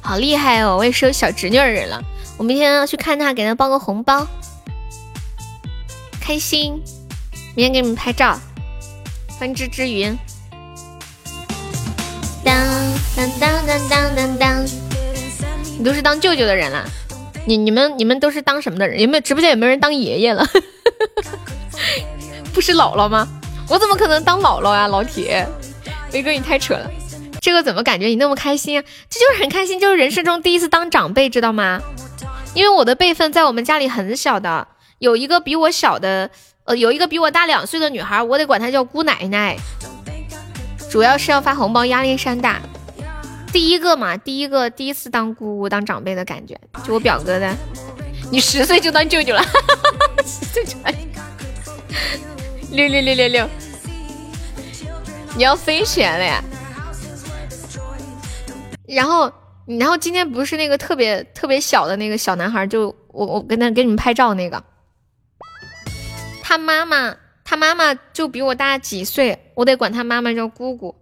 好厉害哦！我也是有小侄女的人了。我明天要去看他，给他包个红包，开心。明天给你们拍照，欢芝芝云。当当当当当当当。你都是当舅舅的人了，你你们你们都是当什么的人？有没有直播间有没有人当爷爷了？<laughs> 不是姥姥吗？我怎么可能当姥姥呀？老铁，威哥你太扯了，这个怎么感觉你那么开心？这就是很开心，就是人生中第一次当长辈，知道吗？因为我的辈分在我们家里很小的，有一个比我小的，呃，有一个比我大两岁的女孩，我得管她叫姑奶奶。主要是要发红包，压力山大。第一个嘛，第一个第一次当姑姑当长辈的感觉，就我表哥的。你十岁就当舅舅了，十岁就六六六六六，你要飞起来了呀！然后，然后今天不是那个特别特别小的那个小男孩，就我我跟他给你们拍照那个，他妈妈他妈妈就比我大几岁，我得管他妈妈叫姑姑。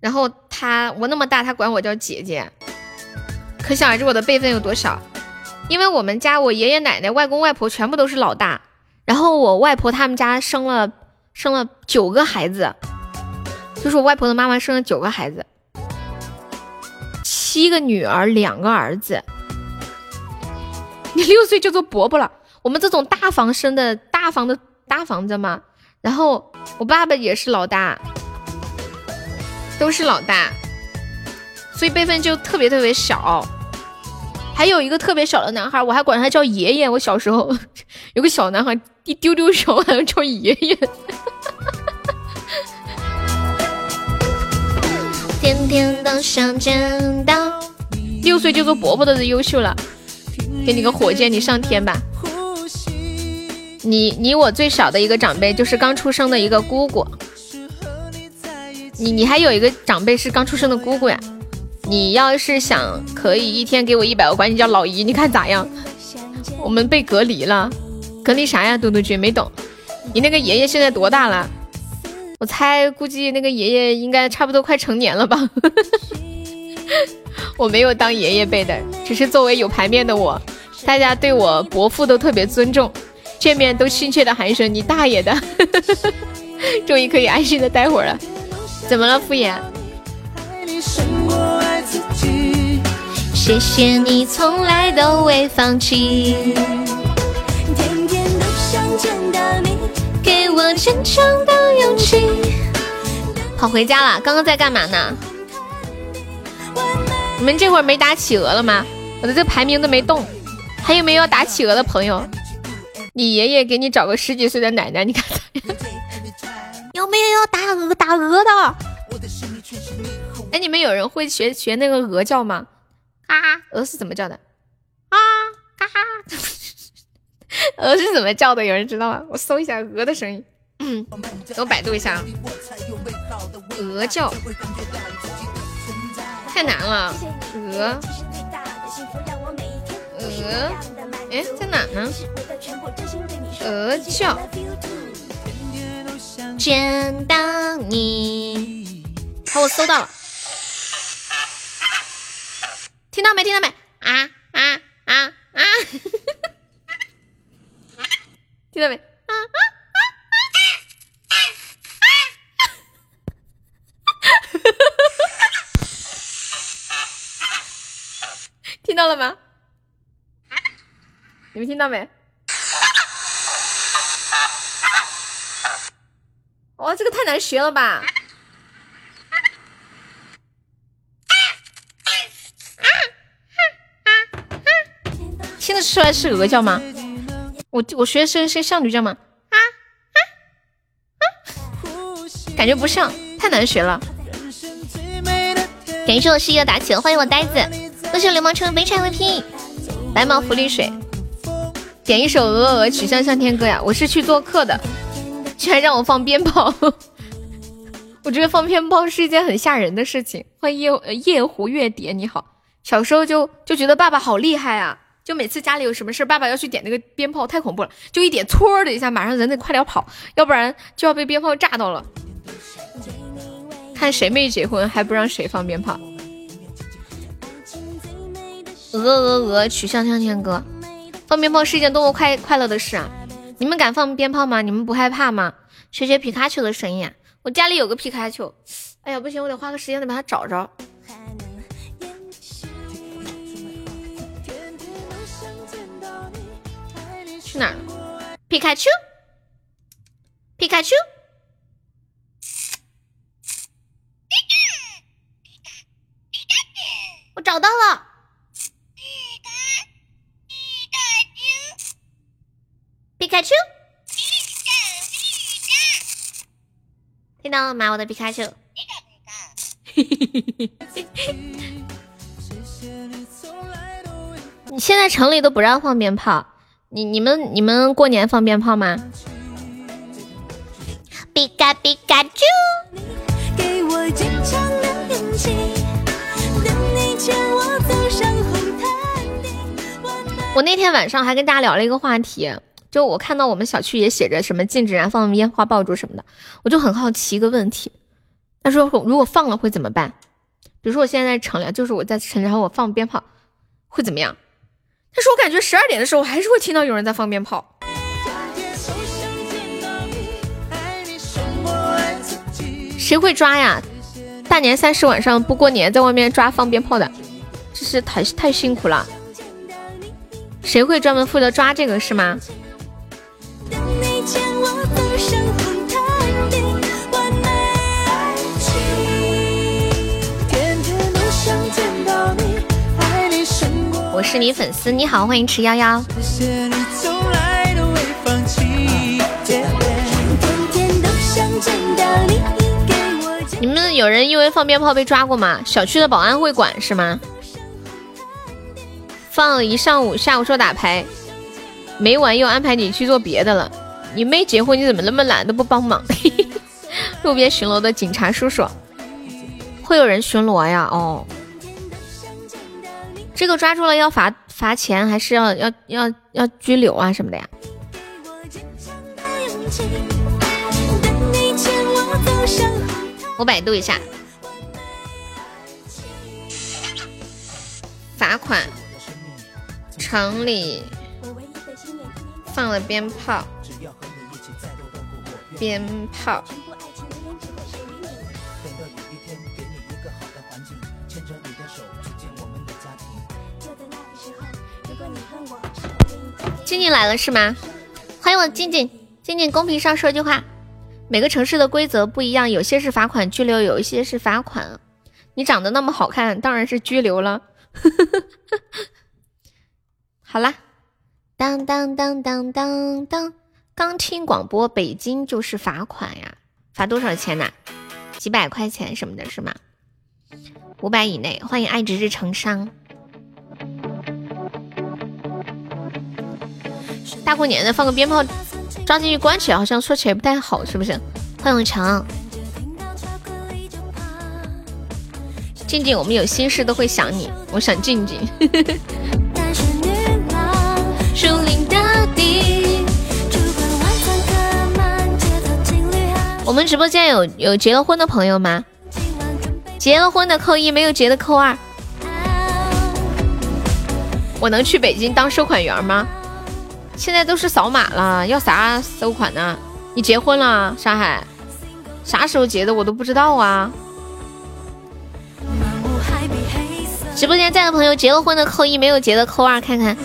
然后他我那么大，他管我叫姐姐，可想而知我的辈分有多少。因为我们家我爷爷奶奶、外公外婆全部都是老大，然后我外婆他们家生了生了九个孩子，就是我外婆的妈妈生了九个孩子，七个女儿，两个儿子。你六岁就做伯伯了，我们这种大房生的大房的大房子嘛。然后我爸爸也是老大。都是老大，所以辈分就特别特别小。还有一个特别小的男孩，我还管他叫爷爷。我小时候 <laughs> 有个小男孩，一丢丢小，还要叫爷爷。天天都想见到，六岁就做伯伯的优秀了，给你个火箭，你上天吧。你你我最小的一个长辈就是刚出生的一个姑姑。你你还有一个长辈是刚出生的姑姑呀，你要是想可以一天给我一百个，管你叫老姨，你看咋样？我们被隔离了，隔离啥呀？嘟嘟君没懂。你那个爷爷现在多大了？我猜估计那个爷爷应该差不多快成年了吧。<laughs> 我没有当爷爷辈的，只是作为有牌面的我，大家对我伯父都特别尊重，见面都亲切的喊一声你大爷的。<laughs> 终于可以安心的待会儿了。怎么了，敷衍？谢谢你从来都未放弃，天天都想见到你，给我坚强的勇气。跑，回家了。刚刚在干嘛呢？你们这会儿没打企鹅了吗？我的这排名都没动。还有没有打企鹅的朋友？你爷爷给你找个十几岁的奶奶，你看咋样？有没有要打鹅打鹅的？哎，你们有人会学学那个鹅叫吗？啊，鹅是怎么叫的？啊，嘎哈，<laughs> 鹅是怎么叫的？有人知道吗？我搜一下鹅的声音。嗯，我百度一下。鹅叫，太难了。鹅，鹅。哎，在哪呢？鹅叫，见到你。好，我搜到了。听到没？听到没？啊啊啊啊！<laughs> 听到没？啊啊啊啊！<laughs> 听到了吗？你们听到没？哇，这个太难学了吧！听得出来是鹅叫吗？我我学的是是像驴叫吗？啊啊啊！感觉不像，太难学了。感谢我十一的打起，欢迎我呆子，恭喜流氓成为悲惨 VP，白毛福利水，点一首《鹅鹅鹅曲项向天歌》呀！我是去做客的，居然让我放鞭炮，<laughs> 我觉得放鞭炮是一件很吓人的事情。欢迎夜夜壶月蝶，你好，小时候就就觉得爸爸好厉害啊。就每次家里有什么事，爸爸要去点那个鞭炮，太恐怖了。就一点，嗵的一下，马上人得快点跑，要不然就要被鞭炮炸到了。看谁没结婚，还不让谁放鞭炮。鹅鹅鹅，曲项向天歌。放鞭炮是一件多么快快乐的事啊！你们敢放鞭炮吗？你们不害怕吗？学学皮卡丘的声音。我家里有个皮卡丘，哎呀，不行，我得花个时间得把它找着。去哪儿？皮卡丘，皮卡丘，我找到了。皮卡丘，听到了吗？我的皮卡丘。你现在城里都不让放鞭炮。你你们你们过年放鞭炮吗？皮卡皮卡丘。我那天晚上还跟大家聊了一个话题，就我看到我们小区也写着什么禁止燃放烟花爆竹什么的，我就很好奇一个问题。他说如果放了会怎么办？比如说我现在在城里，就是我在城里，然后我放鞭炮，会怎么样？但是我感觉十二点的时候我还是会听到有人在放鞭炮。谁会抓呀？大年三十晚上不过年，在外面抓放鞭炮的，这是太太辛苦了。谁会专门负责抓这个是吗？我是你粉丝，你好，欢迎池幺幺。你们有人因为放鞭炮被抓过吗？小区的保安会管是吗？放了一上午，下午说打牌，没完又安排你去做别的了。你没结婚，你怎么那么懒都不帮忙？<laughs> 路边巡逻的警察叔叔，会有人巡逻呀？哦。这个抓住了要罚罚钱，还是要要要要拘留啊什么的呀？我百度一下，罚款，城里放了鞭炮，鞭炮。静静来了是吗？欢迎我静静，静静公屏上说句话。每个城市的规则不一样，有些是罚款拘留，有一些是罚款。你长得那么好看，当然是拘留了。<laughs> 好啦，当当当当当当，刚听广播，北京就是罚款呀，罚多少钱呢？几百块钱什么的是吗？五百以内。欢迎爱直日成伤。大过年的放个鞭炮，抓进去关起来，好像说起来不太好，是不是？欢永强。静静，我们有心事都会想你，我想静静。树林到我们直播间有有结了婚的朋友吗？结了婚的扣一，没有结的扣二。我能去北京当收款员吗？现在都是扫码了，要啥收款呢？你结婚了，上海？啥时候结的我都不知道啊。直播间在的朋友，结了婚的扣一，没有结的扣二，看看。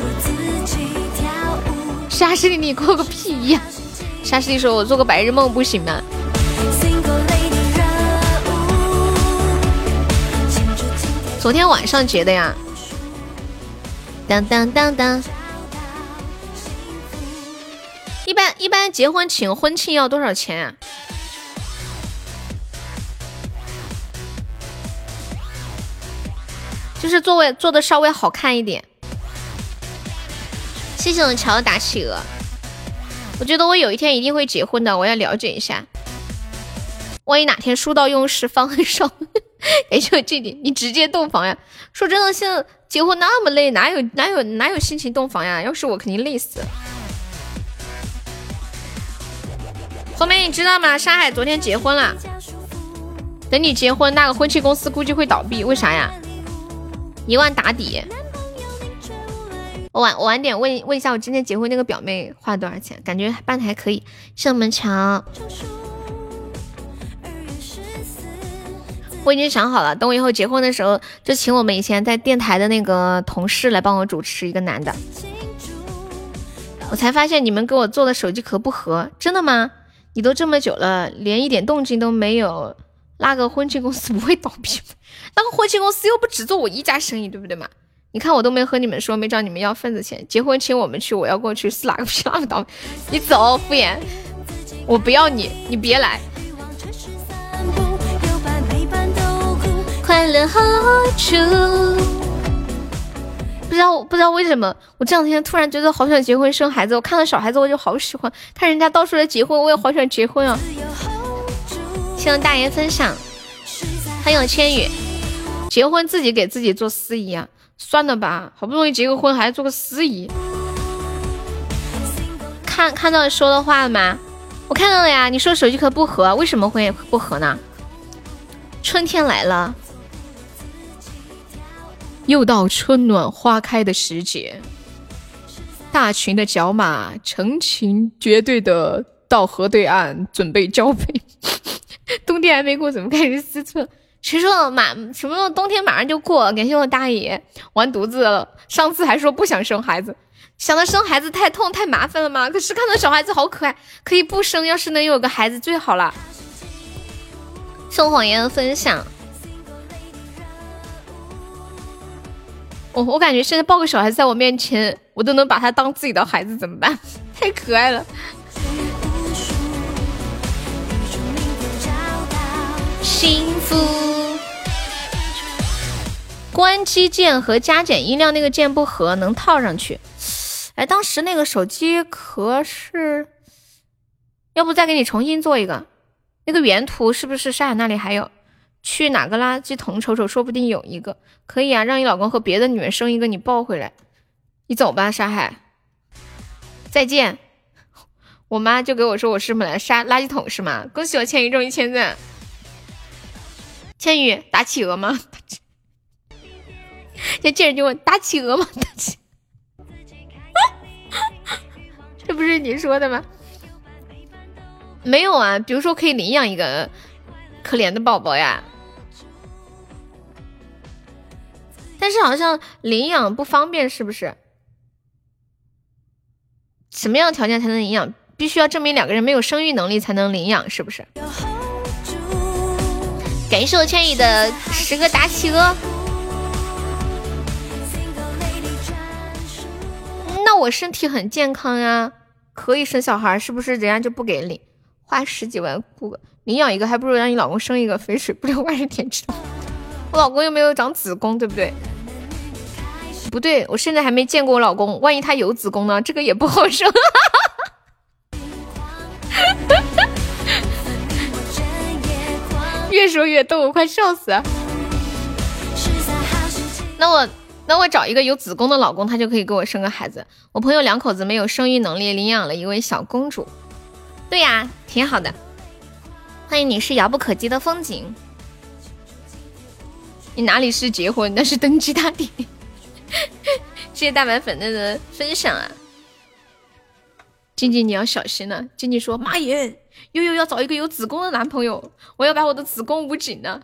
沙士丽，你扣个屁呀！沙士丽说：“我做个白日梦不行吗？”昨天晚上结的呀。当当当当。一般一般结婚请婚庆要多少钱呀？就是座位坐的稍微好看一点。谢谢我乔打企鹅。我觉得我有一天一定会结婚的，我要了解一下。万一哪天书到用时方恨少，<laughs> 也就这点，你直接洞房呀？说真的，现在结婚那么累，哪有哪有哪有心情洞房呀？要是我肯定累死。后面你知道吗？沙海昨天结婚了。等你结婚，那个婚庆公司估计会倒闭，为啥呀？一万打底，我晚我晚点问问一下，我今天结婚那个表妹花了多少钱？感觉办的还可以。谢我们强，我已经想好了，等我以后结婚的时候，就请我们以前在电台的那个同事来帮我主持一个男的。我才发现你们给我做的手机壳不合，真的吗？你都这么久了，连一点动静都没有，那个婚庆公司不会倒闭吗？那个婚庆公司又不只做我一家生意，对不对嘛？你看我都没和你们说，没找你们要份子钱。结婚请我们去，我要过去，是哪个屁那么倒？你走，敷衍，我不要你，你别来。快乐好处，知道不知道为什么，我这两天突然觉得好想结婚生孩子。我看到小孩子我就好喜欢，看人家到处来结婚，我也好想结婚啊。谢谢大爷分享，欢迎千羽。结婚自己给自己做司仪啊？算了吧，好不容易结个婚，还要做个司仪。看看到说的话了吗？我看到了呀。你说手机壳不合，为什么会不合呢？春天来了，又到春暖花开的时节，大群的角马成群结队的到河对岸准备交配。<laughs> 冬天还没过，怎么开始思春？谁说马什么冬天马上就过？感谢我大爷完犊子了。上次还说不想生孩子，想到生孩子太痛太麻烦了吗？可是看到小孩子好可爱，可以不生。要是能有个孩子最好了。送谎言分享，我我感觉现在抱个小孩在我面前，我都能把他当自己的孩子，怎么办？<laughs> 太可爱了。幸福。关机键和加减音量那个键不合，能套上去。哎，当时那个手机壳是，要不再给你重新做一个？那个原图是不是沙海那里还有？去哪个垃圾桶瞅瞅，说不定有一个。可以啊，让你老公和别的女人生一个，你抱回来。你走吧，沙海。再见。我妈就给我说我是买来沙垃圾桶是吗？恭喜我千羽中一千赞。千羽打企鹅吗？<laughs> 这见人就问打企鹅吗？打企，这不是你说的吗？没有啊，比如说可以领养一个可怜的宝宝呀，但是好像领养不方便，是不是？什么样的条件才能领养？必须要证明两个人没有生育能力才能领养，是不是？感谢我千羽的十个打企鹅。那我身体很健康呀，可以生小孩，是不是人家就不给领？花十几万雇个领养一个，还不如让你老公生一个，肥水不流外人田，知道？我老公又没有长子宫，对不对？不对，我现在还没见过我老公，万一他有子宫呢？这个也不好生。越说越逗，我快笑死。那我。那我找一个有子宫的老公，他就可以给我生个孩子。我朋友两口子没有生育能力，领养了一位小公主。对呀，挺好的。欢迎你是遥不可及的风景。你哪里是结婚？那是登基大典。<laughs> 谢谢大白粉的分享啊！静静你要小心了。静静说：“妈耶，悠悠要找一个有子宫的男朋友，我要把我的子宫捂紧呢。”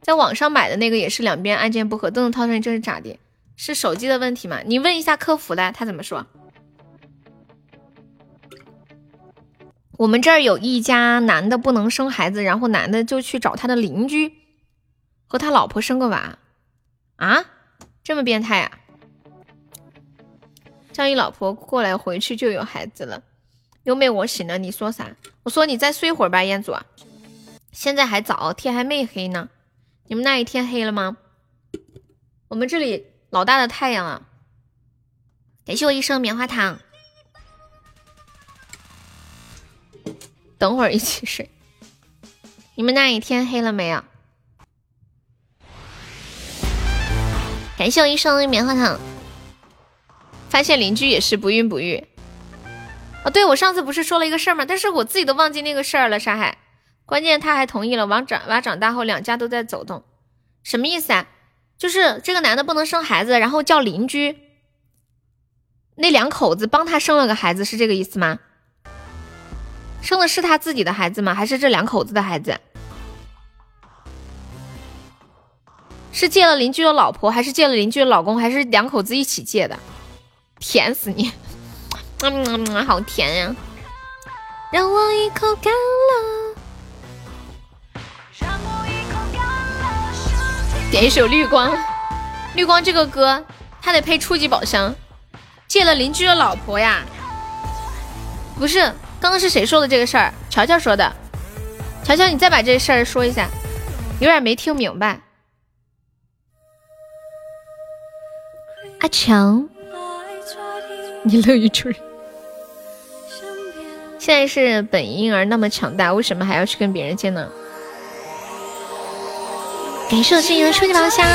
在网上买的那个也是两边按键不合，都能掏出来，这是咋的？是手机的问题吗？你问一下客服的，他怎么说？我们这儿有一家男的不能生孩子，然后男的就去找他的邻居和他老婆生个娃啊，这么变态啊！叫你老婆过来，回去就有孩子了。优妹，我醒了，你说啥？我说你再睡会儿吧，彦祖。现在还早，天还没黑呢。你们那一天黑了吗？我们这里老大的太阳啊！感谢我一生棉花糖。等会儿一起睡。你们那一天黑了没有？感谢我一生的棉花糖。发现邻居也是不孕不育。哦，对，我上次不是说了一个事儿吗？但是我自己都忘记那个事儿了。沙海，关键他还同意了。娃长娃长大后，两家都在走动，什么意思啊？就是这个男的不能生孩子，然后叫邻居那两口子帮他生了个孩子，是这个意思吗？生的是他自己的孩子吗？还是这两口子的孩子？是借了邻居的老婆，还是借了邻居的老公，还是两口子一起借的？甜死你！嗯嗯，好甜呀！让我一口干了。点一首《绿光》，《绿光》这个歌，它得配初级宝箱。借了邻居的老婆呀？不是，刚刚是谁说的这个事儿？乔乔说的。乔乔，你再把这事儿说一下，有点没听明白。阿强。你乐于助人。现在是本婴儿那么强大，为什么还要去跟别人借呢？感谢我幸运的初级宝箱。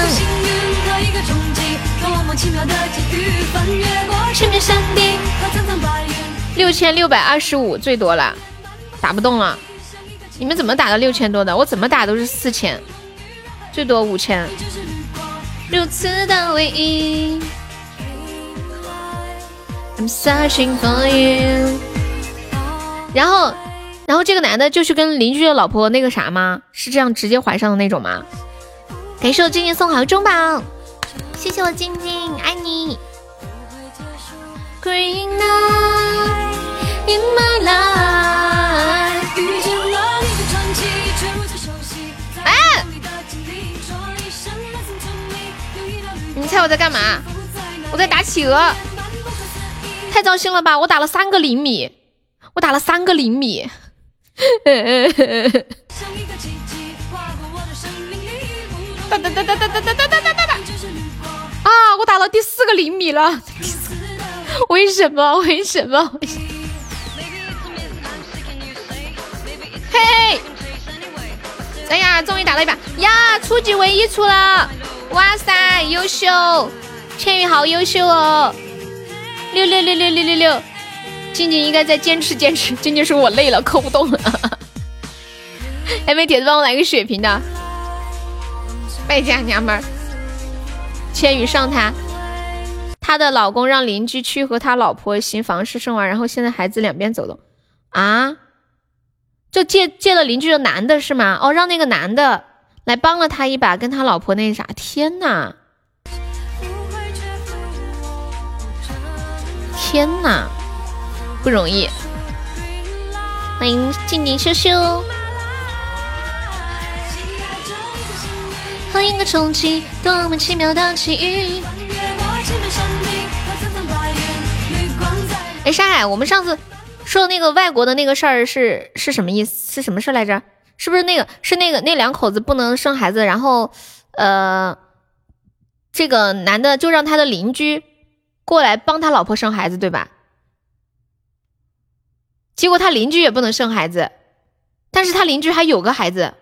六千六百二十五最多了，打不动了。你们怎么打到六千多的？我怎么打都是四千，最多五千。如此的唯一。I'm searching for you。然后，然后这个男的就去跟邻居的老婆那个啥吗？是这样直接怀上的那种吗？感谢我静静送好中宝，谢谢我静静，爱你。Green night in my life。猜我在干嘛？我在打企鹅。太糟心了吧！我打了三个厘米，我打了三个厘米。哒哒哒哒哒哒哒哒哒哒哒！啊！我打了第四个厘米了，为什么？为什么？嘿！哎呀，终于打了一把呀！初级唯一出了！哇塞，优秀！千羽好优秀哦！六六六六六六六，静静应该再坚持坚持。静静说：“我累了，扣不动了。<laughs> ”还没铁子帮我来个血瓶的，败家娘们儿。千羽上他，她的老公让邻居去和他老婆行房事生娃，然后现在孩子两边走动啊，就借借了邻居的男的是吗？哦，让那个男的来帮了他一把，跟他老婆那啥。天呐！天呐，不容易！欢迎静静羞羞，欢迎个憧憬，多么奇妙的奇遇。哎，沙海，我们上次说的那个外国的那个事儿是是什么意思？是什么事来着？是不是那个是那个那两口子不能生孩子，然后呃，这个男的就让他的邻居。过来帮他老婆生孩子，对吧？结果他邻居也不能生孩子，但是他邻居还有个孩子，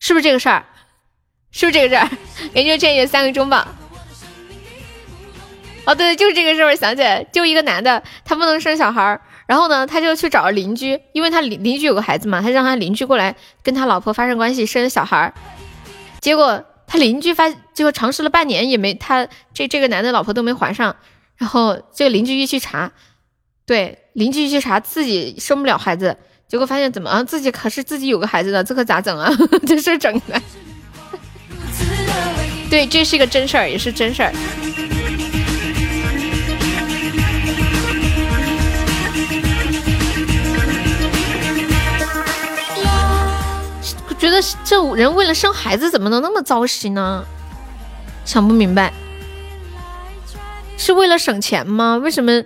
是不是这个事儿？是不是这个事儿？<laughs> 研究建议三个中宝。哦，对，就是这个事儿，我想起来，就一个男的，他不能生小孩儿，然后呢，他就去找邻居，因为他邻邻居有个孩子嘛，他让他邻居过来跟他老婆发生关系，生小孩儿。结果他邻居发，结果尝试了半年也没，他这这个男的老婆都没怀上。然后这个邻居一去查，对，邻居一去查自己生不了孩子，结果发现怎么啊，自己可是自己有个孩子的，这可咋整啊？<laughs> 这事整的。<laughs> 对，这是一个真事儿，也是真事儿。觉得这人为了生孩子怎么能那么糟心呢？想不明白，是为了省钱吗？为什么？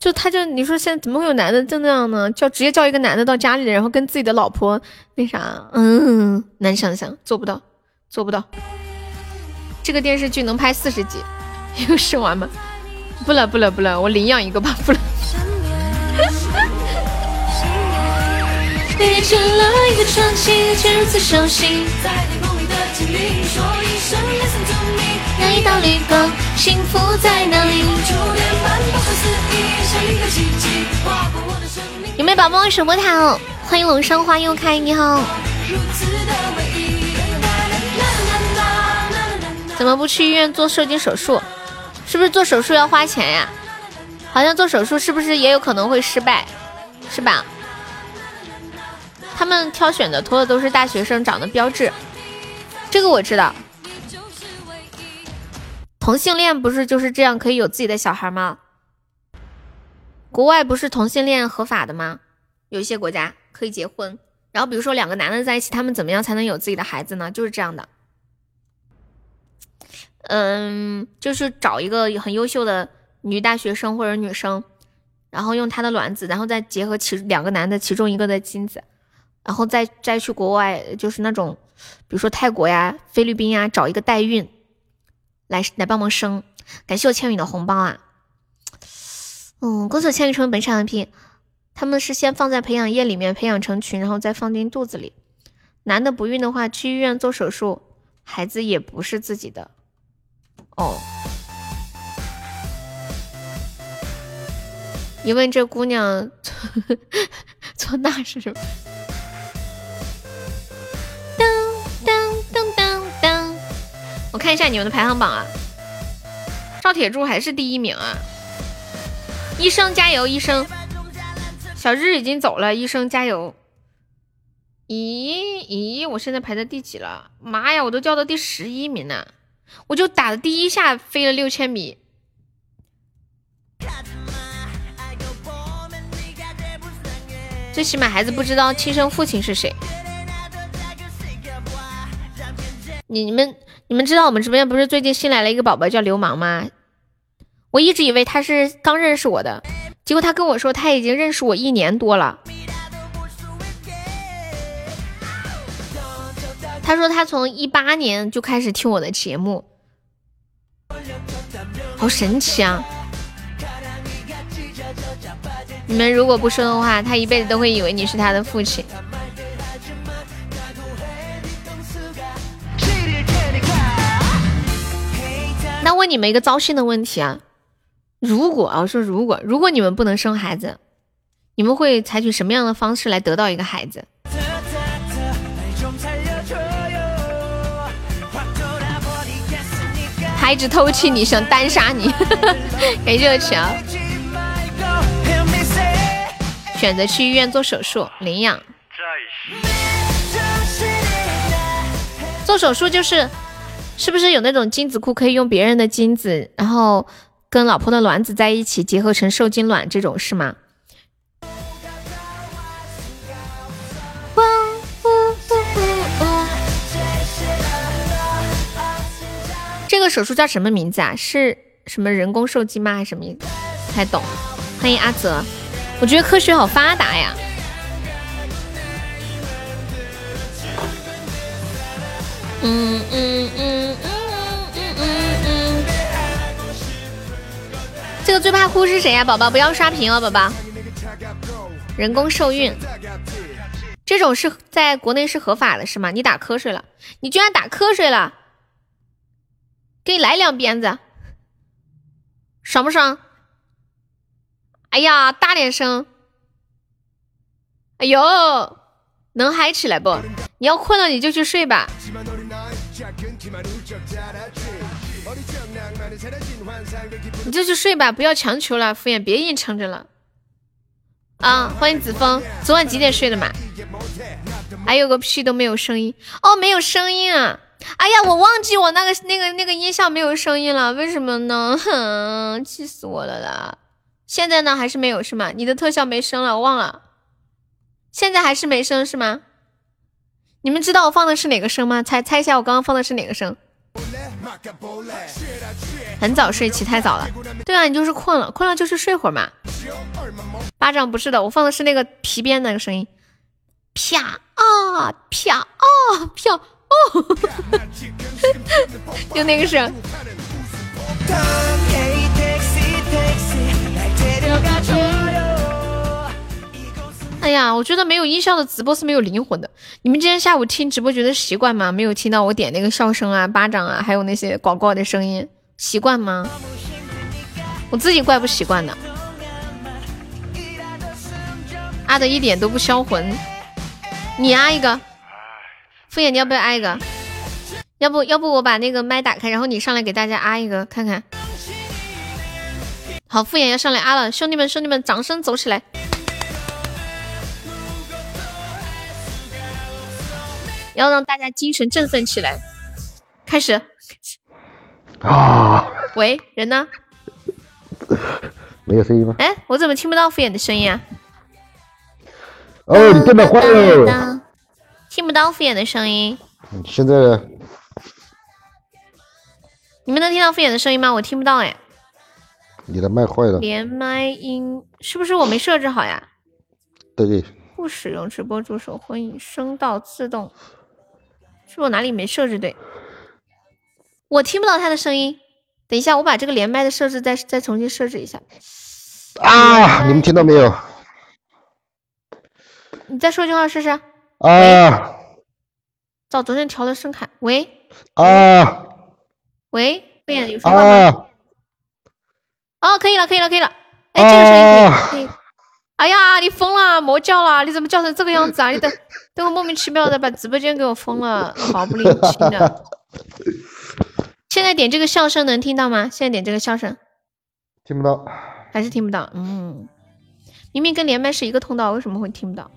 就他就你说现在怎么会有男的就那样呢？叫直接叫一个男的到家里，然后跟自己的老婆那啥？嗯，难想象，做不到，做不到。这个电视剧能拍四十集，<laughs> 又生完吗？不了不了不了，我领养一个吧，不了。<laughs> 变成了一个传奇，却如此熟悉。在天空里的精灵说一声 Listen to me，那一道绿光，幸福在哪里？有没有宝宝守波塔？欢迎龙山花又开，你好。怎么不去医院做射精手术？是不是做手术要花钱呀？好像做手术是不是也有可能会失败？是吧？他们挑选的托的都是大学生长得标致，这个我知道。同性恋不是就是这样可以有自己的小孩吗？国外不是同性恋合法的吗？有一些国家可以结婚，然后比如说两个男的在一起，他们怎么样才能有自己的孩子呢？就是这样的。嗯，就是找一个很优秀的女大学生或者女生，然后用她的卵子，然后再结合其两个男的其中一个的精子。然后再再去国外，就是那种，比如说泰国呀、菲律宾呀，找一个代孕，来来帮忙生。感谢我千羽的红包啊！嗯，恭喜千羽成为本场 IP。他们是先放在培养液里面培养成群，然后再放进肚子里。男的不孕的话，去医院做手术，孩子也不是自己的。哦，你问这姑娘 <laughs> 做那是什么？我看一下你们的排行榜啊，赵铁柱还是第一名啊！医生加油，医生！小日已经走了，医生加油！咦咦，我现在排在第几了？妈呀，我都掉到第十一名了！我就打的第一下飞了六千米，最起码孩子不知道亲生父亲是谁。你你们。你们知道我们直播间不是最近新来了一个宝宝叫流氓吗？我一直以为他是刚认识我的，结果他跟我说他已经认识我一年多了。他说他从一八年就开始听我的节目，好神奇啊！你们如果不说的话，他一辈子都会以为你是他的父亲。那问你们一个糟心的问题啊，如果啊，说如果如果你们不能生孩子，你们会采取什么样的方式来得到一个孩子？他一直偷气你，想单杀你，<laughs> 给热情。选择去医院做手术领养，做手术就是。是不是有那种精子库可以用别人的精子，然后跟老婆的卵子在一起结合成受精卵这种是吗？这个手术叫什么名字啊？是什么人工受精吗？还是什么意思？不太懂。欢迎阿泽，我觉得科学好发达呀。嗯嗯嗯嗯嗯嗯嗯，这个最怕哭是谁呀？宝宝不要刷屏哦，宝宝。人工受孕，这种是在国内是合法的，是吗？你打瞌睡了，你居然打瞌睡了，给你来两鞭子。爽不爽？哎呀，大点声！哎呦，能嗨起来不？你要困了你就去睡吧。你就去睡吧，不要强求了，敷衍，别硬撑着了。啊，欢迎子枫，昨晚几点睡的嘛？还有个屁都没有声音哦，没有声音啊！哎呀，我忘记我那个那个那个音效没有声音了，为什么呢？哼，气死我了啦！现在呢还是没有是吗？你的特效没声了，我忘了。现在还是没声是吗？你们知道我放的是哪个声吗？猜猜一下，我刚刚放的是哪个声？很早睡，起太早了。对啊，你就是困了，困了就去睡会儿嘛。巴掌不是的，我放的是那个皮鞭那个声音，啪啊啪啊啪哦，<laughs> 就那个声。哎呀，我觉得没有音效的直播是没有灵魂的。你们今天下午听直播觉得习惯吗？没有听到我点那个笑声啊、巴掌啊，还有那些广告的声音，习惯吗？我自己怪不习惯的，啊的一点都不销魂。你啊一个，敷衍，你要不要啊一个？要不要不我把那个麦打开，然后你上来给大家啊一个看看。好，敷衍要上来啊了，兄弟们兄弟们，掌声走起来！要让大家精神振奋起来，开始。啊！喂，人呢？没有声音吗？哎，我怎么听不到敷衍的声音啊？哦，你电脑坏了。听不到敷衍的声音。现在你们能听到敷衍的声音吗？我听不到哎。你的麦坏了。连麦音是不是我没设置好呀？对。不使用直播助手，欢迎声道自动。是我哪里没设置对？我听不到他的声音。等一下，我把这个连麦的设置再再重新设置一下。啊！你们听到没有？你再说句话试试。啊！照昨天调的声卡。喂。啊。喂，敷衍有说话吗？哦，可以了，可以了，可以了。哎，这个声音可以。可以。哎呀，你疯了，魔叫了！你怎么叫成这个样子啊？你等等我莫名其妙的把直播间给我封了，毫不领情的。现在点这个笑声能听到吗？现在点这个笑声，听不到，还是听不到？嗯，明明跟连麦是一个通道，为什么会听不到？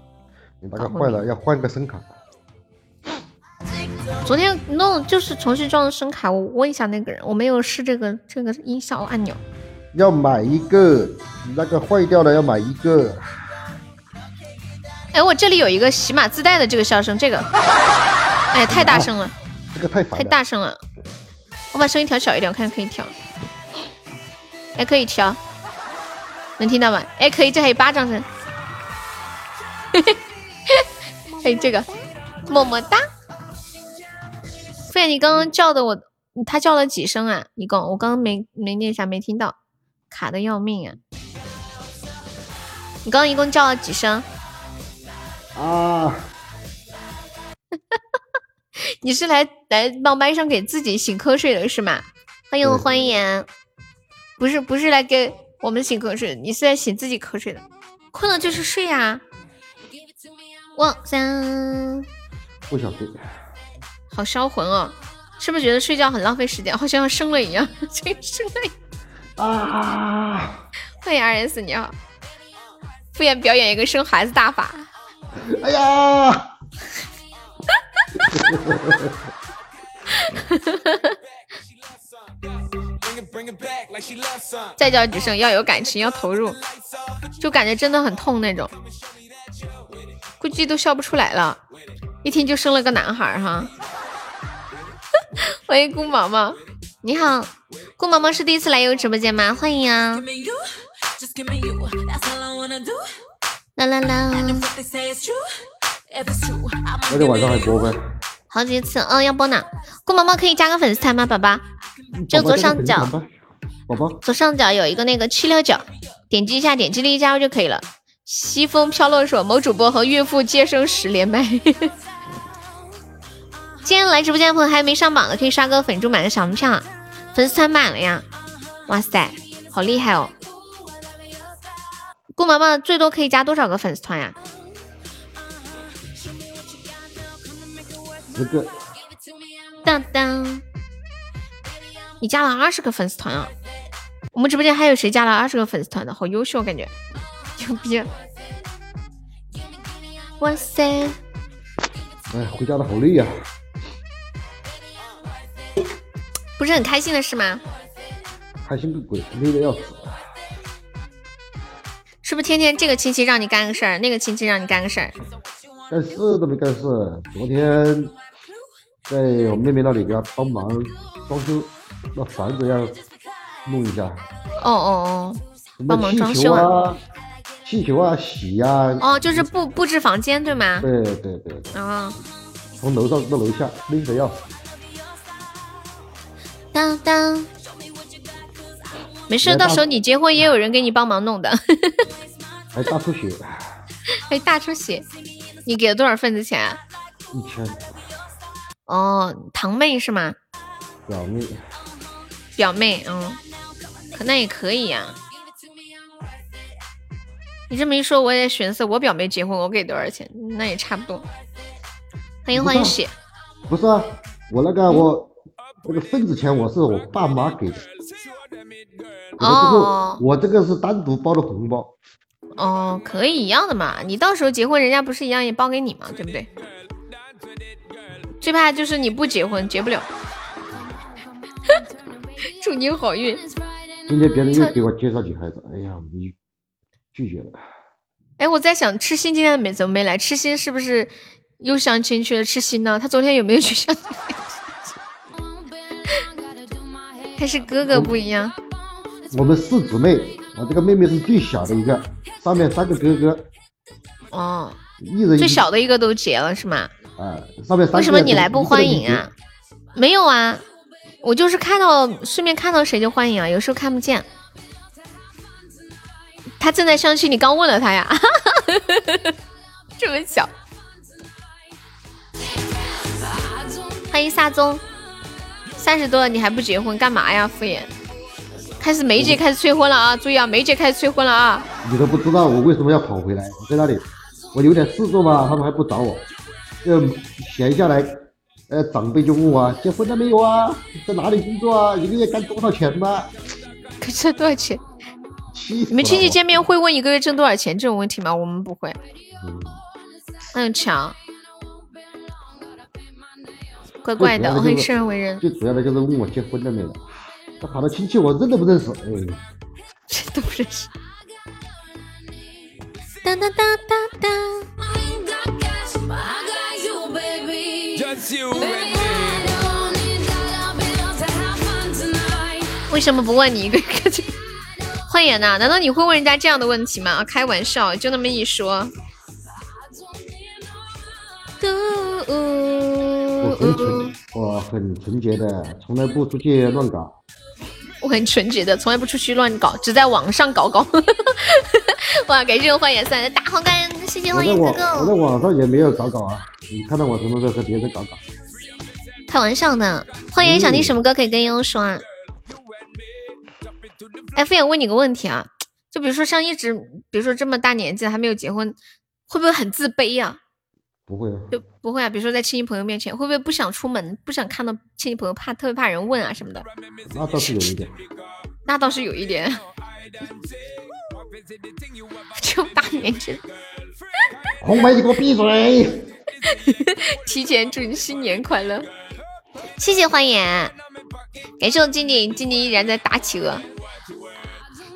你那个坏了，要换个声卡。昨天弄就是重新装的声卡，我问一下那个人，我没有试这个这个音效按钮。要买一个，你那个坏掉了要买一个。哎，我这里有一个喜马自带的这个笑声，这个，哎，太大声了，这个太烦，太大声了。我把声音调小一点，我看可以调。哎，可以调，能听到吗？哎，可以，这还有巴掌声。嘿嘿，还有这个，么么哒。敷衍，你刚刚叫的我，他叫了几声啊？一共，我刚刚没没念啥，没听到。卡的要命啊！你刚刚一共叫了几声？啊！<laughs> 你是来来冒麦上给自己醒瞌睡的是吗？欢迎欢迎，不是不是来给我们醒瞌睡，你是来醒自己瞌睡的。困了就是睡呀。望三，不想睡，好销魂哦！是不是觉得睡觉很浪费时间？好像要生了一样，<laughs> 生了。啊！<laughs> 欢迎 R S，你好。敷衍表演一个生孩子大法。哎呀！再叫几声，要有感情，要投入，就感觉真的很痛那种，估计都笑不出来了。一听就生了个男孩哈。<laughs> 欢迎顾毛毛，你好。顾毛毛是第一次来悠悠直播间吗？欢迎啊！啦啦啦！那天晚上还播呗？好几次，嗯，要播呢。顾毛毛可以加个粉丝团吗，宝宝？<laughs> 就左上角，宝宝，左上角有一个那个七六九，点击一下，点击立即加入就可以了。西风飘落说，某主播和孕妇接生时连麦。<laughs> 今天来直播间的朋友还没上榜的，可以刷个粉猪买个小门票。粉丝团满了呀！哇塞，好厉害哦！顾毛毛最多可以加多少个粉丝团呀？这个当当，你加了二十个粉丝团啊！我们直播间还有谁加了二十个粉丝团的？好优秀，感觉牛逼！哇塞，哎，回家的好累呀、不是很开心的事吗？开心个鬼，累的要死。是不是天天这个亲戚让你干个事儿，那个亲戚让你干个事儿？干事都没干事，昨天在我妹妹那里给她帮忙装修，那房子要弄一下，哦哦哦帮忙装修。啊啊、气球啊、洗呀、哦哦，就是布布置房间对吗？对对对，啊、从楼上到楼下拎着要死。当当，没事，到时候你结婚也有人给你帮忙弄的。还大出血，<laughs> 哎，大出血，你给了多少份子钱啊？一千哦，堂妹是吗？表妹，表妹，嗯，可那也可以呀、你这么一说，我也寻思，我表妹结婚，我给多少钱？那也差不多。欢迎欢迎血，不是啊，我那个我那个份子钱我是我爸妈给的，哦个我这个是单独包的红包，哦，可以一样的嘛。你到时候结婚，人家不是一样也包给你嘛，对不对？最怕就是你不结婚，结不了。<laughs> 祝你好运。今天别人又给我介绍女孩子，哎呀，你拒绝了。哎，我在想，痴心今天没怎么没来？痴心是不是又相亲去了？痴心呢？他昨天有没有去相亲？<laughs> 还是哥哥不一样？我们四姊妹，我这个妹妹是最小的一个，上面三个哥哥，哦，一人一最小的一个都结了是吗？为什么你来不欢迎啊？没有啊，我就是看到顺便看到谁就欢迎啊，有时候看不见。他正在相亲，你刚问了他呀？<laughs> 这么巧。欢迎沙宗，三十多了你还不结婚，干嘛呀？敷衍。开始梅姐开始催婚了啊！注意啊，梅姐开始催婚了啊！你都不知道我为什么要跑回来，我在那里，我有点事做嘛，他们还不找我，就闲下来，呃，长辈就问我结婚了没有啊，在哪里工作啊，一个月干多少钱吗？可挣多少钱？你们亲戚见面会问一个月挣多少钱这种问题吗？我们不会。我嗯那很强，怪怪的，欢迎生而为人，最主要的就是问我结婚了没有，他跑到亲戚我认都不认识，哎，这 <laughs> 都不认识。当当当当当，为什么不问你一个个就？<laughs> 欢颜呐，难道你会问人家这样的问题吗？开玩笑，就那么一说。嘟我很纯，我很纯洁的，从来不出去乱搞。我很纯洁的，从来不出去乱搞，只在网上搞搞。<laughs> 哇，感谢我欢颜三的大红干，谢谢欢颜哥哥。我在网上也没有搞搞啊，你看到我什么时候和别人搞搞？开玩笑呢。欢迎想听什么歌可以跟悠悠说啊？哎，敷衍问你个问题啊，就比如说像一直，比如说这么大年纪了还没有结婚，会不会很自卑呀、不会啊，就不会啊，比如说在亲戚朋友面前，会不会不想出门，不想看到亲戚朋友，怕特别怕人问啊什么的？那倒是有一点。那倒是有一点。<laughs> <laughs> 就大年纪了，红梅，你给我闭嘴！提前祝你新年快乐，谢谢欢颜，感谢我静静，静静依然在打企鹅，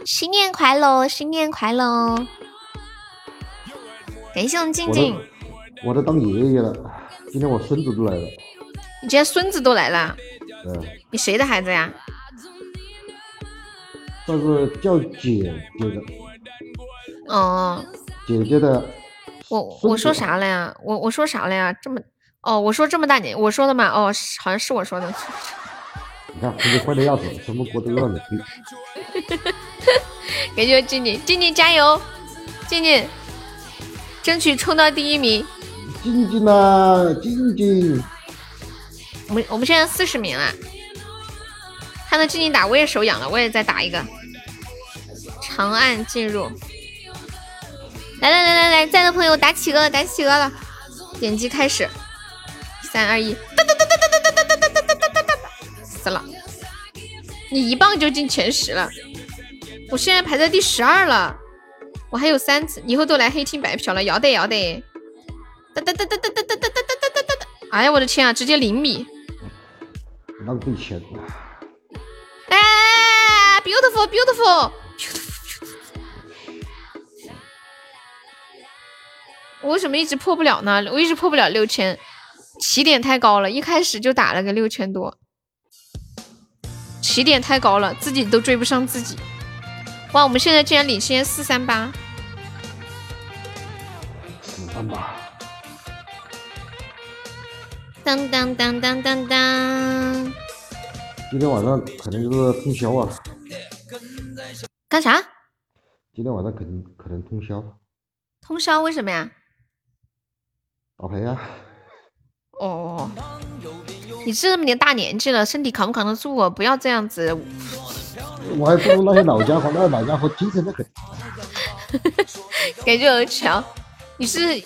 新年快乐，新年快乐，感谢我们静我静都，我都当爷爷了，今天我孙子都来了，你今天孙子都来了，嗯，你谁的孩子呀？算是叫姐姐的，哦，姐姐的。我我说啥了呀？我我说啥了呀？这么哦，我说这么大年，我说的嘛？哦，好像是我说的。<laughs> 你看，浑身坏的要死，什么锅都让你推。<laughs> 感谢静静，静静加油，静静，争取冲到第一名。静静啊，静静，我们我们现在四十名了，看到静静打，我也手痒了，我也再打一个。长按进入。来来来来来，在的朋友打企鹅了，打企鹅了，点击开始，三二一，哒哒哒哒哒哒哒哒哒哒哒哒哒哒，死了！你一棒就进前十了，我现在排在第十二了，我还有三次，以后都来黑听白嫖了，要得要得！哒哒哒哒哒哒哒哒哒哒哒哒哒！哎呀，我的天啊，直接零米！浪费钱。哎，beautiful beautiful beautiful。我为什么一直破不了呢？我一直破不了六千，起点太高了，一开始就打了个六千多，起点太高了，自己都追不上自己。哇，我们现在竟然领先四三八，四三八，当当当当当当，今天晚上肯定就是通宵啊！干啥？今天晚上肯定可能通宵，通宵？为什么呀？打牌呀！哦，你这么大年纪了，身体扛不扛得住啊？不要这样子。我还不如那些老家伙，那些老家伙精神的很。感觉很强，你是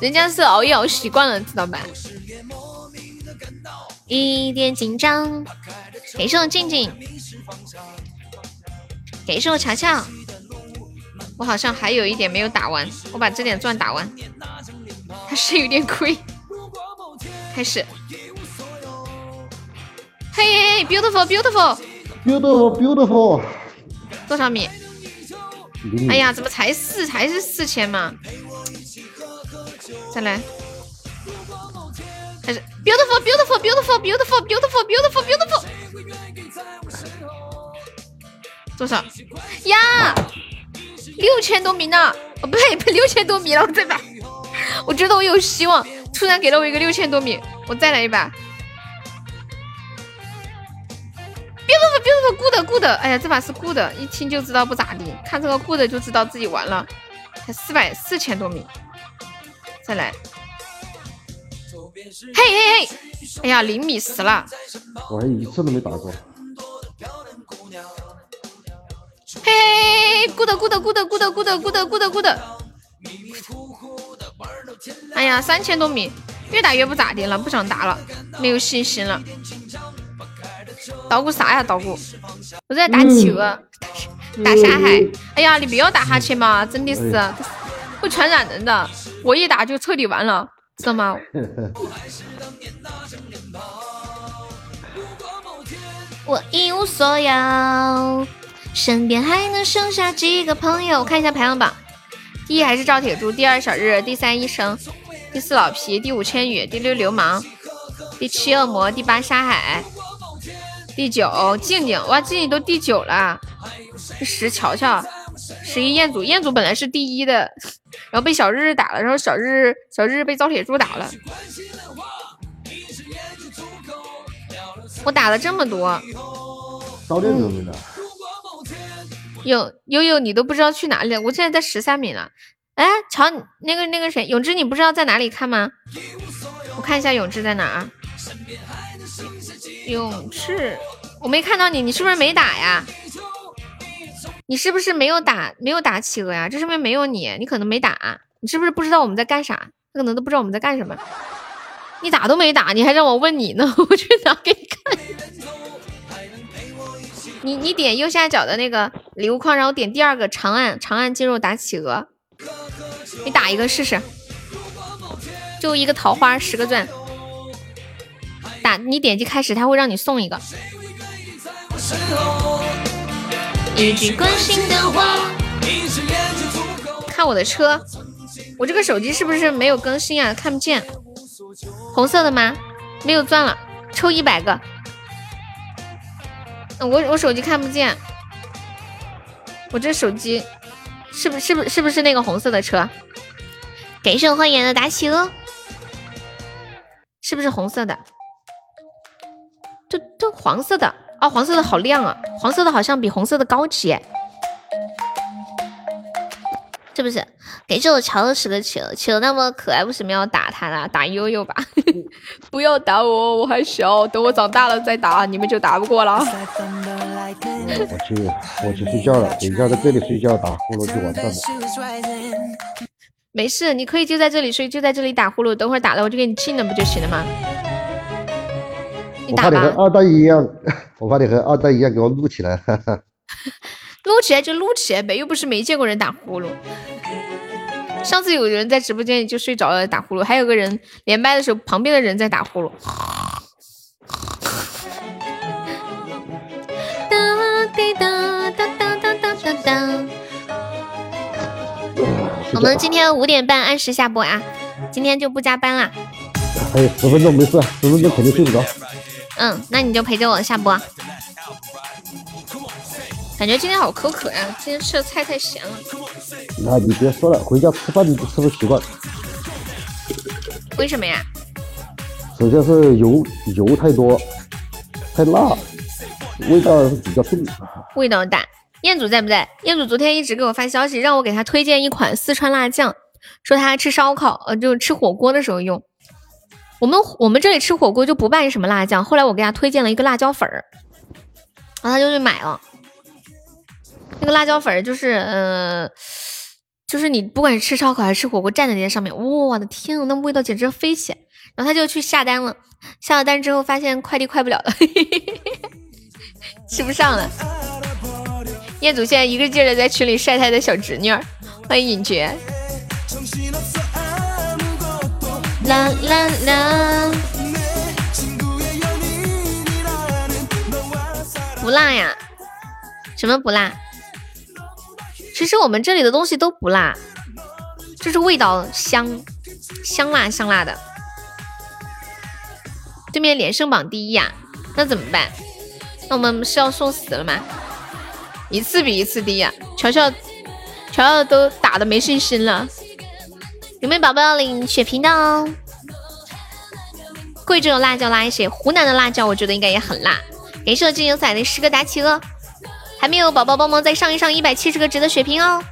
人家是熬夜熬习惯了，知道吧？一点紧张，给我静静，给我乔乔。我好像还有一点没有打完，我把这点钻打完。还是有点亏。开始，嘿，beautiful，beautiful，beautiful，beautiful，多少米？哎呀，怎么才四？才是四千嘛？再来，开始，beautiful，beautiful，beautiful，beautiful，beautiful，beautiful，beautiful，多少？呀，六千多米呢！哦，不对，六千多米了，我再把。<laughs> 我觉得我有希望，突然给了我一个六千多米，我再来一把。beautiful beautiful good good，哎呀，这把是 good，一听就知道不咋地，看这个 good 就知道自己完了，才四百四千多米，再来。嘿嘿嘿，哎呀，零米十了，我还一次都没打过。嘿嘿嘿，good good good good good good good good。哎呀，三千多米，越打越不咋地了，不想打了，没有信心了。捣鼓啥呀？捣鼓！我在打企鹅，打沙海。哎呀，你不要打哈欠嘛，真的是会传染人的。我一打就彻底完了，知道吗？<laughs> 我一无所有，身边还能剩下几个朋友？我看一下排行榜。第一还是赵铁柱，第二小日，第三医生，第四老皮，第五千羽，第六流氓，第七恶魔，第八沙海，第九静静，哇，静静都第九了。第十乔乔，十一彦祖，彦祖本来是第一的，然后被小日日打了，然后小日小日日被赵铁柱打了。我打了这么多，早点走的。有悠悠，你都不知道去哪里了。我现在在十三米了。哎，乔，那个那个谁，永志，你不知道在哪里看吗？我看一下永志在哪儿。永志，我没看到你，你是不是没打呀？你是不是没有打，没有打企鹅呀？这上面没有你，你可能没打。你是不是不知道我们在干啥？他可能都不知道我们在干什么。你打都没打，你还让我问你呢？<laughs> 我去拿给你看。你你点右下角的那个礼物框，然后点第二个长按，长按进入打企鹅，你打一个试试，就一个桃花十个钻，打你点击开始，他会让你送一个。一句关心的话，看我的车，我这个手机是不是没有更新啊？看不见，红色的吗？没有钻了，抽一百个。我我手机看不见，我这手机是不是不是不是那个红色的车？感谢我欢迎的达奇哦，是不是红色的？这这黄色的啊，黄色的好亮啊，黄色的好像比红色的高级。这不是给这我瞧的十个企鹅，企鹅那么可爱，为什么要打他呢？打悠悠吧，<laughs> 不要打我，我还小，等我长大了再打，你们就打不过了。我去，我去睡觉了，等一下在这里睡觉打呼噜就完蛋了。没事，你可以就在这里睡，就在这里打呼噜，等会儿打了我就给你禁了，不就行了吗？你打我怕你和吧，二蛋一样，我怕你和二蛋一样给我录起来。哈哈。<laughs> 撸起来就撸起来呗，又不是没见过人打呼噜。上次有人在直播间里就睡着了打呼噜，还有个人连麦的时候旁边的人在打呼噜。哒哒哒哒哒哒哒哒。我们今天五点半按时下播啊，今天就不加班啦。还有十分钟没事，十分钟肯定睡不着。嗯，那你就陪着我下播。感觉今天好口渴呀，今天吃的菜太咸了。那你别说了，回家吃饭你都吃不习惯。为什么呀？首先是油油太多，太辣，味道比较重。味道大。彦祖在不在？彦祖昨天一直给我发消息，让我给他推荐一款四川辣酱，说他吃烧烤，呃，就吃火锅的时候用。我们我们这里吃火锅就不拌什么辣酱，后来我给他推荐了一个辣椒粉儿，然后他就去买了。那个辣椒粉儿就是，呃，就是你不管是吃烧烤还是吃火锅，蘸在那上面，哇我的天啊，那味道简直飞起！然后他就去下单了，下了单之后发现快递快不了了，<laughs> 吃不上了。彦祖现在一个劲儿的在群里晒他的小侄女儿，欢迎尹爵。啦啦啦！不辣呀？什么不辣？其实我们这里的东西都不辣，就是味道香，香辣香辣的。对面连胜榜第一呀，那怎么办？那我们是要送死了吗？一次比一次低呀、乔乔，乔乔都打的没信心了。有没有宝宝要领血瓶的哦？贵州的辣椒辣一些，湖南的辣椒我觉得应该也很辣。感谢我金牛仔的十个大企鹅，还没有宝宝帮忙再上一上一百七十个值的血瓶哦。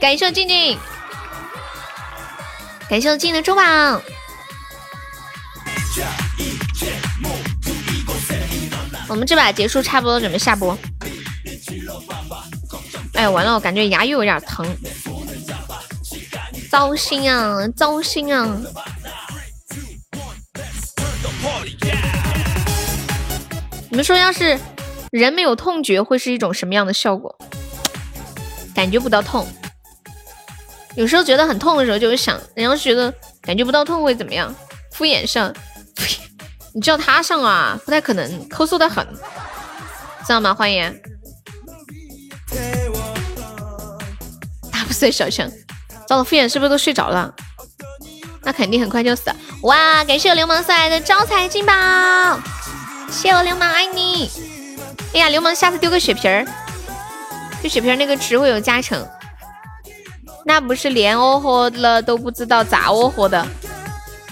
感谢静静，感谢我静静的中榜。我们这把结束差不多，准备下播。哎，完了，我感觉牙又有点疼，糟心啊，糟心啊！你们说，要是人没有痛觉，会是一种什么样的效果？感觉不到痛，有时候觉得很痛的时候，就会想，人要觉得感觉不到痛会怎么样？敷衍上，你叫他上啊，不太可能，抠搜的很，知道吗？欢迎。打不死小强，糟了，敷衍是不是都睡着了？那肯定很快就死了。哇，感谢我流氓送来的招财进宝，谢我流氓爱你。哎呀，流氓下次丢个血瓶儿，丢血瓶儿那个值会有加成。那不是连哦豁了都不知道咋哦豁的。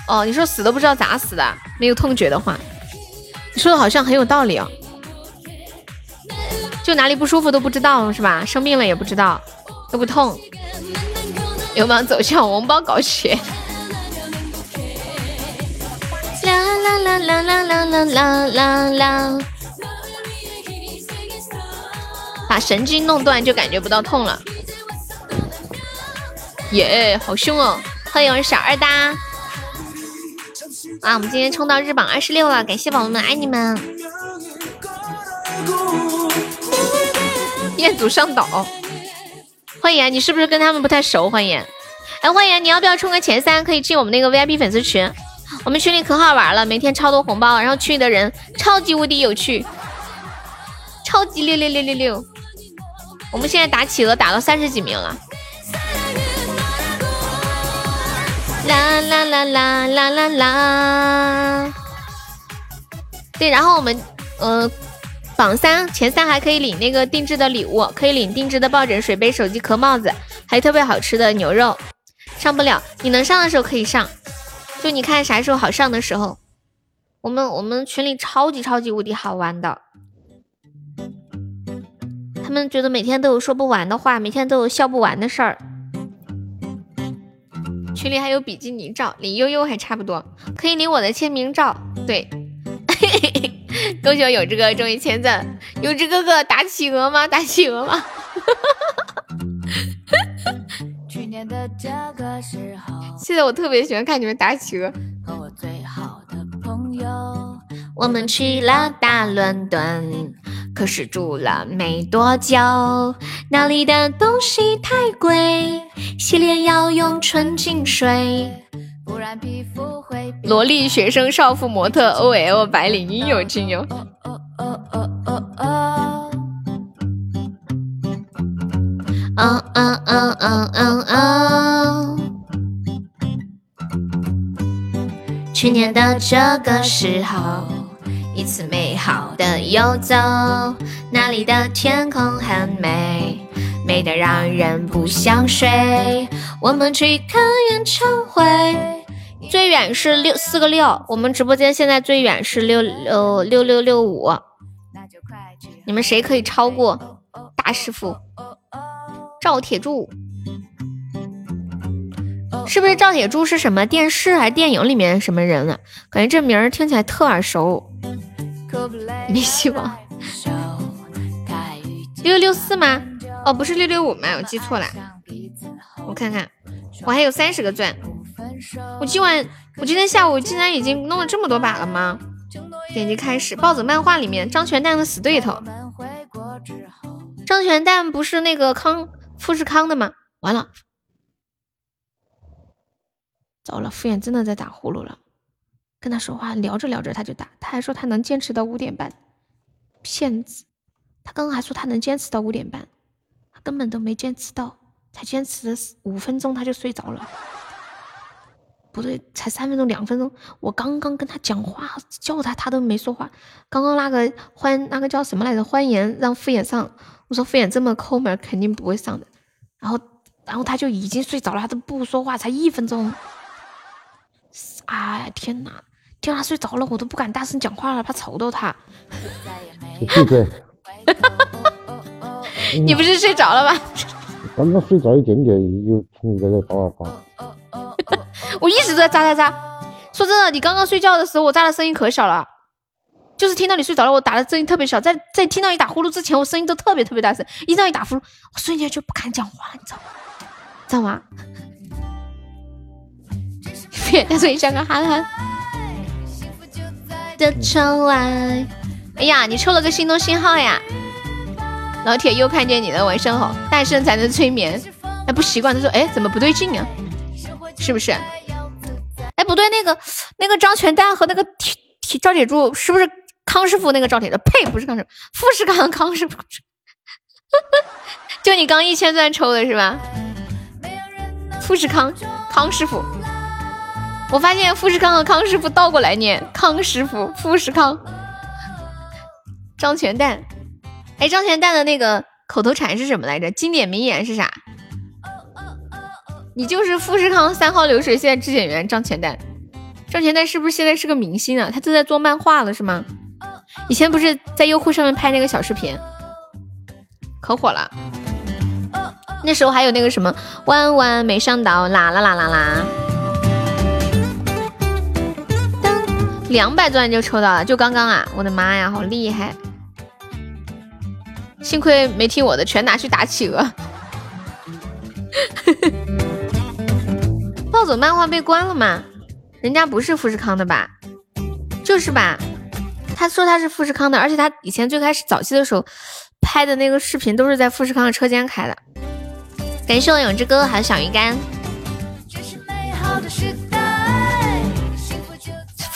哦，你说死都不知道咋死的，没有痛觉的话，你说的好像很有道理哦。就哪里不舒服都不知道是吧？生病了也不知道，都不痛。流氓走向红包搞血。啦啦啦啦啦啦啦啦啦啦！把神经弄断就感觉不到痛了。耶，好凶哦！欢迎我小二搭。啊，我们今天冲到日榜二十六了，感谢宝宝们，爱你们！彦祖上岛，欢迎，你是不是跟他们不太熟？欢迎，哎，欢迎，你要不要冲个前三？可以进我们那个 VIP 粉丝群，我们群里可好玩了，每天超多红包，然后群里的人超级无敌有趣，超级六六六六六。我们现在打企鹅打到三十几名了。啦啦啦啦啦啦啦！对，然后我们呃榜三前三还可以领那个定制的礼物，可以领定制的抱枕、水杯、手机壳、帽子，还有特别好吃的牛肉。上不了，你能上的时候可以上，就你看啥时候好上的时候。我们我们群里超级超级无敌好玩的，们觉得每天都有说不完的话，每天都有笑不完的事儿。群里还有比基尼照，离悠悠还差不多，可以领我的签名照。对，恭喜我有志哥终于签赞，有志哥哥打企鹅吗？打企鹅吗？<laughs> 去年的这个时候，现在我特别喜欢看你们打企鹅。和我最好的朋友，我们去了大伦敦，可是住了没多久，那里的东西太贵，洗脸要用纯净水。不然皮肤会萝莉、学生、少妇、模特、OL、白领，应有尽有。哦哦哦哦哦，嗯嗯嗯嗯嗯嗯。去年的这个时候，一次美好的游走，那里的天空很美，美得让人不想睡。我们去看演唱会，最远是六四个六，我们直播间现在最远是六六六六六五，你们谁可以超过大师傅赵铁柱？是不是赵铁柱是什么电视还是电影里面什么人啊？感觉这名儿听起来特耳熟。没希望。六六四吗？哦，不是六六五吗？我记错了。我看看，我还有三十个钻。我今晚，我今天下午竟然已经弄了这么多把了吗？点击开始，暴走漫画里面张全蛋的死对头。张全蛋不是那个康富士康的吗？完了，糟了，敷衍真的在打呼噜了。跟他说话聊着聊着他就打，他还说他能坚持到五点半，骗子！他刚刚还说他能坚持到五点半，他根本都没坚持到，才坚持了五分钟他就睡着了。不对，才三分钟两分钟，我刚刚跟他讲话叫他，他都没说话。刚刚那个欢那个叫什么来着？欢颜让敷衍上，我说敷衍这么抠门，肯定不会上的。然后然后他就已经睡着了，他都不说话，才一分钟。哎呀天哪！听他睡着了，我都不敢大声讲话了，怕吵到他。<laughs> 你不是睡着了吧？<laughs> 刚刚睡着一点点，又听你在这叭叭叭。<laughs> 我一直都在扎扎扎。说真的，你刚刚睡觉的时候，我扎的声音可小了，就是听到你睡着了，我打的声音特别小。在在听到你打呼噜之前，我声音都特别特别大声。一到你打呼噜，我瞬间就不敢讲话，你知道吗？知道吗？别再说像个憨憨的窗外。哎呀，你抽了个心动信号呀！老铁又看见你了，晚上好。大声才能催眠，哎，不习惯。他说，哎，怎么不对劲啊？是不是？哎，不对，那个那个张全蛋和那个铁铁赵铁柱是不是康师傅那个赵铁柱？呸，不是康师傅，富士康康师傅。<laughs> 就你刚一千钻抽的是吧？富士康康师傅。我发现富士康和康师傅倒过来念，康师傅富士康。张全蛋，哎，张全蛋的那个口头禅是什么来着？经典名言是啥？你就是富士康三号流水线质检员张全蛋。张全蛋是不是现在是个明星啊？他正在做漫画了是吗？以前不是在优酷上面拍那个小视频，可火了。那时候还有那个什么万万没想到啦啦啦啦啦，两百钻就抽到了，就刚刚啊！我的妈呀，好厉害！幸亏没听我的，全拿去打企鹅。<laughs> 暴走漫画被关了吗？人家不是富士康的吧？就是吧？他说他是富士康的，而且他以前最开始早期的时候拍的那个视频都是在富士康的车间开的。感谢我永之哥还有小鱼干，这是美好的时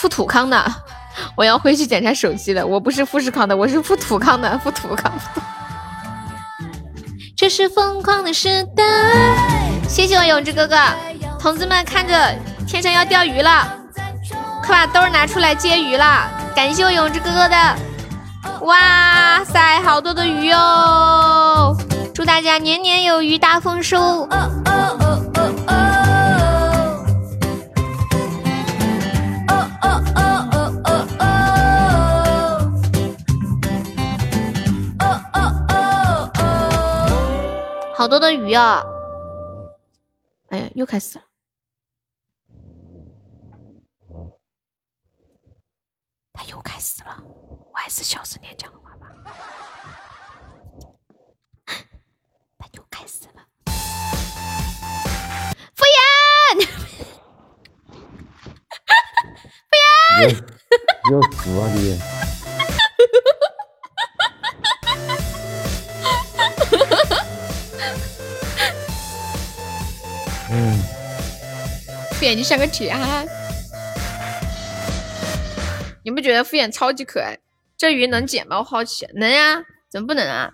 富土康的，<laughs> 我要回去检查手机了。我不是富士康的，我是富土康的，<laughs> 富土康。这是疯狂的时代。谢谢我永志哥哥，同志们看着天上要钓鱼了，快把兜拿出来接鱼啦！感谢我永志哥哥的，哇塞，好多的鱼哦！祝大家年年有余，大丰收。好多的鱼啊！哎呀，又开始了。他又开始了，我还是小声点讲话吧。他又开始了，敷衍，<laughs> 敷衍要死啊你！嗯，敷衍就像个铁憨憨。你不觉得敷衍超级可爱？这鱼能剪吗？我好奇。能呀，怎么不能啊？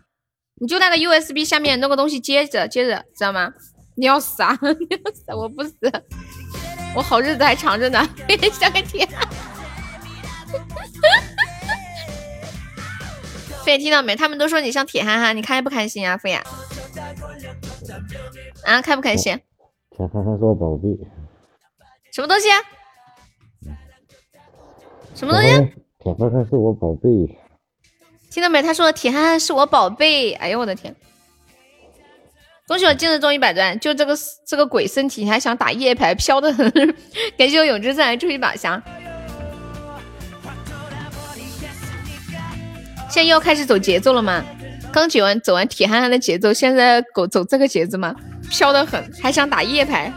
你就那个 USB 下面弄个东西接着，接着，知道吗？<laughs> 你要死啊！<laughs> 你要死！我不死，我好日子还长着呢。<laughs> 像个铁憨憨。敷衍听到没？他们都说你像铁憨憨，你开不开心啊？敷衍啊，开不开心？铁憨憨是我宝贝。什么东西？啊？什么东西？铁憨憨是我宝贝。听到没？他说铁憨憨是我宝贝。哎呦我的天！恭喜我今日中一百钻，就这个这个鬼身体，你还想打夜排，飘的很。感谢我永之赞出一宝箱。现在又要开始走节奏了吗？刚走完走完铁憨憨的节奏，现在狗走这个节奏吗？飘得很，还想打夜排。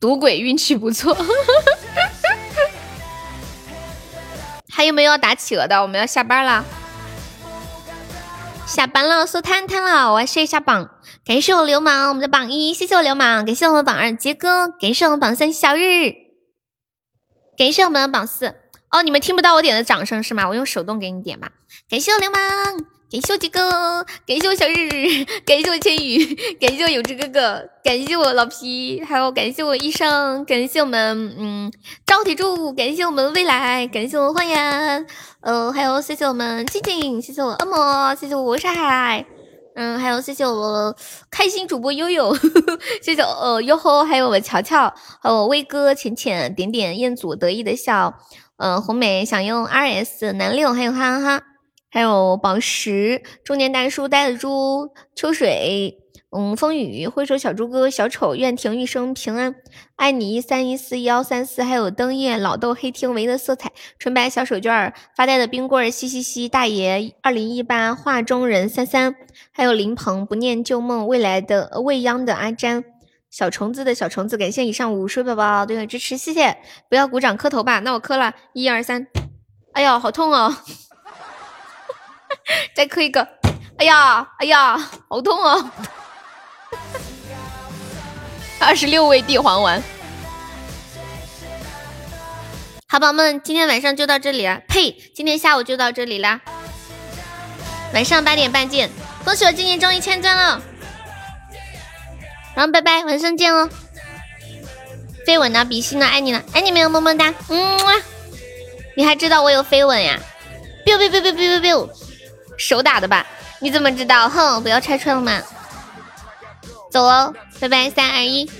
赌鬼运气不错，<laughs> 还有没有要打企鹅的？我们要下班了，下班了，收摊摊了，我要试一下榜。感谢我流氓，我们的榜一，谢谢我流氓，感谢我们榜二杰哥，感谢我们榜三小日，感谢我们的榜四。哦，你们听不到我点的掌声是吗？我用手动给你点吧。感谢我流氓。感谢我杰哥，感谢我小日日，感谢我千羽，感谢我有志哥哥，感谢我老皮，还有感谢我医生，感谢我们嗯赵铁柱，感谢我们未来，感谢我们欢颜，呃，还有谢谢我们静静，谢谢我恶魔，谢谢我晒海，嗯，还有谢谢我开心主播悠悠，呵 <laughs> 呵谢谢呃哟吼，还有我乔乔，还有我威哥浅浅点点彦祖得意的笑，呃红梅想用 R S 男六，还有哈哈哈。还有宝石中年大叔呆子猪秋水，嗯，风雨挥手小猪哥小丑愿庭一生平安，爱你一三一四幺三四，还有灯夜老豆黑听唯的色彩纯白小手绢发呆的冰棍嘻嘻嘻大爷二零一八画中人三三，还有林鹏不念旧梦未来的未央的阿詹小虫子的小虫子，感谢以上五十宝宝对我支持，谢谢！不要鼓掌磕头吧，那我磕了一二三，哎呀，好痛哦！<laughs> 再磕一个，哎呀，哎呀，好痛啊！<laughs> 二十六味地黄丸，好宝宝们，今天晚上就到这里了。呸，今天下午就到这里啦。晚上八点半见，恭喜我今年终于千钻了。然后拜拜，晚上见哦。飞吻呢，比心呢，爱你呢，爱你没有么么哒，嗯，你还知道我有飞吻呀？biu biu biu biu biu biu。手打的吧？你怎么知道？哼，不要拆穿了嘛！走喽，拜拜，三二一。